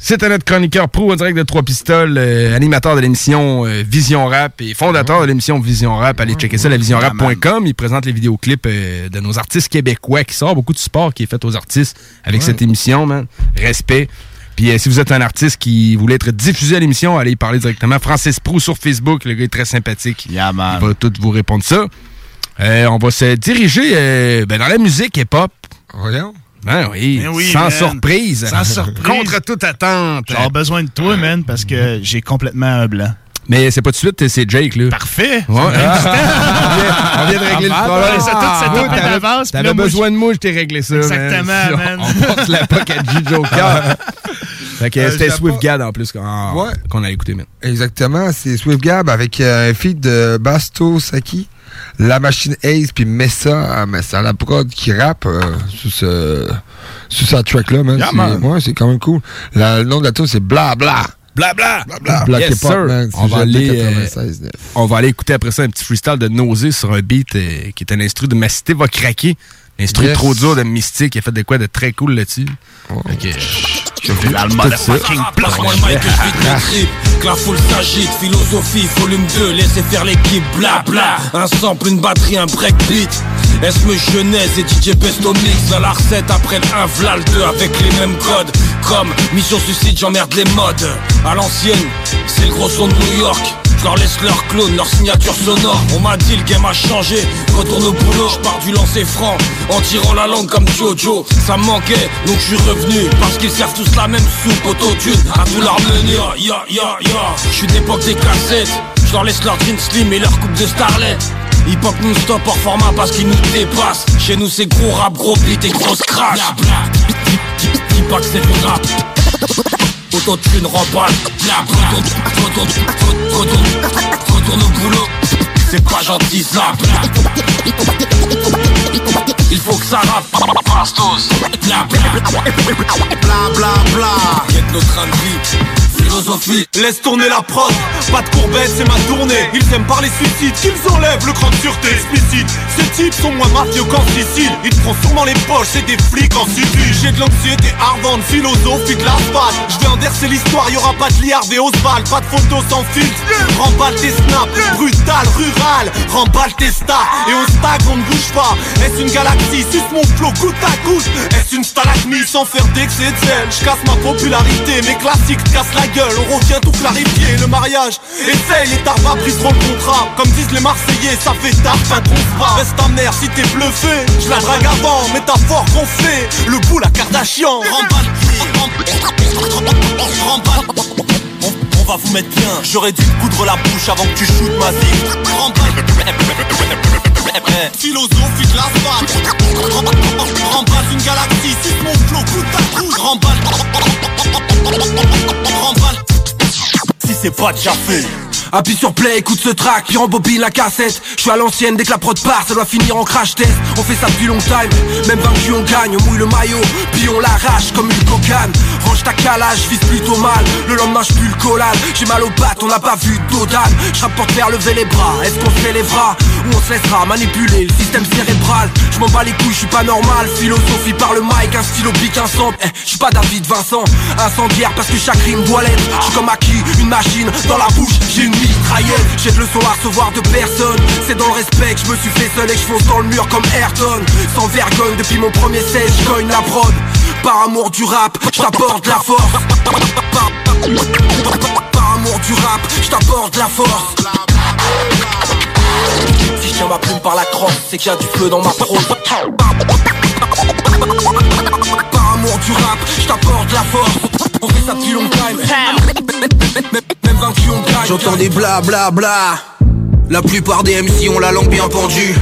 C'était notre chroniqueur pro en direct de Trois Pistoles, euh, animateur de l'émission euh, Vision Rap et fondateur de l'émission Vision Rap. Allez checker ça, la visionrap.com. Il présente les vidéoclips euh, de nos artistes québécois qui sort beaucoup de support qui est fait aux artistes avec Ouais. cette émission, man. Respect. Puis euh, si vous êtes un artiste qui voulait être diffusé à l'émission, allez y parler directement. Francis Pro sur Facebook, le gars est très sympathique. Il va tout vous répondre ça. Euh, on va se diriger euh, ben, dans la musique hip-hop. Voyons. Ben oui, Ben oui, sans man. surprise. Sans surprise. Contre toute attente. J'ai besoin de toi, man, parce que j'ai complètement un blanc. Mais c'est pas tout de suite, c'est Jake, là. Parfait. Ouais. on, vient, on vient de régler le Ah, problème. ouais, ça, tout, ça, tout est t'avais- là, besoin de moi, je t'ai réglé ça. Exactement, man. man. On, on porte la POC à G Joker. fait que Euh, c'était Swift Gad en plus qu'on Ouais. a écouté, man. Exactement, c'est Swift Gab avec euh, un feed de Basto Saki, La Machine Ace, puis Messa, euh, Messa la prod qui rappe euh, sur, ce, sur cette track-là, man. Yeah, C'est- man. ouais, c'est quand même cool. La- le nom de la tune, c'est Bla Bla. Bla bla. Bla Black Yes, sir. man. On va, aller, euh, 96, neuf. on va aller écouter après ça un petit freestyle de Nausée sur un beat euh, qui est un instru de Ma Cité va craquer. L'instru Yes. trop dur de Mystique. Il a fait de quoi de très cool là-dessus. Fait que, je fais tout motherfucking le mic que je vide la foule s'agite, philosophie, volume 2 Laissez faire l'équipe, bla bla. Un sample, une batterie, un breakbeat. Esme Genèse et DJ Besto Mix À la recette après le 1 v'là le 2 Avec les mêmes codes? Comme Mission Suicide, j'emmerde les modes. À l'ancienne, c'est le gros son de New York je leur laisse leur clone, leur signature sonore. On m'a dit le game a changé. Retourne au boulot, je pars du lancer franc. En tirant la langue comme Jojo Ça me manquait, donc je suis revenu. Parce qu'ils servent tous la même soupe Autotune, à tout leur menu Ya ya ya Je suis d'époque des cassettes. Je leur laisse leur jeans slim et leur coupe de starlet. Hip hop non-stop hors format parce qu'ils nous dépassent. Chez nous c'est gros rap, gros beat et grosse crash. Dis pas c'est du rap Autotune remballe Retourne, retourne, retourne, retourne au boulot C'est pas gentil ça Il faut que ça rappe. Bastos. Bla bla bla bla bla. Quête notre de vie. Philosophie. Laisse tourner la prod, pas de courbette, c'est ma tournée. Ils aiment parler suicide, qu'ils enlèvent le cran de sûreté explicite. Ces types sont moins mafieux qu'en Sicile. Ils te font sûrement les poches, c'est des flics en Sicile. J'ai de l'anxiété ardente, philosophie de l'asphalte. Je vais inverser l'histoire, y aura pas de liard et Oswald, pas de photos sans filtre. Remballe tes snaps, brutal, rural, remballe tes stats. Et on stack, on ne bouge pas. Est-ce une galaxie, suce mon flow goutte à goutte? Est-ce une stalagmie sans faire d'excès de zèle Je casse ma popularité, mes classiques cassent la gueule. On revient tout clarifier, le mariage. Essaye, les tarpes pris trop le contrat. Comme disent les Marseillais, ça fait tard, fin pas. Reste ta mère si t'es bluffé. Je la drague avant, métaphore gonflée. Le bout, la Kardashian. Vous mettre bien. J'aurais dû coudre la bouche avant que tu shootes ma vie. De l'asphalte Remballe une galaxie, suce mon à coup. Remballe Remballe Si c'est pas déjà fait Appuie sur play, écoute ce track, puis rembobine la cassette. Je suis à l'ancienne, dès que la prod part, ça doit finir en crash test. On fait ça depuis long time, même vaincu on gagne On mouille le maillot, puis on l'arrache comme une cocaine Range ta calage, vise plutôt mal. Le lendemain je le collal, j'ai mal aux pattes, on n'a pas vu d'Odan Je rapporte faire lever les bras, est-ce qu'on se lèvera Ou on se laissera manipuler le système cérébral? Je m'en bats les couilles, je suis pas normal. Philosophie par le mic, un stylo pique un centre eh, Je suis pas David Vincent, incendiaire parce que chaque rime doit l'être. Je comme acquis, une machine dans la bouche, j'ai une j'ai de leçons à recevoir de personne C'est dans le respect que je me suis fait seul et je fonce dans le mur comme Ayrton. Sans vergogne depuis mon premier 16 je la prod. Par amour du rap, je t'apporte la force. Par amour du rap, je t'apporte la force. Si je tiens ma plume par la crosse, c'est qu'il y a du feu dans ma prose. Par amour du rap, je t'apporte la force On fait ça depuis long time J'entends des bla bla bla. La plupart des MC ont la langue bien pendue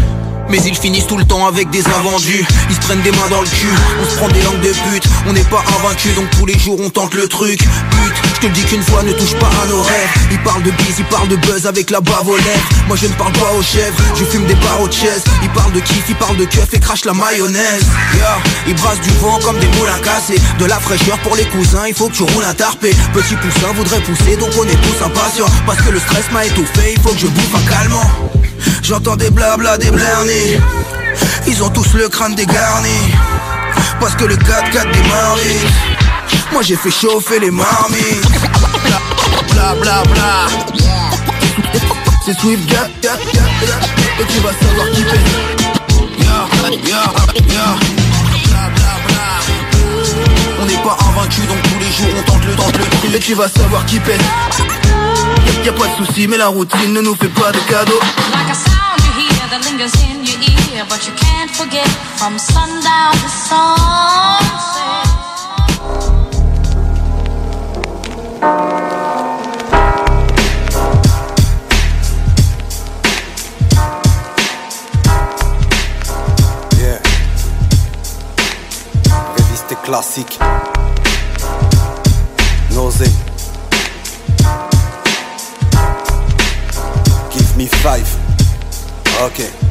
mais ils finissent tout le temps avec des invendus. Ils se prennent des mains dans le cul. On se prend des langues de pute On n'est pas invaincus donc tous les jours on tente le truc. Pute, je te le dis qu'une fois ne touche pas à nos rêves. Ils parlent de bise, ils parlent de buzz avec la bave aux lèvres. Moi je ne parle pas aux chèvres. Je fume des barreaux de chaise Ils parlent de kiff, ils parlent de keuf et crache la mayonnaise. Yeah. Ils brassent du vent comme des moulins cassés De la fraîcheur pour les cousins, il faut que tu roules un tarpé. Petit poussin voudrait pousser donc on est tous impatients. Parce que le stress m'a étouffé, il faut que je bouffe un calmant J'entends des blabla, des blernis Ils ont tous le crâne dégarni Parce que le 4-4 des maris Moi j'ai fait chauffer les marmites. Bla bla bla. C'est Swift Gat, Gat, Et tu vas savoir qui paie Ya, ya, ya On n'est pas invaincu donc tous les jours on tente le tente le Et tu vas savoir qui paie Y'a pas de soucis mais la routine ne nous fait pas de cadeaux. You classique Nausée me five. Okay.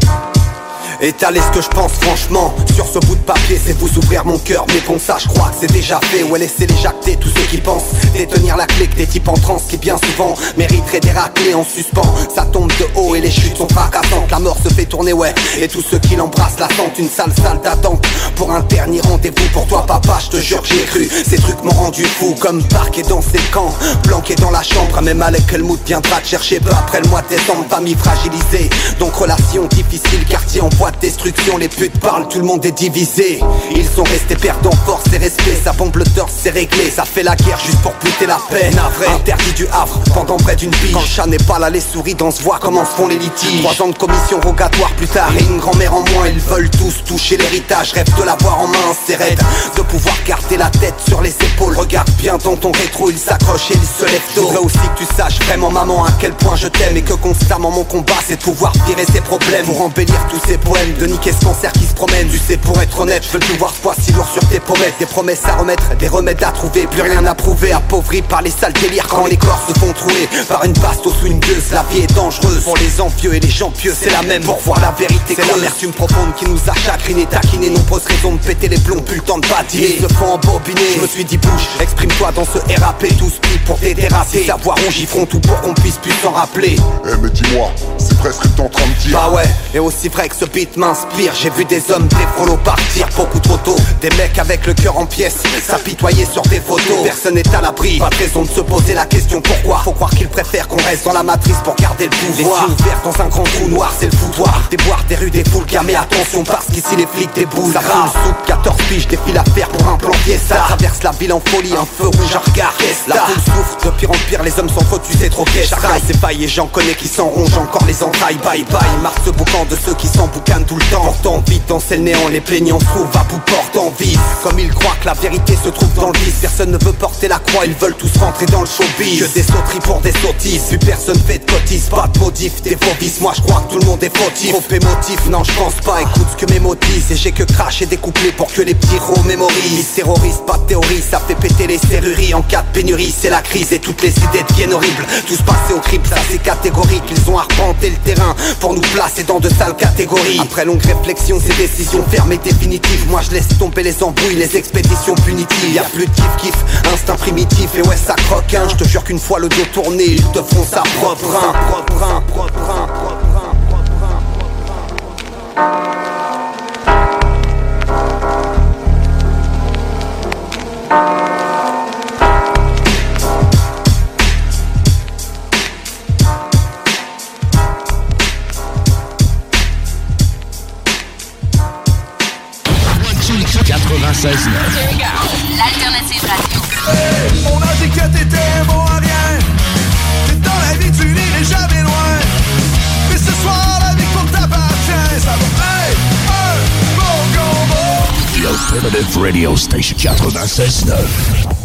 Étaler ce que je pense franchement. Sur ce bout de papier c'est vous ouvrir mon cœur. Mais bon ça je crois que c'est déjà fait. Ouais laisser les jacter tous ceux qui pensent Détenir la clé que des types en transe Qui bien souvent mériteraient des raclés en suspens. Ça tombe de haut et les chutes sont fracassantes. La mort se fait tourner ouais. Et tous ceux qui l'embrassent la sentent. Une sale salle d'attente Pour un dernier rendez-vous. Pour toi papa Je te jure j'ai cru. Ces trucs m'ont rendu fou Comme parqué dans ses camps Planqué dans la chambre. Même avec le mood viendra te chercher Peu après le mois de décembre. Famille fragilisée Donc relation difficile Quartier en destruction, les putes parlent, tout le monde est divisé. Ils sont restés perdants, force et respect Ça bombe le torse, c'est réglé, ça fait la guerre juste pour puter la paix. Navré, interdit du Havre, pendant près d'une pige. Quand le chat n'est pas là, les souris dans se voit comment se font les litiges. Trois ans de commission rogatoire plus tard et une grand-mère en moins. Ils veulent tous toucher l'héritage, rêve de l'avoir en main C'est rêve de pouvoir garder la tête sur les épaules. Regarde bien dans ton rétro, il s'accroche et il se lève tôt Je aussi que tu saches vraiment maman à quel point je t'aime. Et que constamment mon combat c'est de pouvoir virer ses problèmes. Pour embellir tous ces poèmes poème de niquer ce cancer qui se promène Tu sais pour être honnête, je veux plus voir ce poids si lourd sur tes pommettes. Des promesses à remettre, des remèdes à trouver. Plus rien à prouver, appauvri par les sales délires Quand les corps se font trouer par une bastos ou une gueuse. La vie est dangereuse pour les envieux et les gens pieux. C'est la même pour voir la vérité C'est l'amertume profonde qui nous a chagriné Taquiné, nombreuses raisons de péter les plombs. Plus le temps de badiner, ils se font embobiner. Je me suis dit bouge, exprime-toi dans ce RAP Tout speed pour déterrasser Savoir on gifferont tout pour qu'on puisse plus s'en rappeler. Eh mais dis-moi, c'est presque le temps en train de dire Bah ouais, et aussi vrai que ce beat m'inspire. J'ai vu des hommes, des frolos partir beaucoup trop tôt. Des mecs avec le cœur en pièces, s'apitoyer sur des photos. Personne n'est à l'abri, pas de raison de se poser la question pourquoi. Faut croire qu'ils préfèrent qu'on reste dans la matrice pour garder le pouvoir. Les yeux ouverts dans un grand trou noir, c'est le foutoir. Des boires, des rues, des foules, mais attention parce qu'ici les flics déboulent. Ça roule sous 14 piges, des fils à faire pour un plan Ça traverse la ville en folie, un feu rouge à regard La foule souffre, de pire en pire, les hommes sont foutus, c'est trop caisse Chacun ses failles et j'en connais qui s'en rongent encore les entrailles. Bye bye, marque ce boucan de ceux qui s'en tout le temps. Vite dans le néant, les plaignants trouvent à bout porte en vie. Comme ils croient que la vérité se trouve dans le vice. Personne ne veut porter la croix, ils veulent tous rentrer dans le showbiz. Que des sauteries pour des sottises, plus personne fait de cotises Pas de modif, des faux vices, moi je crois que tout le monde est fautif. Trop émotif, non je pense pas, écoute ce que mes mots disent Et j'ai que craché des couplets pour que les petits mémorisent. Terroristes, pas de théorie, ça fait péter les serrureries. En cas de pénurie, c'est la crise et toutes les idées deviennent horribles. Tous passés au crible, ça c'est catégorique. Ils ont arpenté le terrain pour nous placer dans de sales catégories Après longue réflexion, ces décisions fermées définitives Moi je laisse tomber les embrouilles, les expéditions punitives Y'a plus de kiff kiff, instinct primitif et ouais ça croque hein. Je te jure qu'une fois le dos tourné, ils te font ça propre. 96.9. L'alternative radio. Hey, on a dit que t'étais bon à rien. Mais dans la vie, tu n'irais jamais loin. Mais ce soir, la victoire t'appartient. Ça va, hey, un bon combo. The Alternative Radio Station 96.9.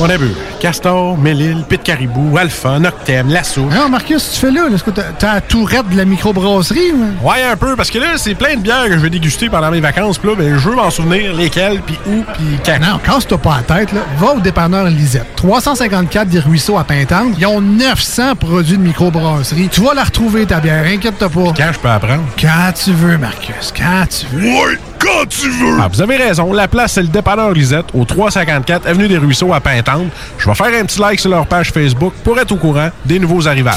On a vu Castor, Mélile, Pit Caribou, Alpha, Noctem, Lasso. Non, Marcus, tu fais là, est-ce que t'as, t'as la tourette de la microbrasserie? ou? Ouais, un peu, parce que là, c'est plein de bières que je vais déguster pendant mes vacances. Puis là, ben, je veux m'en souvenir lesquelles, puis où, puis quand. Non, casse-toi pas la tête, là. Va au dépanneur Lisette. 354 des Ruisseaux à Pintante. Ils ont 900 produits de microbrasserie. Tu vas la retrouver, ta bière, inquiète-toi pas. Quand je peux apprendre? Quand tu veux, Marcus, quand tu veux. Ouais, quand tu veux! Ah, vous avez raison, la place, c'est le dépanneur Lisette, au 354 Avenue des Ruisseaux à Pintante. Je vais faire un petit like sur leur page Facebook pour être au courant des nouveaux arrivages.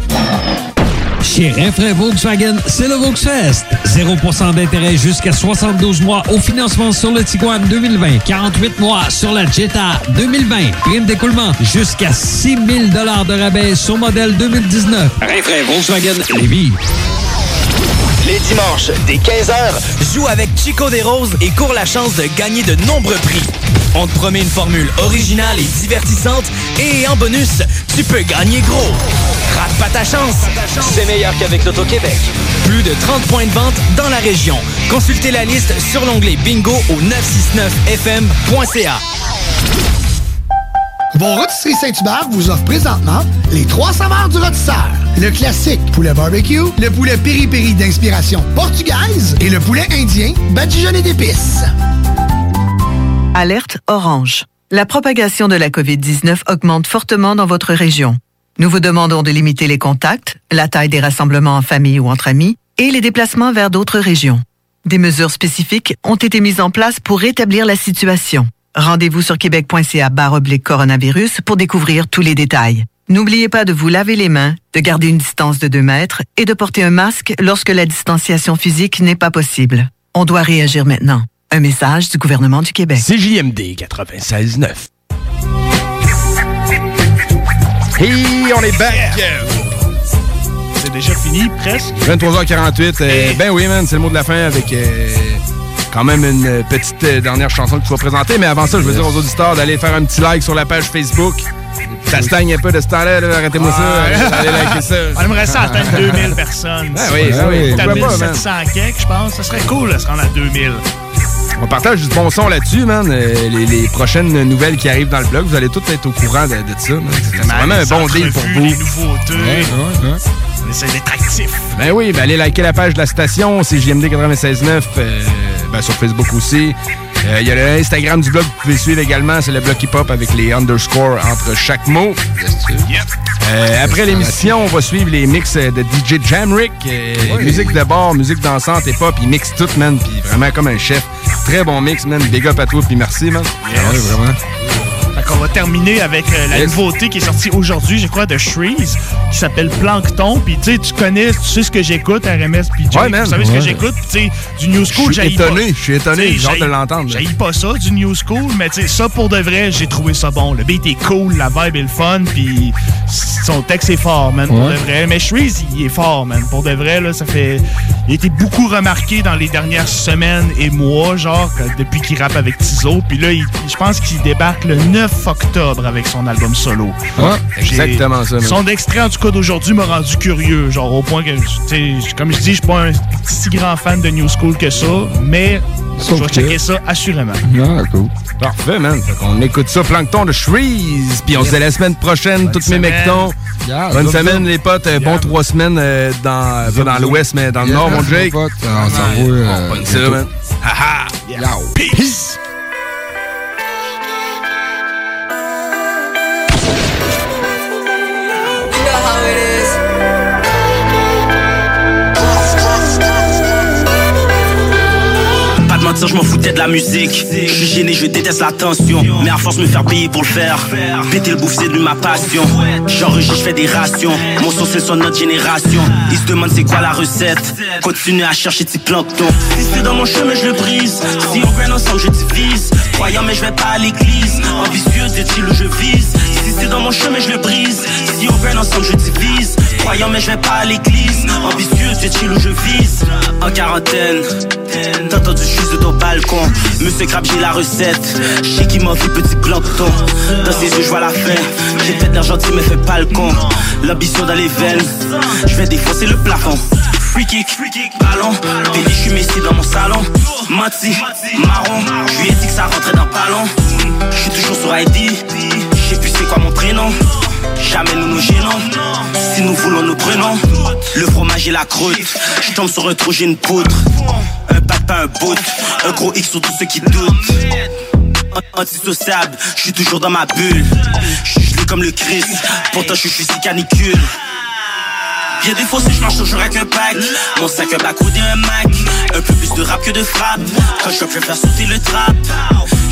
Chez Renfrais Volkswagen, c'est le Volksfest. 0% d'intérêt jusqu'à 72 mois au financement sur le Tiguan 2020. 48 mois sur la Jetta 2020. Prime d'écoulement jusqu'à 6 000 de rabais sur modèle 2019. Renfrais Volkswagen Lévis. Les dimanches, dès 15h, joue avec Chico des Roses et cours la chance de gagner de nombreux prix. On te promet une formule originale et divertissante et en bonus, tu peux gagner gros. Rate pas ta chance. C'est meilleur qu'avec l'Auto-Québec. Plus de 30 points de vente dans la région. Consultez la liste sur l'onglet bingo au 969fm.ca. Vos rôtisseries Saint-Hubert vous offrent présentement les trois saveurs du rôtisseur. Le classique poulet barbecue, le poulet piri-piri d'inspiration portugaise et le poulet indien badigeonné d'épices. Alerte orange. La propagation de la COVID-19 augmente fortement dans votre région. Nous vous demandons de limiter les contacts, la taille des rassemblements en famille ou entre amis et les déplacements vers d'autres régions. Des mesures spécifiques ont été mises en place pour rétablir la situation. Rendez-vous sur québec.ca oblique coronavirus pour découvrir tous les détails. N'oubliez pas de vous laver les mains, de garder une distance de 2 mètres et de porter un masque lorsque la distanciation physique n'est pas possible. On doit réagir maintenant. Un message du gouvernement du Québec. CJMD 96.9. Hey, on est back! C'est déjà fini, presque. 23h48. euh, ben oui, man, c'est le mot de la fin avec euh, quand même une euh, petite euh, dernière chanson que tu vas présenter. Mais avant ça, je veux dire aux auditeurs d'aller faire un petit like sur la page Facebook. Ça stagne un peu de ce temps-là, là, arrêtez-moi ça. Allez liker ça. On aimerait ça atteindre 2000 personnes. Ah oui, ah oui, T'as pourquoi pas, man. 1700 quelques, je pense. Ça serait cool de se rendre à 2000. On partage du bon son là-dessus, man. Euh, les, les prochaines nouvelles qui arrivent dans le blog, vous allez tous être au courant de, de ça. C'est c'est vraiment un bon deal pour vous. Les nouveautés. Ouais, ouais, ouais. On essaie d'être actif. Ben oui, ben allez liker la page de la station, c'est JMD 96.9, euh, ben sur Facebook aussi. Euh, Il y a le Instagram du blog que vous pouvez suivre également, c'est le blog hip-hop avec les underscores entre chaque mot. Euh, après l'émission, on va suivre les mix euh, de DJ Jamrick. euh, Oui. Musique de bar, musique dansante et pop, il mixe tout, man, puis vraiment comme un chef. Très bon mix, man. Big up à toi, puis merci, man. Yes. Ah ouais, vraiment. Qu'on va terminer avec euh, la Yes. nouveauté qui est sortie aujourd'hui, je crois, de Shreeze, qui s'appelle Plankton. Puis tu sais, tu connais, tu sais ce que j'écoute, RMS, puis Ouais, man. vous savez ce que Ouais. j'écoute? Puis tu sais, du New School, Je suis j'haïs pas. étonné, je suis étonné, Tu j'ai hâte de l'entendre. J'haïs pas ça, du New School, mais tu sais, ça pour de vrai, j'ai trouvé ça bon. Le beat est cool, la vibe est le fun, puis son texte est fort, man, pour Ouais. de vrai. Mais Shreeze, il est fort, man. Pour de vrai, là, ça fait. Il a été beaucoup remarqué dans les dernières semaines et mois, genre, depuis qu'il rappe avec Tizo. Puis là, je pense qu'il débarque le 9 octobre avec son album solo. Ouais, exactement ça, man. Son extrait, en tout cas, d'aujourd'hui m'a rendu curieux, genre, au point que, tu sais, comme je dis, je suis pas un si grand fan de New School que ça, mais je vais checker ça assurément. Ah, cool. Parfait, man. Fait qu'on écoute ça, Plankton de Shreeze. Puis on se dit à la semaine prochaine, toutes mes mectons. Yeah, Bonne semaine, les potes. Euh, Bon trois semaines euh, dans, pas dans l'ouest, mais dans le Yeah, nord, mon Jake. pote. On s'en va, euh, On. Peace! Je m'en foutais de la musique. Je suis gêné, je déteste l'attention. Mais à force me faire payer pour le faire. Péter le bouffe, c'est de ma passion. J'enregistre, je fais des rations. Mon son, c'est son notre génération. Ils se demandent c'est quoi la recette? Continue à chercher tes plancton. Si c'est dans mon chemin, je le brise. Si on gagne ensemble, je divise. Croyant, mais je vais pas à l'église. Ambitieux, est-il où je vise? Si c'est dans mon chemin, je le brise. Si on gagne ensemble, je divise. Croyant, mais je vais pas à l'église. Ambitieux, est-il où je vise? En quarantaine. T'as entendu juste ton balcon. Monsieur Crab j'ai la recette. Qu'il m'en fait petit plancton Dans ses yeux je vois la fin. J'ai fait de l'argent mais fais pas le con. L'ambition dans les veines. Je vais défoncer le plafond. Free kick, ballon. Baby je suis Messi dans mon salon. Mati, marron. Je lui dit que ça rentrait dans pas long Je suis toujours sur ID Je sais plus c'est quoi mon prénom. Jamais nous nous gênons. Si nous voulons nous prenons. Le fromage et la croûte. Je tombe sur un trou j'ai une poutre un boot. Un gros X sur tous ceux qui doutent. An- Antisociable, je suis toujours dans ma bulle. Je suis comme le Christ, pourtant je suis si canicule. Bien des fois si je marche toujours avec un pack Mon sac un backwood et un Mac Un peu plus de rap que de frappe Quand je peux faire sauter le trap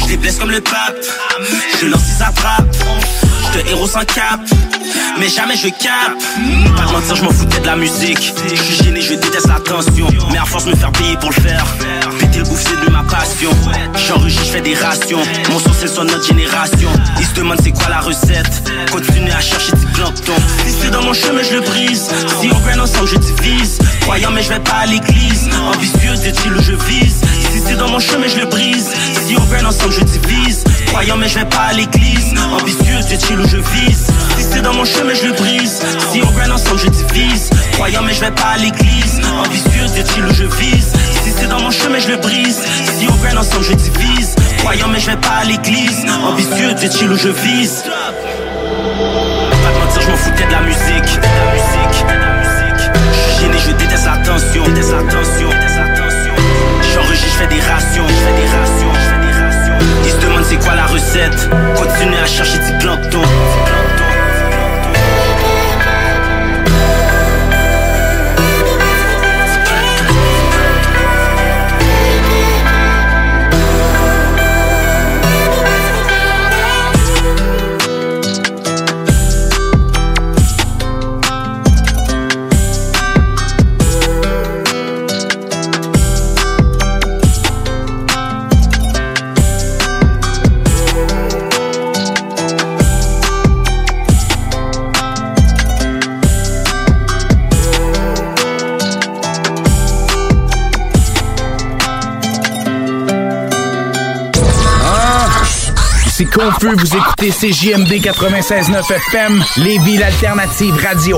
Je les blesse comme le pape. Je lance ils attrapent Je te héros sans cap. Mais jamais je cap. Pas de mentir je m'en foutais de la musique. Je suis gêné je déteste l'attention. Mais à force me faire payer pour le faire. Péter le bouffe c'est de ma passion. J'enregistre je fais des rations. Mon son c'est son notre génération. Ils se demandent c'est quoi la recette? Continue à chercher tes plancton Si c'est dans mon chemin je le brise. Si on gagne ensemble je divise. Croyant mais je vais pas à l'église. Ambitieux est-il où je vise? Si c'est dans mon chemin je le brise. Si on gagne ensemble je divise. Croyant mais je vais pas à l'église. Ambitieux est-il où je vise. Si c'est dans mon chemin je le brise. Si on gagne ensemble je divise. Croyant mais je vais pas à l'église. Ambitieux est-il où je vise. Si c'est dans mon chemin je le brise. Si on gagne ensemble je divise. Croyant mais je vais pas à l'église. Ambitieux est-il où je vise. Pas de mentir je m'en foutais de la musique. Je suis gêné je déteste l'attention. J'enregistre je fais des rations. Je fais des rations c'est quoi la recette? Continue à chercher tes plancton c'est confus, vous écoutez CJMD 96.9 FM, Lévis l'alternative radio.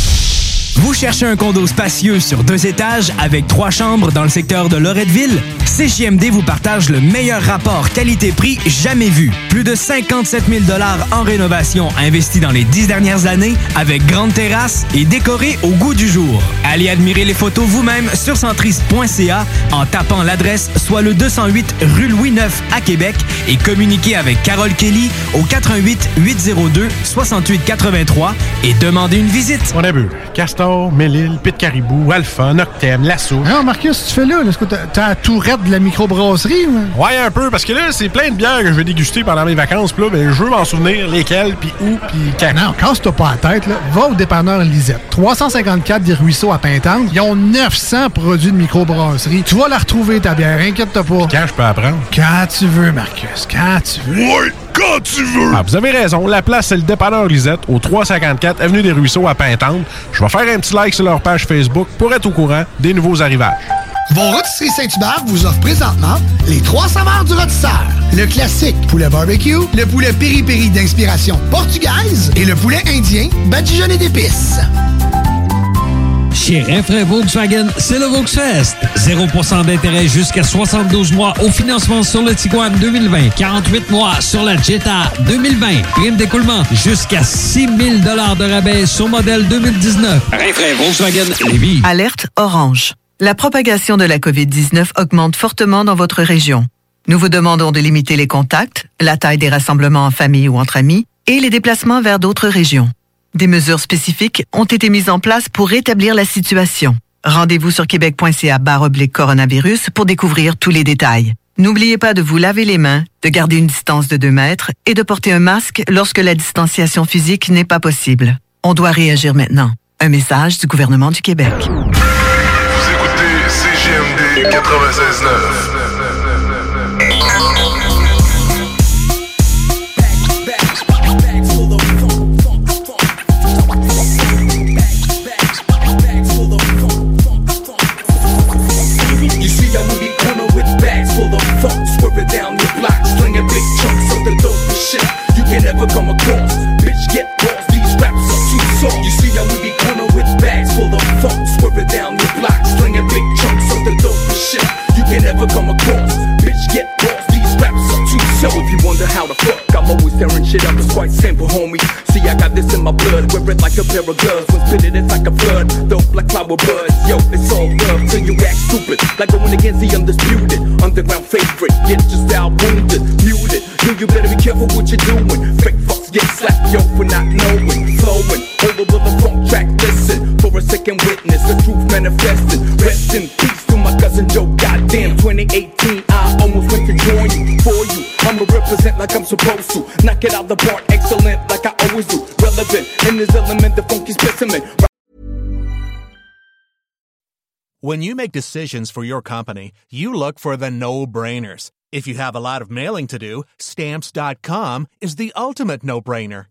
Vous cherchez un condo spacieux sur deux étages avec trois chambres dans le secteur de Loretteville? CJMD vous partage le meilleur rapport qualité-prix jamais vu. Plus de 57 000 en rénovation investis dans les dix dernières années avec grande terrasse et décoré au goût du jour. Allez admirer les photos vous-même sur centris.ca en tapant l'adresse soit le 208 rue Louis IX à Québec et communiquez avec Carole Kelly au 88 802 68 83 et demandez une visite. On a bu Castor, Mélile, Pit Caribou, Alpha, Noctem, Lasso. Non, Marcus, tu fais là? Est-ce que t'as t'as la tourette de la microbrasserie? ou? Ouais, un peu, parce que là, c'est plein de bières que je vais déguster pendant mes vacances. Puis là, ben, je veux m'en souvenir lesquelles, puis où, puis quand. Non, casse-toi pas la tête, là. Va au dépanneur Lisette. 354 des Ruisseaux à Pintante. Ils ont 900 produits de microbrasserie. Tu vas la retrouver, ta bière, inquiète-toi pas. Quand je peux apprendre? Quand tu veux, Marcus, quand tu veux. Ouais, quand tu veux! Ah, vous avez raison. La place, c'est le dépanneur Lisette, au 354 Avenue des Ruisseaux à Pintante. Je vais faire un petit like sur leur page Facebook pour être au courant des nouveaux arrivages. Vos rôtisseries Saint-Hubert vous offre présentement les trois saveurs du rôtisseur. Le classique poulet barbecue, le poulet piri-piri d'inspiration portugaise et le poulet indien badigeonné d'épices. Chez Renfrais Volkswagen, c'est le Volksfest. 0% d'intérêt jusqu'à 72 mois au financement sur le Tiguan 2020. 48 mois sur la Jetta 2020. Prime d'écoulement jusqu'à 6 000 de rabais sur modèle 2019. Renfrais Volkswagen Lévis. Alerte orange. La propagation de la COVID-19 augmente fortement dans votre région. Nous vous demandons de limiter les contacts, la taille des rassemblements en famille ou entre amis et les déplacements vers d'autres régions. Des mesures spécifiques ont été mises en place pour rétablir la situation. Rendez-vous sur québec.ca oblique coronavirus pour découvrir tous les détails. N'oubliez pas de vous laver les mains, de garder une distance de 2 mètres et de porter un masque lorsque la distanciation physique n'est pas possible. On doit réagir maintenant. Un message du gouvernement du Québec. Vous écoutez CGMD 96.9. shit you can ever come across. Bitch, get lost, these raps are too soft. You see how we be corner with bags full of funk, swerving down your block, slinging big chunks of the dopest shit you can ever come across. Bitch, get lost, soft. If you wonder how the fuck I'm always tearing shit up, it's quite simple, homie. See, I got this in my blood, wear it like a pair of gloves. When it, it's like a flood, dope like flower buds. Yo, it's all love till you act stupid, like going against the undisputed. Underground favorite, get your style wounded, muted. Yo, you better be careful what you're doing. Fake fucks get slapped, yo, for not knowing. Flowing, over with the funk track, listen. A second witness, the truth manifested. Rest in peace to my cousin Joe, goddamn 2018. I almost went to join you, for you. I'ma represent like I'm supposed to. Knock it out the park, excellent, like I always do. Relevant in this element, the funky specimen. When you make decisions for your company, you look for the no brainers. If you have a lot of mailing to do, stamps.com is the ultimate no brainer.